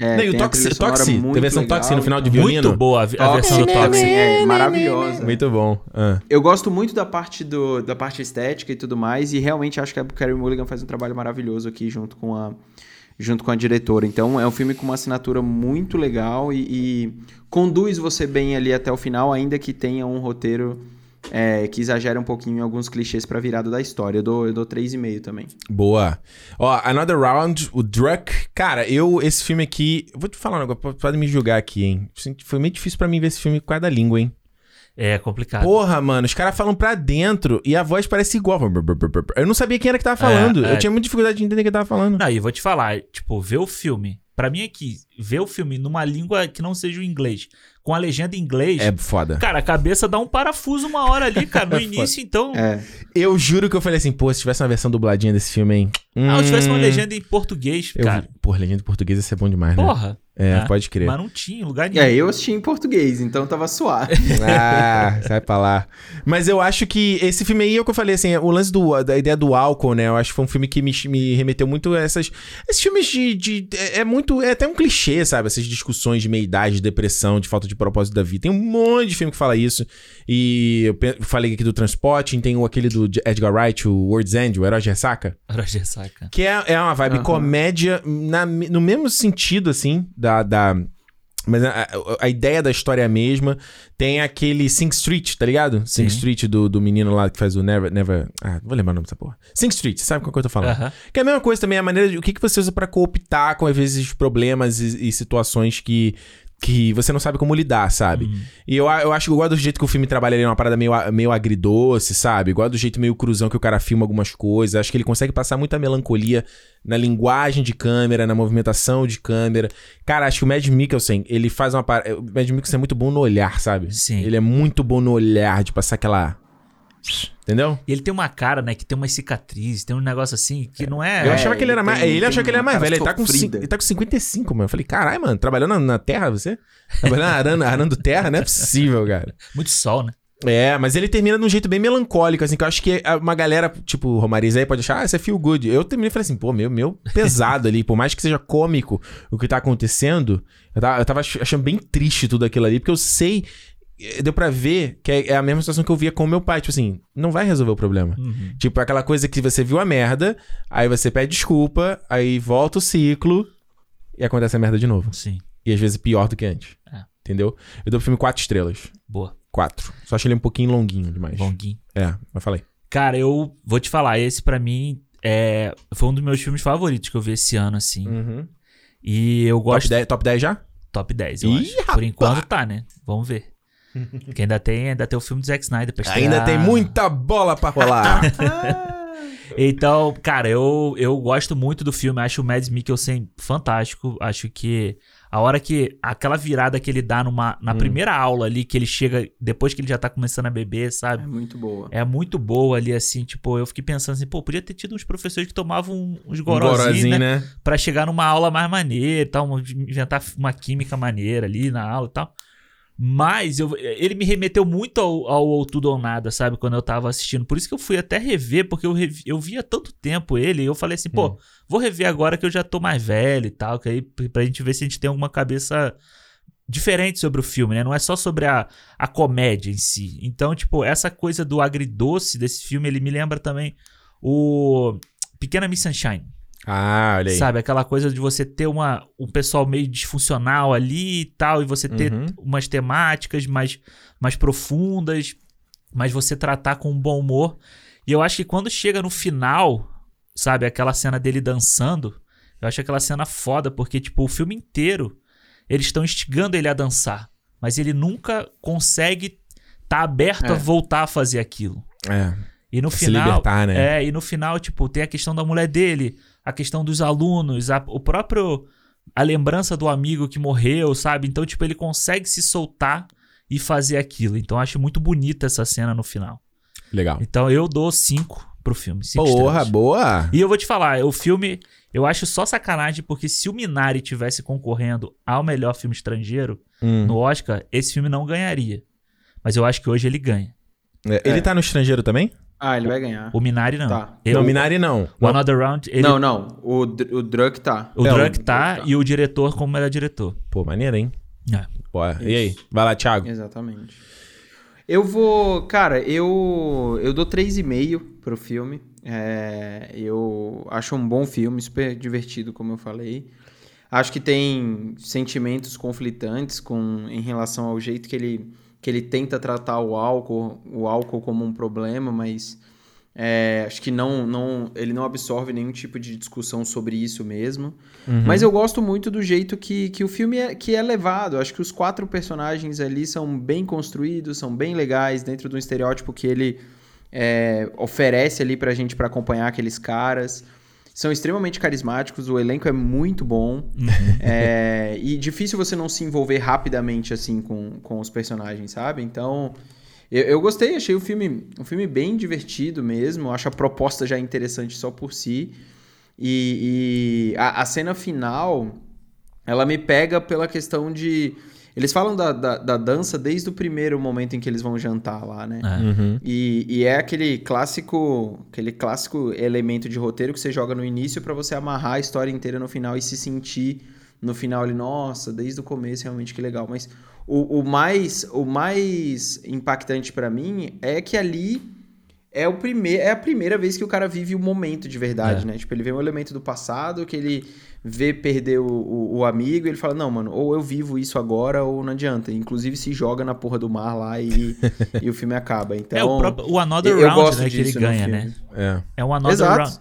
É, Não, e o tem a Toxi, tem a versão legal Toxi no final de violino. Muito boa a, a versão do Toxi, Toxin. é maravilhosa. Muito bom. Ah. Eu gosto muito da parte do, da parte estética e tudo mais, e realmente acho que a Carey Mulligan faz um trabalho maravilhoso aqui junto com a junto com a diretora. Então é um filme com uma assinatura muito legal e, e conduz você bem ali até o final, ainda que tenha um roteiro é, que exagera um pouquinho em alguns clichês pra virada da história. Eu dou, eu dou 3,5 também. Boa. Ó, Another Round, o Druck. Cara, eu, esse filme aqui. Vou te falar um negócio, pode me julgar aqui, hein? Foi meio difícil pra mim ver esse filme com cada língua, hein? É complicado. Porra, mano, os caras falam pra dentro e a voz parece igual. Eu não sabia quem era que tava falando. É, é. Eu tinha muita dificuldade de entender quem tava falando. Não, e vou te falar, tipo, ver o filme. Pra mim aqui, ver o filme numa língua que não seja o inglês, com a legenda em inglês. É foda. Cara, a cabeça dá um parafuso uma hora ali, cara. No É início, então. É. Eu juro que eu falei assim, pô, se tivesse uma versão dubladinha desse filme, hein? Ah, se tivesse uma Hum, legenda em português, eu cara. Porra, legenda em português ia ser bom demais, né? Porra. É, né? pode crer. Mas não tinha lugar nenhum. É, eu assisti em português, então tava suave. Ah, sai pra lá. Mas eu acho que esse filme aí é o que eu falei, assim, o lance do, da ideia do álcool, né? Eu acho que foi um filme que me, me remeteu muito a essas. Esses filmes de. de- é, é muito. É até um clichê, sabe? Essas discussões de meia-idade, de depressão, de falta de propósito da vida. Tem um monte de filme que fala isso. E eu pe- falei aqui do Transporting, tem o, aquele do Edgar Wright, o World's End, o Herói de Ressaca. Era de ressaca. Que é, é uma vibe Aham. comédia na- no mesmo sentido, assim, da. Da mas a, a- ideia da história é a mesma. Tem aquele Sing Street, tá ligado? Sing Sim. Street do, do menino lá que faz o Never. Never ah, vou lembrar o nome dessa porra. Sing Street, sabe qual que eu tô falando? Aham. Que é a mesma coisa também, a maneira de. O que, que você usa pra cooptar com, às vezes, problemas e, e situações que. Que você não sabe como lidar, sabe? Uhum. E eu, eu acho que eu gosto do jeito que o filme trabalha ali, uma parada meio, meio agridoce, sabe? Igual do jeito meio cruzão que o cara filma algumas coisas. Acho que ele consegue passar muita melancolia na linguagem de câmera, na movimentação de câmera. Cara, acho que o Mad Mikkelsen, ele faz uma parada. O Mad Mikkelsen é muito bom no olhar, sabe? Sim. Ele é muito bom no olhar, de passar aquela. Entendeu? E ele tem uma cara, né, que tem umas cicatrizes, tem um negócio assim que não é. eu achava que ele era ele mais. tem- ele achou que ele era uma mais velho. Ele tá, com, ele tá com 55, mano. Eu falei, caralho, mano, trabalhando na, na terra, você? Trabalhando arando, arando terra? Não é possível, cara. Muito sol, né? É, mas ele termina de um jeito bem melancólico, assim, que eu acho que uma galera, tipo, o Romariz aí pode achar, ah, isso é feel good. Eu terminei e falei assim, pô, meu, meu pesado ali, por mais que seja cômico o que tá acontecendo, eu tava, eu tava ach- achando bem triste tudo aquilo ali, porque eu sei, deu pra ver que é é a mesma situação que eu via com o meu pai, tipo assim, não vai resolver o problema. Uhum. Tipo, aquela coisa que você viu a merda, aí você pede desculpa, aí volta o ciclo e acontece a merda de novo. Sim. E às vezes pior do que antes. É. Entendeu? Eu dou pro filme quatro estrelas. Boa. Quatro. Só achei ele um pouquinho longuinho demais. Longuinho. É, mas falei. Cara, eu vou te falar, esse pra mim é, foi um dos meus filmes favoritos que eu vi esse ano, assim. Uhum. E eu Top, gosto. 10, top 10 já? Top 10, eu Ih, acho. rapaz! Por enquanto tá, né? Vamos ver. Porque ainda tem, ainda tem o filme do Zack Snyder pra estrear. Ainda tem muita bola pra rolar. Então, cara, eu, eu gosto muito do filme. Acho o Mads Mikkelsen fantástico. Acho que a hora que. Aquela virada que ele dá numa, na Hum. primeira aula ali, que ele chega depois que ele já tá começando a beber, É sabe? muito boa. É muito boa ali, assim. Tipo, eu fiquei pensando assim, pô, podia ter tido uns professores que tomavam uns um gorozinhos, gorozinho, né? né? Pra chegar numa aula mais maneira e tal, inventar uma química maneira ali na aula e tal. Mas eu, ele me remeteu muito ao, ao, ao Tudo ou Nada, sabe? Quando eu tava assistindo. Por isso que eu fui até rever, porque eu, revi, eu vi há tanto tempo ele. E eu falei assim, pô, Hum. vou rever agora que eu já tô mais velho e tal. Que aí, pra gente ver se a gente tem alguma cabeça diferente sobre o filme, né? Não é só sobre a, a comédia em si. Então, tipo, essa coisa do agridoce desse filme, ele me lembra também o Pequena Miss Sunshine. Ah, olha aí. Sabe, aquela coisa de você ter uma, um pessoal meio disfuncional ali e tal, e você ter Uhum. umas temáticas mais, mais profundas, mas você tratar com um bom humor. E eu acho que quando chega no final, sabe, aquela cena dele dançando, eu acho aquela cena foda, porque, tipo, o filme inteiro eles estão instigando ele a dançar, mas ele nunca consegue estar aberto a É. voltar a fazer aquilo. É. E no Se final. libertar, né? É, e no final, tipo, tem a questão da mulher dele, a questão dos alunos, a- o próprio. A lembrança do amigo que morreu, sabe? Então, tipo, ele consegue se soltar e fazer aquilo. Então, eu acho muito bonita essa cena no final. Legal. Então, eu dou cinco pro filme. Cinco Porra, estrelas. boa. E eu vou te falar, o filme, eu acho só sacanagem, porque se o Minari tivesse concorrendo ao melhor filme estrangeiro Hum. no Oscar, esse filme não ganharia. Mas eu acho que hoje ele ganha. É, Ele É. tá no estrangeiro também? Ah, ele vai ganhar. O Minari não. Tá. Eu, não, Minari não. O Another Round, ele, Não, não. O, o Druck tá. o É, Drunk o tá Drunk tá. e o diretor como melhor diretor. Pô, maneiro, hein? É. E aí? Vai lá, Thiago. Exatamente. Eu vou. Cara, eu. Eu dou 3,5 pro filme. É, eu acho um bom filme, super divertido, como eu falei. Acho que tem sentimentos conflitantes com, em relação ao jeito que ele que ele tenta tratar o álcool, o álcool como um problema, mas é, acho que não, não, ele não absorve nenhum tipo de discussão sobre isso mesmo. Uhum. Mas eu gosto muito do jeito que, que o filme é, que é levado. Acho que os quatro personagens ali são bem construídos, são bem legais dentro do estereótipo que ele é, oferece ali pra gente para acompanhar aqueles caras. São extremamente carismáticos, o elenco é muito bom. É, e difícil você não se envolver rapidamente assim com, com os personagens, sabe? Então, eu, eu gostei, achei o filme um filme bem divertido mesmo. Acho a proposta já interessante só por si. E, e a, a, cena final, ela me pega pela questão de. Eles falam da, da, da, dança desde o primeiro momento em que eles vão jantar lá, né? É. Uhum. E, e, é aquele clássico, aquele clássico elemento de roteiro que você joga no início para você amarrar a história inteira no final e se sentir no final ali, nossa, desde o começo realmente que legal. Mas o, o mais, o mais impactante para mim é que ali é, o primeir, é a primeira vez que o cara vive o momento de verdade, É. né? Tipo, ele vê um elemento do passado que ele vê perder o, o, o amigo e ele fala, não, mano, ou eu vivo isso agora ou não adianta. Inclusive se joga na porra do mar lá e, e o filme acaba. Então, é o, próprio, o Another eu- eu Round, gosto né, que ele ganha, né? É. É um Another Exato. Round.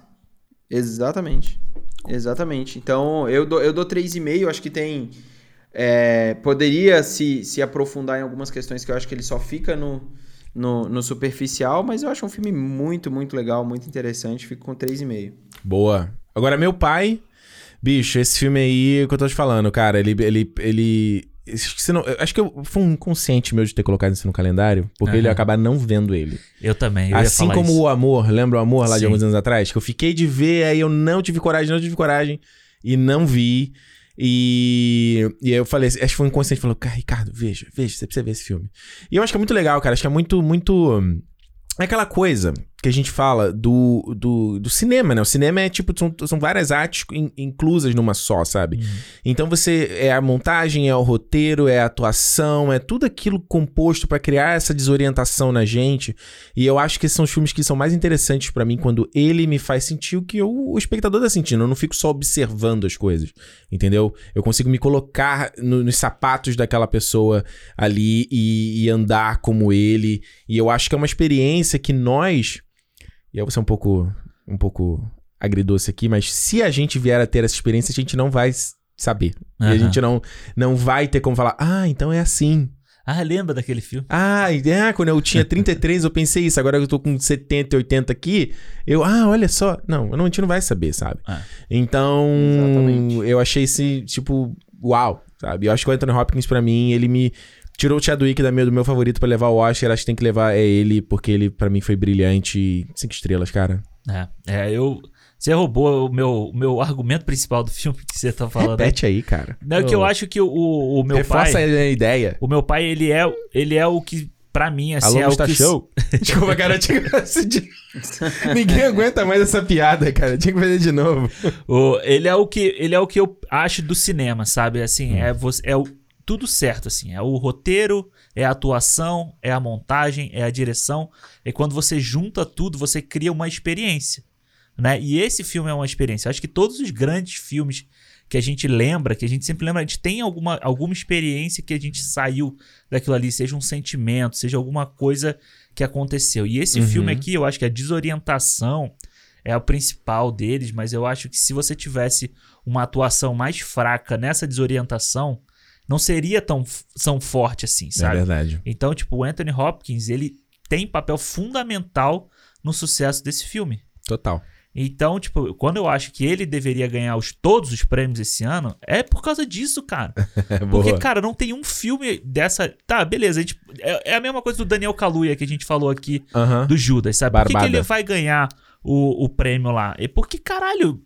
Exatamente. Exatamente. Então, eu dou, eu dou 3,5. Acho que tem. é, poderia se, se aprofundar em algumas questões que eu acho que ele só fica no, no, no superficial, mas eu acho um filme muito, muito legal, muito interessante. Fico com 3,5. Boa. Agora, meu pai. Bicho, esse filme aí, é o que eu tô te falando, cara, ele. ele, ele acho que você não- eu acho que eu- foi um inconsciente meu de ter colocado isso no calendário, porque Aham. ele ia acabar não vendo ele. Eu também, eu assim como isso. o Amor, lembra o Amor lá de Sim. alguns anos atrás? Que eu fiquei de ver, aí eu não tive coragem, não tive coragem, e não vi. E, e aí eu falei, acho que foi um inconsciente, falou, cara, Ricardo, veja, veja, você precisa ver esse filme. E eu acho que é muito legal, cara, acho que é muito, muito... É aquela coisa que a gente fala do, do, do cinema, né? O cinema é tipo, são, são várias artes in- inclusas numa só, sabe? Uhum. Então você é a montagem, é o roteiro, é a atuação, é tudo aquilo composto pra criar essa desorientação na gente. E eu acho que esses são os filmes que são mais interessantes pra mim quando ele me faz sentir o que eu- o espectador tá sentindo. Eu não fico só observando as coisas, entendeu? Eu consigo me colocar no- nos sapatos daquela pessoa ali e, e andar como ele. E eu acho que é uma experiência que nós e eu vou ser um pouco, um pouco agridoce aqui, mas se a gente vier a ter essa experiência, a gente não vai saber. E a gente não, não vai ter como falar, ah, então é assim. Ah, lembra daquele filme? Ah, ah, quando eu tinha 33 eu pensei isso, agora que eu tô com 70, 80 aqui, eu, ah, olha só. Não, não, a gente não vai saber, sabe? Ah. Então, Exatamente. eu achei esse, tipo, uau, sabe? Eu acho que o Anthony Hopkins, pra mim, ele me tirou o Chadwick da meu, do meu favorito pra levar o Oscar, acho que tem que levar é ele, porque ele, pra mim, foi brilhante. Cinco estrelas, cara. É, é, eu... Você roubou o meu, meu argumento principal do filme que você tá falando. Repete aí, cara. Não, é que eu acho que o, o meu Reforça pai... a ideia. O meu pai, ele é, ele é o que, pra mim, assim, Alô, é o que... show? Desculpa, cara. Tinha... Ninguém aguenta mais essa piada, cara. Tinha que fazer de novo. O, ele é o que ele é o que eu acho do cinema, sabe? Assim, Hum. é você é o, tudo certo assim, é o roteiro, é a atuação, é a montagem, é a direção. E quando você junta tudo, você cria uma experiência, né? E esse filme é uma experiência. Eu acho que todos os grandes filmes que a gente lembra, que a gente sempre lembra, a gente tem alguma, alguma experiência que a gente saiu daquilo ali, seja um sentimento, seja alguma coisa que aconteceu. E esse Uhum. filme aqui, eu acho que a desorientação é o principal deles, mas eu acho que se você tivesse uma atuação mais fraca nessa desorientação, não seria tão, tão forte assim, É sabe? verdade. então, tipo, o Anthony Hopkins, ele tem papel fundamental no sucesso desse filme. Total. Então, tipo, quando eu acho que ele deveria ganhar os, todos os prêmios esse ano, é por causa disso, cara. É Porque, cara, não tem um filme dessa. Tá, beleza. A gente... é, é a mesma coisa do Daniel Kaluuya que a gente falou aqui Aham. do Judas, sabe? Por que, que Barbada. ele vai ganhar o, o prêmio lá? É porque, caralho,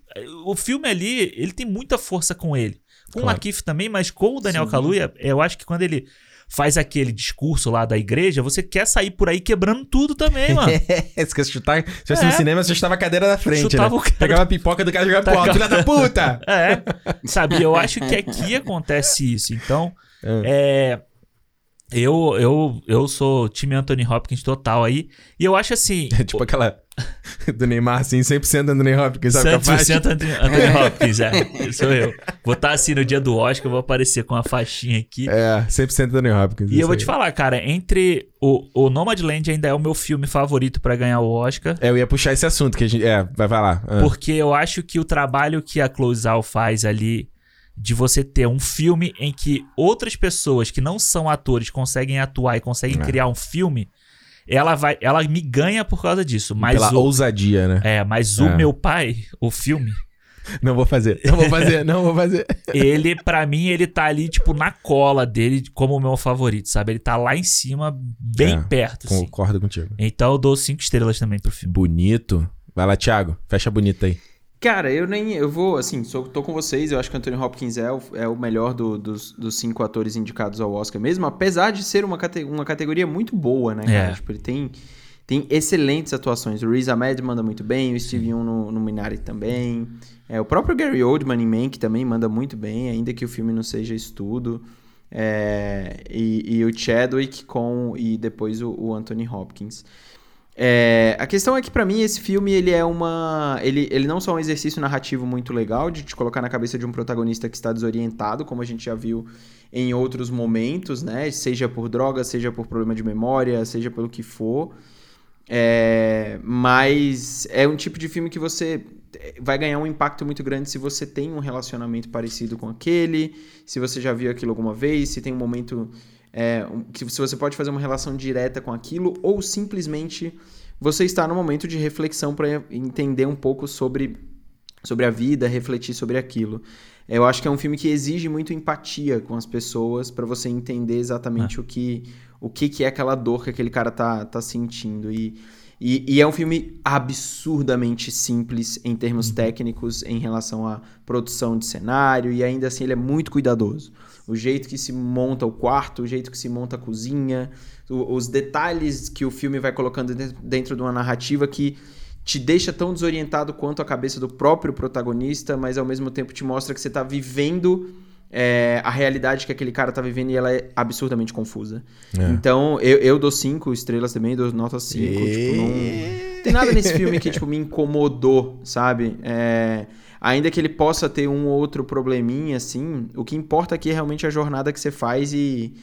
o filme ali, ele tem muita força com ele. Com o Claro. Lakif também, mas com o Daniel Sim. Kaluuya, eu acho que quando ele faz aquele discurso lá da igreja, você quer sair por aí quebrando tudo também, mano. É, você quer chutar. Se fosse É. no cinema, você chutava a cadeira da frente, Chutava né? o cara- Pegava a pipoca do cara e jogava pro alto. Filha da puta! É, sabe? Eu acho que aqui acontece isso. Então, é. Eu, eu, eu sou time Anthony Hopkins total aí. E eu acho assim. É tipo aquela... do Neymar, assim, 100% Anthony Hopkins, sabe? com a faixa? 100% Anthony, Anthony Hopkins, é. Sou eu. Vou estar assim no dia do Oscar, vou aparecer com a faixinha aqui. É, 100% Anthony Hopkins. E eu vou aí. te falar, cara, entre o, o Nomadland ainda é o meu filme favorito pra ganhar o Oscar. É, eu ia puxar esse assunto que a gente. É, vai falar. Ah. Porque eu acho que o trabalho que a Closeout faz ali de você ter um filme em que outras pessoas que não são atores conseguem atuar e conseguem É. criar um filme, ela vai, ela me ganha por causa disso. Mas Pela o, ousadia, né? é, mas o É. meu pai, o filme, Não vou fazer, não vou fazer, não vou fazer. ele pra mim ele tá ali tipo na cola dele como o meu favorito, sabe? Ele tá lá em cima, bem É, perto, assim. Concordo contigo. Então eu dou cinco estrelas também pro filme. Bonito. Vai lá, Thiago. Fecha bonito aí. Cara, eu nem. Eu vou, assim, sou, tô com vocês. Eu acho que Anthony Hopkins é o, é o melhor do- dos, dos cinco atores indicados ao Oscar mesmo, apesar de ser uma, cate- uma categoria muito boa, né, cara? É. Tipo, ele tem, tem excelentes atuações. O Riz Ahmed manda muito bem, o Steve Yeun no, no Minari também. É, o próprio Gary Oldman em Mank também manda muito bem, ainda que o filme não seja estudo. É, e, e o Chadwick com. E depois o, o Anthony Hopkins. É, a questão é que pra mim esse filme ele é uma ele, ele não só é um exercício narrativo muito legal de te colocar na cabeça de um protagonista que está desorientado, como a gente já viu em outros momentos, né? Seja por droga, seja por problema de memória, seja pelo que for. É, mas é um tipo de filme que você vai ganhar um impacto muito grande se você tem um relacionamento parecido com aquele, se você já viu aquilo alguma vez, se tem um momento é, que se você pode fazer uma relação direta com aquilo, ou simplesmente você está no momento de reflexão para entender um pouco sobre, sobre a vida, refletir sobre aquilo. Eu acho que é um filme que exige muito empatia com as pessoas para você entender exatamente o que o que, que é aquela dor que aquele cara tá, tá sentindo. E, e, e é um filme absurdamente simples em termos técnicos em relação à produção de cenário, e ainda assim ele é muito cuidadoso. O jeito que se monta o quarto, o jeito que se monta a cozinha, os detalhes que o filme vai colocando dentro, de uma narrativa que te deixa tão desorientado quanto a cabeça do próprio protagonista, mas ao mesmo tempo te mostra que você tá vivendo é, a realidade que aquele cara tá vivendo e ela é absurdamente confusa. É. Então, eu, eu dou cinco estrelas também, dou nota cinco. Tipo, não... Tem nada nesse filme que, tipo, me incomodou, sabe? É, Ainda que ele possa ter um ou outro probleminha, assim, o que importa aqui é realmente a jornada que você faz e...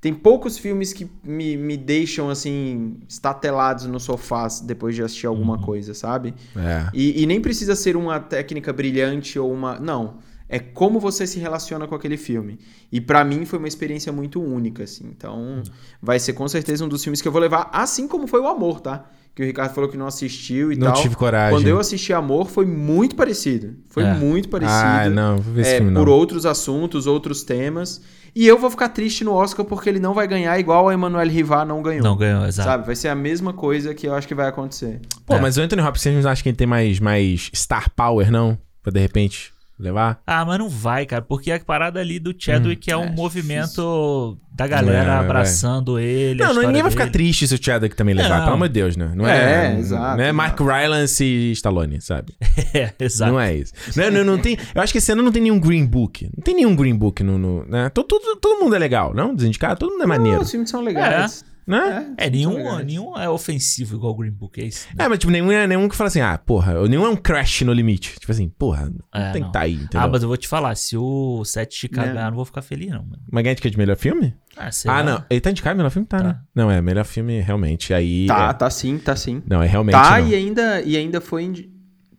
Tem poucos filmes que me, me deixam, assim, estatelados no sofá depois de assistir alguma coisa, sabe? É. E, e nem precisa ser uma técnica brilhante ou uma. Não. É como você se relaciona com aquele filme. E pra mim foi uma experiência muito única, assim. Então, vai ser com certeza um dos filmes que eu vou levar, assim como foi o Amor, tá? Que o Ricardo falou que não assistiu e Não tal. tive coragem. Quando eu assisti Amor, foi muito parecido. Foi É. muito parecido. Ah, não, vou ver É, filme por não. outros assuntos, outros temas. E eu vou ficar triste no Oscar porque ele não vai ganhar igual a Emanuel Rivar não ganhou. Não ganhou, exato. Sabe? Vai ser a mesma coisa que eu acho que vai acontecer. Pô, É. mas o Anthony Hopkins, vocês não acham que ele tem mais, mais star power, não? Pra de repente levar? Ah, mas não vai, cara, porque a parada ali do Chadwick é um é movimento da galera É, abraçando ele. a Não, não, ninguém vai ficar dele. triste se o Chadwick também levar, Não. pelo amor de Deus, né? Não É, é, exato, Não é Mark. Rylance e Stallone, sabe? É, exato. Não é isso. Não, não, não tem, eu acho que esse ano não tem nenhum Green Book. Não tem nenhum Green Book no... no né? todo, todo, todo mundo é legal, não? Desindicado? Todo mundo é maneiro, Não, os filmes são legais. Né? É, são nenhum, legais. nenhum é ofensivo igual o Green Book, é isso. né? É, mas tipo, nenhum é nenhum que fala assim, ah, porra, nenhum é um crash no limite. Tipo assim, porra, não É, tem não. que tá aí, entendeu? Ah, mas eu vou te falar, se o Sete Chicago Né? ganhar, eu não vou ficar feliz, não, mano. Mas ganha de que de melhor filme? Ah, sei ah, não. Ele tá indicado melhor filme? Tá, Tá. né? Não, é melhor filme realmente. Aí. Tá, é- tá sim, tá sim. Não, é realmente. Tá não. e ainda, e ainda foi. indi-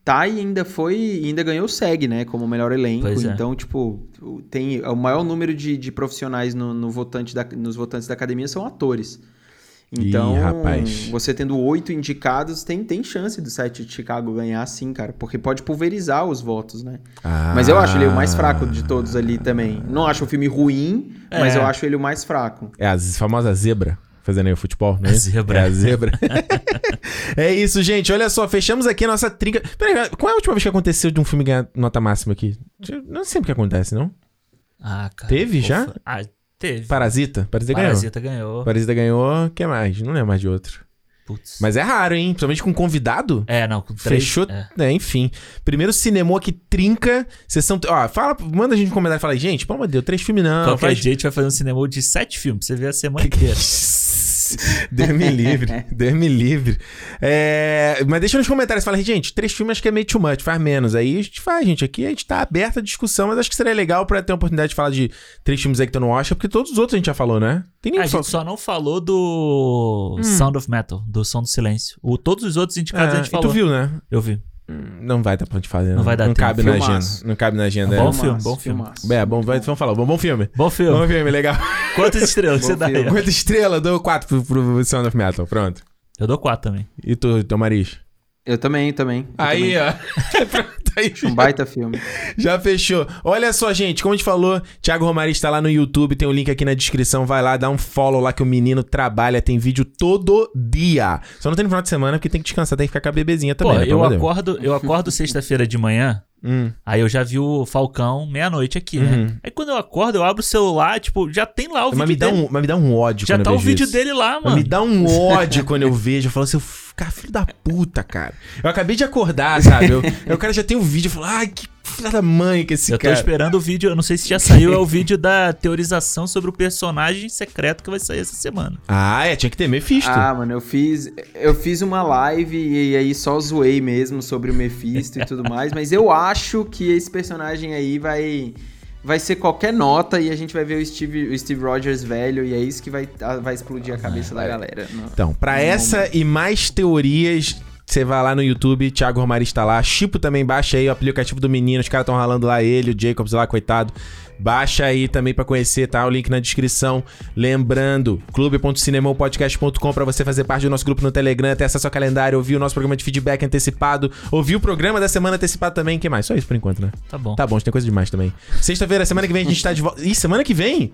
Tá e ainda foi. E ainda ganhou o SEG, né? Como melhor elenco. Pois é. Então, tipo, o- tem o maior número de, de profissionais no, no votante da, nos votantes da academia são atores. Então, Ih, rapaz. você tendo oito indicados, tem, tem chance do site de Chicago ganhar sim, cara. Porque pode pulverizar os votos, né? Ah. Mas eu acho ele o mais fraco de todos ali também. Não acho o filme ruim, mas É. eu acho ele o mais fraco. É a famosa zebra. Fazendo aí o futebol, né? A zebra. É a zebra. é isso, gente. Olha só, fechamos aqui a nossa trinca. Peraí, qual é a última vez que aconteceu de um filme ganhar nota máxima aqui? Não é sempre que acontece, não? Ah, cara. Teve já? Ah, teve. Parasita? Parasita, Parasita ganhou. ganhou. Parasita ganhou. O que mais? Não lembro mais de outro. Putz. Mas é raro, hein? Principalmente com convidado. É, não, com três. Fechou. É. É, enfim. Primeiro cinema que trinca. Sessão. Ó, fala, manda a gente um comentário e fala gente, pelo amor de Deus, três filmes não. Qualquer faz- dia a gente vai fazer um cinema de sete filmes, você ver a semana inteira. Deus me livre, Deus me livre. É, mas deixa nos comentários, fala, gente, três filmes acho que é meio too much, faz menos. Aí a gente faz, gente, aqui a gente tá aberto à discussão, mas acho que seria legal pra ter a oportunidade de falar de três filmes aí que tu não acha, porque todos os outros a gente já falou, né? Tem A gente só não falou do Sound of Metal, do Som do Silêncio. O, todos os outros indicados a gente É, falou. tu viu, né? Eu vi. Não vai dar pra gente fazer. Não vai dar Não tempo. cabe na Filmaço. agenda. Não cabe na agenda. Bom é. filme, bom filme. filmaço. É, bom, vai, vamos falar. Bom, bom filme. Bom filme. Bom filme, legal. Quantas estrelas Bom você dá aí? filme. Quanta estrela? Dou quatro pro, pro Sound of Metal. Pronto. Eu dou quatro também. E tu, teu Mariz? Eu também, também. Eu Aí, também. ó. Aí um baita filme. Já fechou. Olha só, gente, como a gente falou, Thiago Romari está lá no YouTube, tem o link aqui na descrição, vai lá, dá um follow lá que o menino trabalha, tem vídeo todo dia. Só não tem no final de semana porque tem que descansar, tem que ficar com a bebezinha Pô, também. né, pelo eu acordo, eu acordo sexta-feira de manhã, Hum. aí eu já vi o Falcão meia-noite aqui, né? Uhum. Aí quando eu acordo, eu abro o celular, tipo, já tem lá o Mas vídeo me, dá dele. um, mas me dá um ódio já quando tá eu o vejo vídeo isso. dele lá, Mas mano. Me dá um ódio quando eu vejo. Eu falo assim, cara, filho da puta, cara. Eu acabei de acordar, sabe? Eu, eu, o cara já tem o vídeo. Eu falo, ai, que filha da mãe que esse Eu tô cara. esperando o vídeo, eu não sei se já saiu, é o vídeo da teorização sobre o personagem secreto que vai sair essa semana. Ah, é, tinha que ter Mephisto. Ah, mano, eu fiz, eu fiz uma live e aí só zoei mesmo sobre o Mephisto e tudo mais, mas eu acho que esse personagem aí vai vai ser qualquer nota e a gente vai ver o Steve, o Steve Rogers velho e é isso que vai, ah, vai explodir a cabeça da galera. Não. Então, pra Não, essa e mais teorias, você vai lá no YouTube, Thiago Romari está lá. Chipo também baixa aí o aplicativo do menino, os caras estão ralando lá ele, o Jacobs lá, coitado. Baixa aí também pra conhecer, tá? O link na descrição. Lembrando, clube.cinemopodcast.com pra você fazer parte do nosso grupo no Telegram, ter acesso ao calendário, ouvir o nosso programa de feedback antecipado, ouvir o programa da semana antecipado também. que mais? Só isso por enquanto, né? Tá bom. Tá bom, tem coisa demais também. Sexta-feira, semana que vem a gente tá de volta. Ih, semana que vem?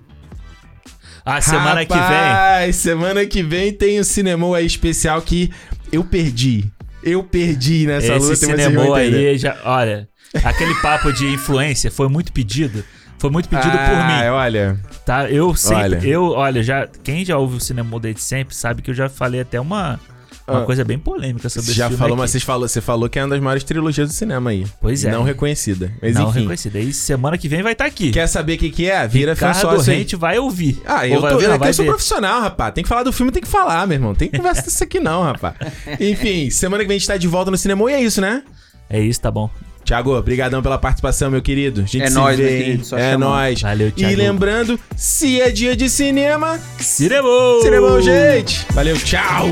Ah, semana que vem. Rapaz, semana que vem tem o cinema aí especial que eu perdi. Eu perdi nessa Esse luta, vocês cinema aí já. Olha, aquele papo de influência foi muito pedido. Foi muito pedido por Ah, mim. olha. Tá? Eu sempre. Olha. Eu, olha, já. Quem já ouve o cinema desde sempre sabe que eu já falei até uma. Uma Ah. coisa bem polêmica sobre Você esse já filme falou, aqui. mas falou, você falou que é uma das maiores trilogias do cinema aí. Pois é. Não reconhecida. Mas Não enfim. reconhecido. Aí semana que vem vai estar aqui. Quer saber o que, que é? Vira fã Ricardo sócio aí. Rente vai ouvir. Ah, eu, vai tô, ouvir, eu, não, sou ver. profissional, rapaz. Tem que falar do filme, tem que falar, meu irmão. Tem conversa disso aqui não, rapaz. Enfim, semana que vem a gente tá de volta no cinema e é isso, né? É isso, tá bom. Tiago, obrigadão pela participação, meu querido. A gente É se nóis, vê, hein? É chamar. nóis. Valeu, E Thiago. lembrando, se é dia de cinema, Cinema! cinema, gente. Valeu, tchau.